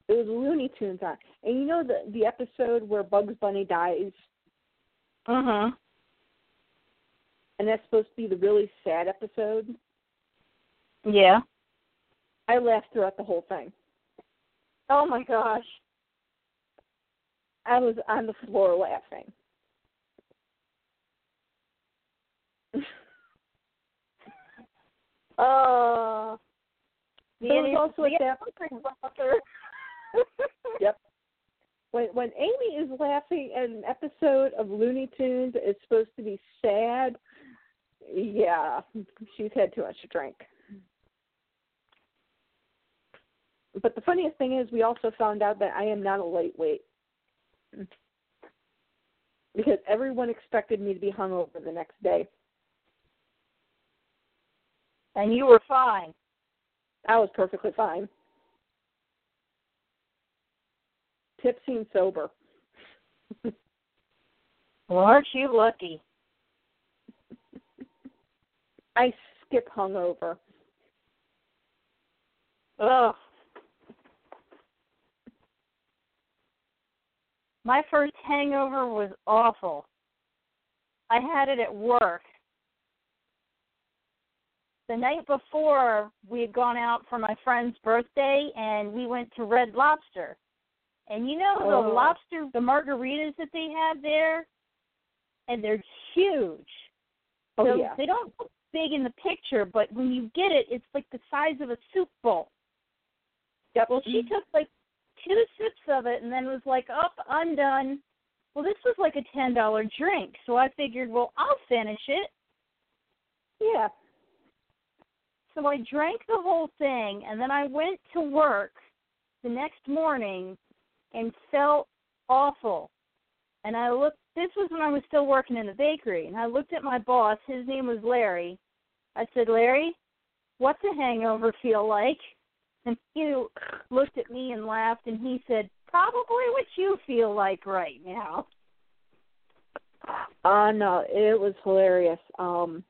It was Looney Tunes on, and you know the the episode where Bugs Bunny dies, Mhm. and that's supposed to be the really sad episode. Yeah. I laughed throughout the whole thing. Oh my gosh. I was on the floor laughing. Uh. The There was also at that. Yep. When when Amy is laughing at an episode of Looney Tunes, it's supposed to be sad. Yeah, she's had too much to drink. But the funniest thing is, we also found out that I am not a lightweight because everyone expected me to be hungover the next day. And you were fine. I was perfectly fine, tipsy and sober. Well, aren't you lucky? I skip hungover. Ugh. My first hangover was awful. I had it at work. The night before, we had gone out for my friend's birthday and we went to Red Lobster. And you know the Oh. lobster, the margaritas that they have there? And they're huge. Oh so yeah. they don't look big in the picture, but when you get it, it's like the size of a soup bowl. Yep. Well, she mm. took like two sips of it and then was like, "Up, I'm done." Well, this was like a ten dollar drink, so I figured, well, I'll finish it. Yeah. So I drank the whole thing, and then I went to work the next morning and felt awful. And I looked. This was when I was still working in the bakery, and I looked at my boss. His name was Larry. I said, Larry, what's a hangover feel like? And he looked at me and laughed, and he said, probably what you feel like right now. Uh no, it was hilarious. Um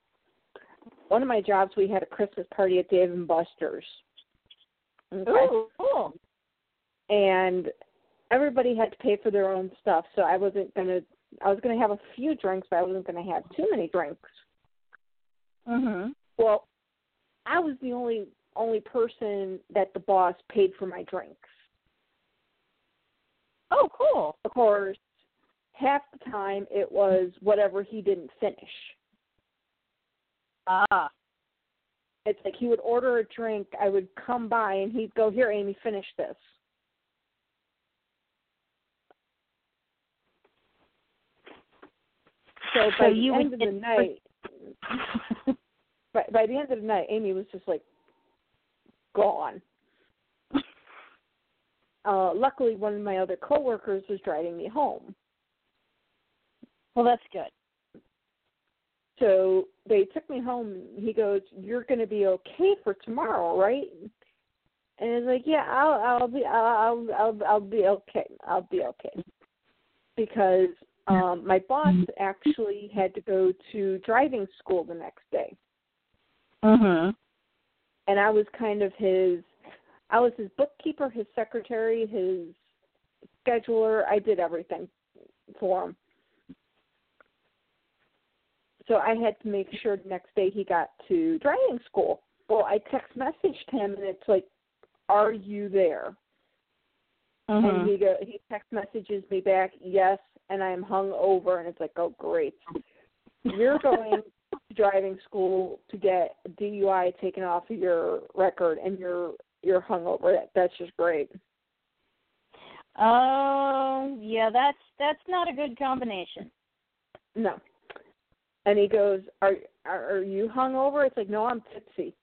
one of my jobs we had a Christmas party at Dave and Buster's. Okay. Ooh, cool. And everybody had to pay for their own stuff, so I wasn't gonna I was gonna have a few drinks, but I wasn't gonna have too many drinks. Mhm. Well, I was the only only person that the boss paid for my drinks. Oh, cool. Of course, half the time it was whatever he didn't finish. Ah. It's like he would order a drink, I would come by and he'd go, Here, Amy, finish this. So So by you the end of the night by by the end of the night Amy was just like gone. Uh luckily one of my other coworkers was driving me home. Well, that's good. So they took me home. He goes, "You're going to be okay for tomorrow, right?" And it's like, "Yeah, I'll I'll be I'll I'll I'll be okay. I'll be okay." Because um my boss actually had to go to driving school the next day. Mhm. And I was kind of his I was his bookkeeper, his secretary, his scheduler. I did everything for him. So I had to make sure the next day he got to driving school. Well, I text messaged him and it's like, "Are you there?" And Mhm. he go he text messages me back, "Yes," and I'm hung over, and it's like, "Oh, great! You're going driving school to get a DUI taken off of your record, and you're you're hung over. That that's just great." Oh, yeah, that's that's not a good combination. No. And he goes, "Are are, are you hung over?" It's like, "No, I'm tipsy."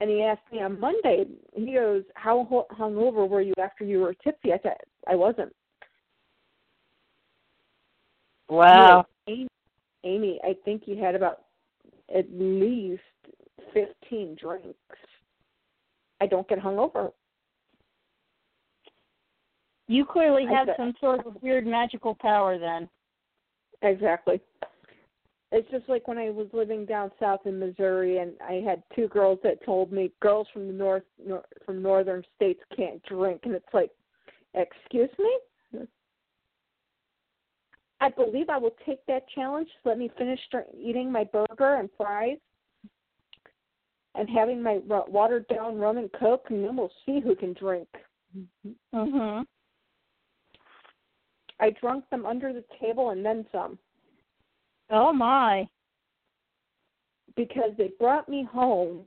And he asked me on Monday. He goes, "How ho- hungover were you after you were tipsy?" I said, "I wasn't." Wow. Amy, Amy, I think you had about at least fifteen drinks. I don't get hungover. You clearly have some sort of weird magical power then. Exactly. It's just like when I was living down south in Missouri, and I had two girls that told me girls from the north, nor, from northern states can't drink, and it's like, excuse me. I believe I will take that challenge. Let me finish eating my burger and fries, and having my watered down rum and coke, and then we'll see who can drink. Mhm. I drunk them under the table and then some. Oh my. because they brought me home.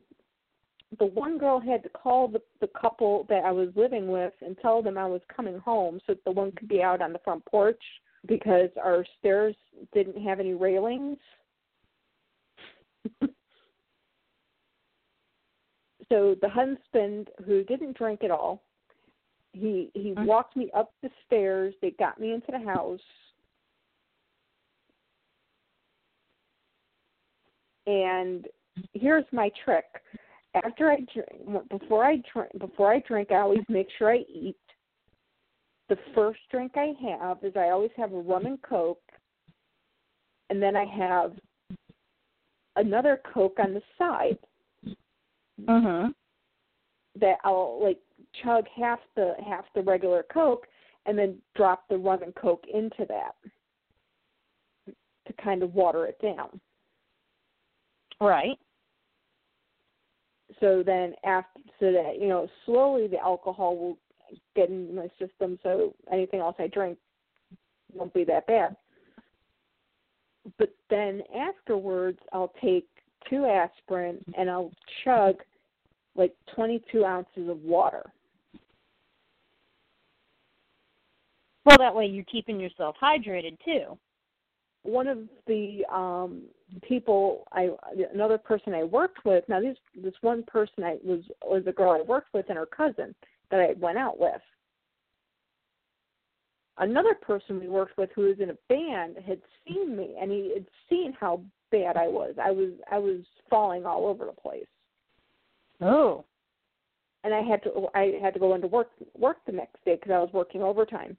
The one girl had to call the the couple that I was living with and tell them I was coming home so that the one could be out on the front porch because our stairs didn't have any railings. so the husband who didn't drink at all, he he Mhm. walked me up the stairs, they got me into the house. and here's my trick after i drink before i drink before i drink i always make sure i eat the first drink i have is i always have a rum and coke and then i have another coke on the side Mhm. that i'll like chug half the half the regular coke and then drop the rum and coke into that to kind of water it down Right. so then after so that you know slowly the alcohol will get into my system so anything else i drink won't be that bad but then afterwards i'll take two aspirin and i'll chug like 22 ounces of water Well, that way you're keeping yourself hydrated too. one of the um people I another person I worked with now this this one person I was was a girl I worked with and her cousin that I went out with. Another person we worked with who was in a band had seen me and he had seen how bad I was. I was I was falling all over the place. Oh. And I had to I had to go into work work the next day because I was working overtime.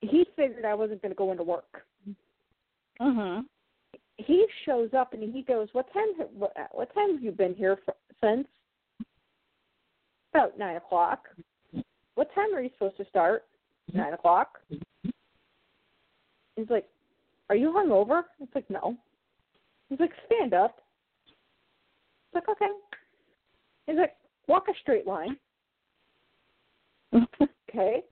He figured I wasn't going to go into work. Mhm. he shows up and he goes, "What time? What, what time have you been here for, since?" About nine o'clock. What time are you supposed to start? Nine o'clock. He's like, "Are you hungover?" It's like, "No." He's like, "Stand up." It's like, "Okay." He's like, "Walk a straight line." okay.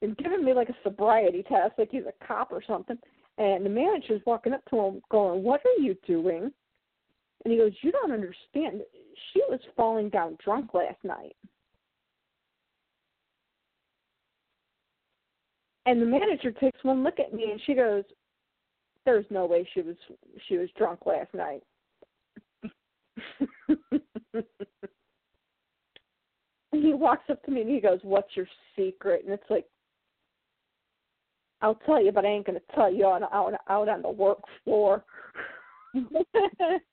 He's giving me like a sobriety test, like he's a cop or something. And the manager's walking up to him, going, "What are you doing?" And he goes, "You don't understand. She was falling down drunk last night." And the manager takes one look at me, and she goes, "There's no way she was she was drunk last night." and he walks up to me and he goes, "What's your secret?" And it's like, I'll tell you, but I ain't gonna tell you on out out on the work floor.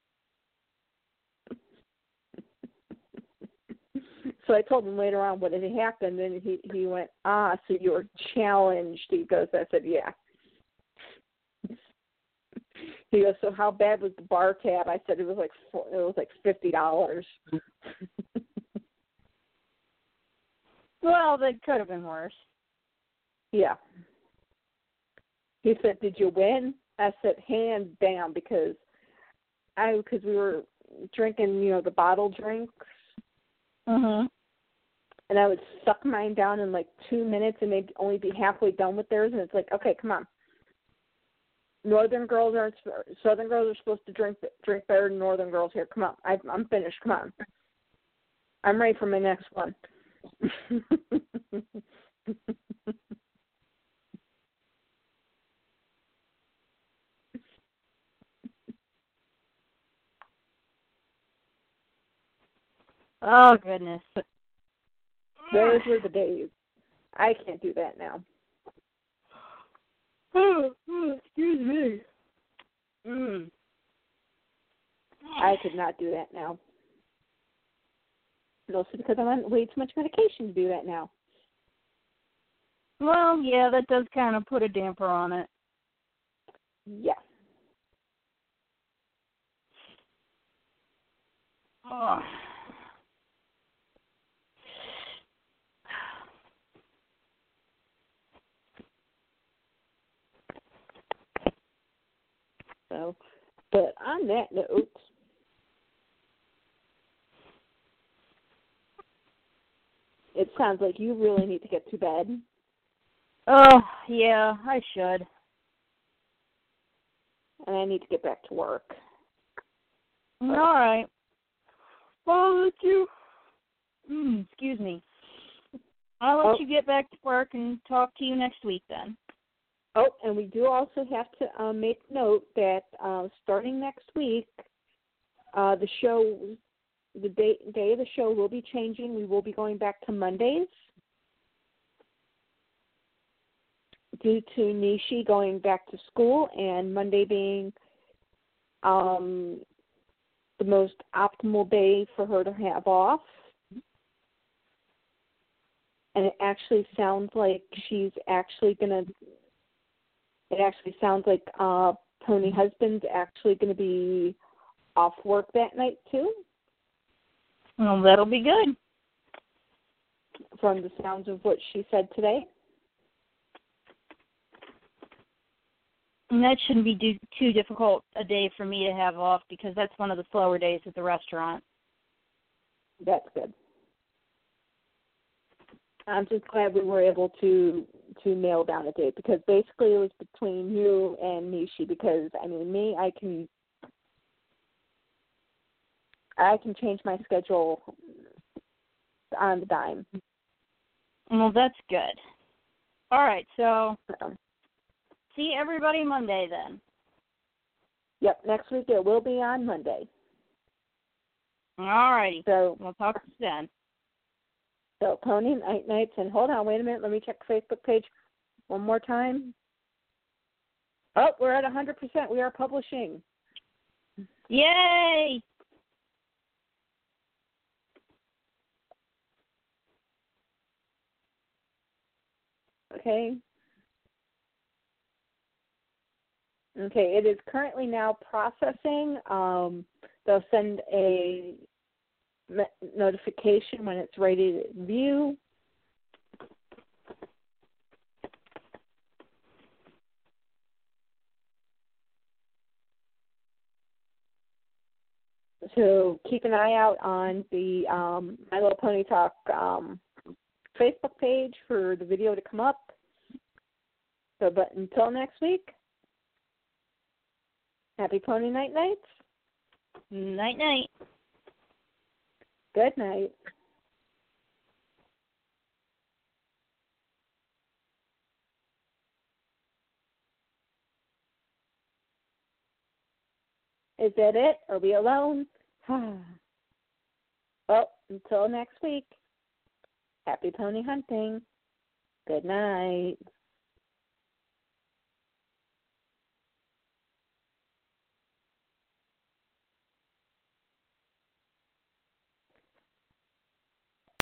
so I told him later on what had happened, and he he went, ah, so you were challenged. He goes, I said, yeah. He goes, so how bad was the bar tab? I said it was like four, it was like fifty dollars. Well, that could have been worse. yeah. He said, did you win? I said, hands down, because I because we were drinking, you know, the bottle drinks, Mhm. And I would suck mine down in like two minutes, and they'd only be halfway done with theirs, and it's like, okay, come on. Northern girls aren't. Southern girls are supposed to drink drink better than Northern girls here. Come on, I, I'm finished. Come on, I'm ready for my next one. Oh goodness. Those were the days. I can't do that now. Oh, excuse me. Mm. I could not do that now. Mostly because I'm on way too much medication to do that now. Well, yeah, that does kind of put a damper on it. Yeah. Oh. So, but on that note, it sounds like you really need to get to bed. Oh, yeah, I should. and I need to get back to work. All right. Well, let you. Mm, excuse me. I'll let Oh. you get back to work and talk to you next week then. Oh, and we do also have to um, make note that uh, starting next week, uh, the show, the day, day of the show will be changing. We will be going back to Mondays due to Nishi going back to school and Monday being um, the most optimal day for her to have off. And it actually sounds like she's actually going to it actually sounds like uh Pony Husband's actually going to be off work that night too, Well, that'll be good. from the sounds of what she said today. And that shouldn't be do- too difficult a day for me to have off because that's one of the slower days at the restaurant. That's good. I'm just glad we were able to to nail down a date because basically it was between you and Nishi because I mean me I can I can change my schedule on the dime. Well, that's good. All right, so So, see everybody Monday then. yep, next week it will be on Monday. All righty. So We'll talk to you then. So Pony Night Nights and hold on, wait a minute, let me check the Facebook page one more time. Oh, we're at a hundred percent. We are publishing. Yay! Okay. Okay, it is currently now processing. Um, they'll send a notification when it's ready to view. So keep an eye out on the um, My Little Pony Talk um, Facebook page for the video to come up. So, but until next week, happy Pony Night Nights. Night night. Good night. Is that it? Are we alone? well, until next week, happy pony hunting. Good night.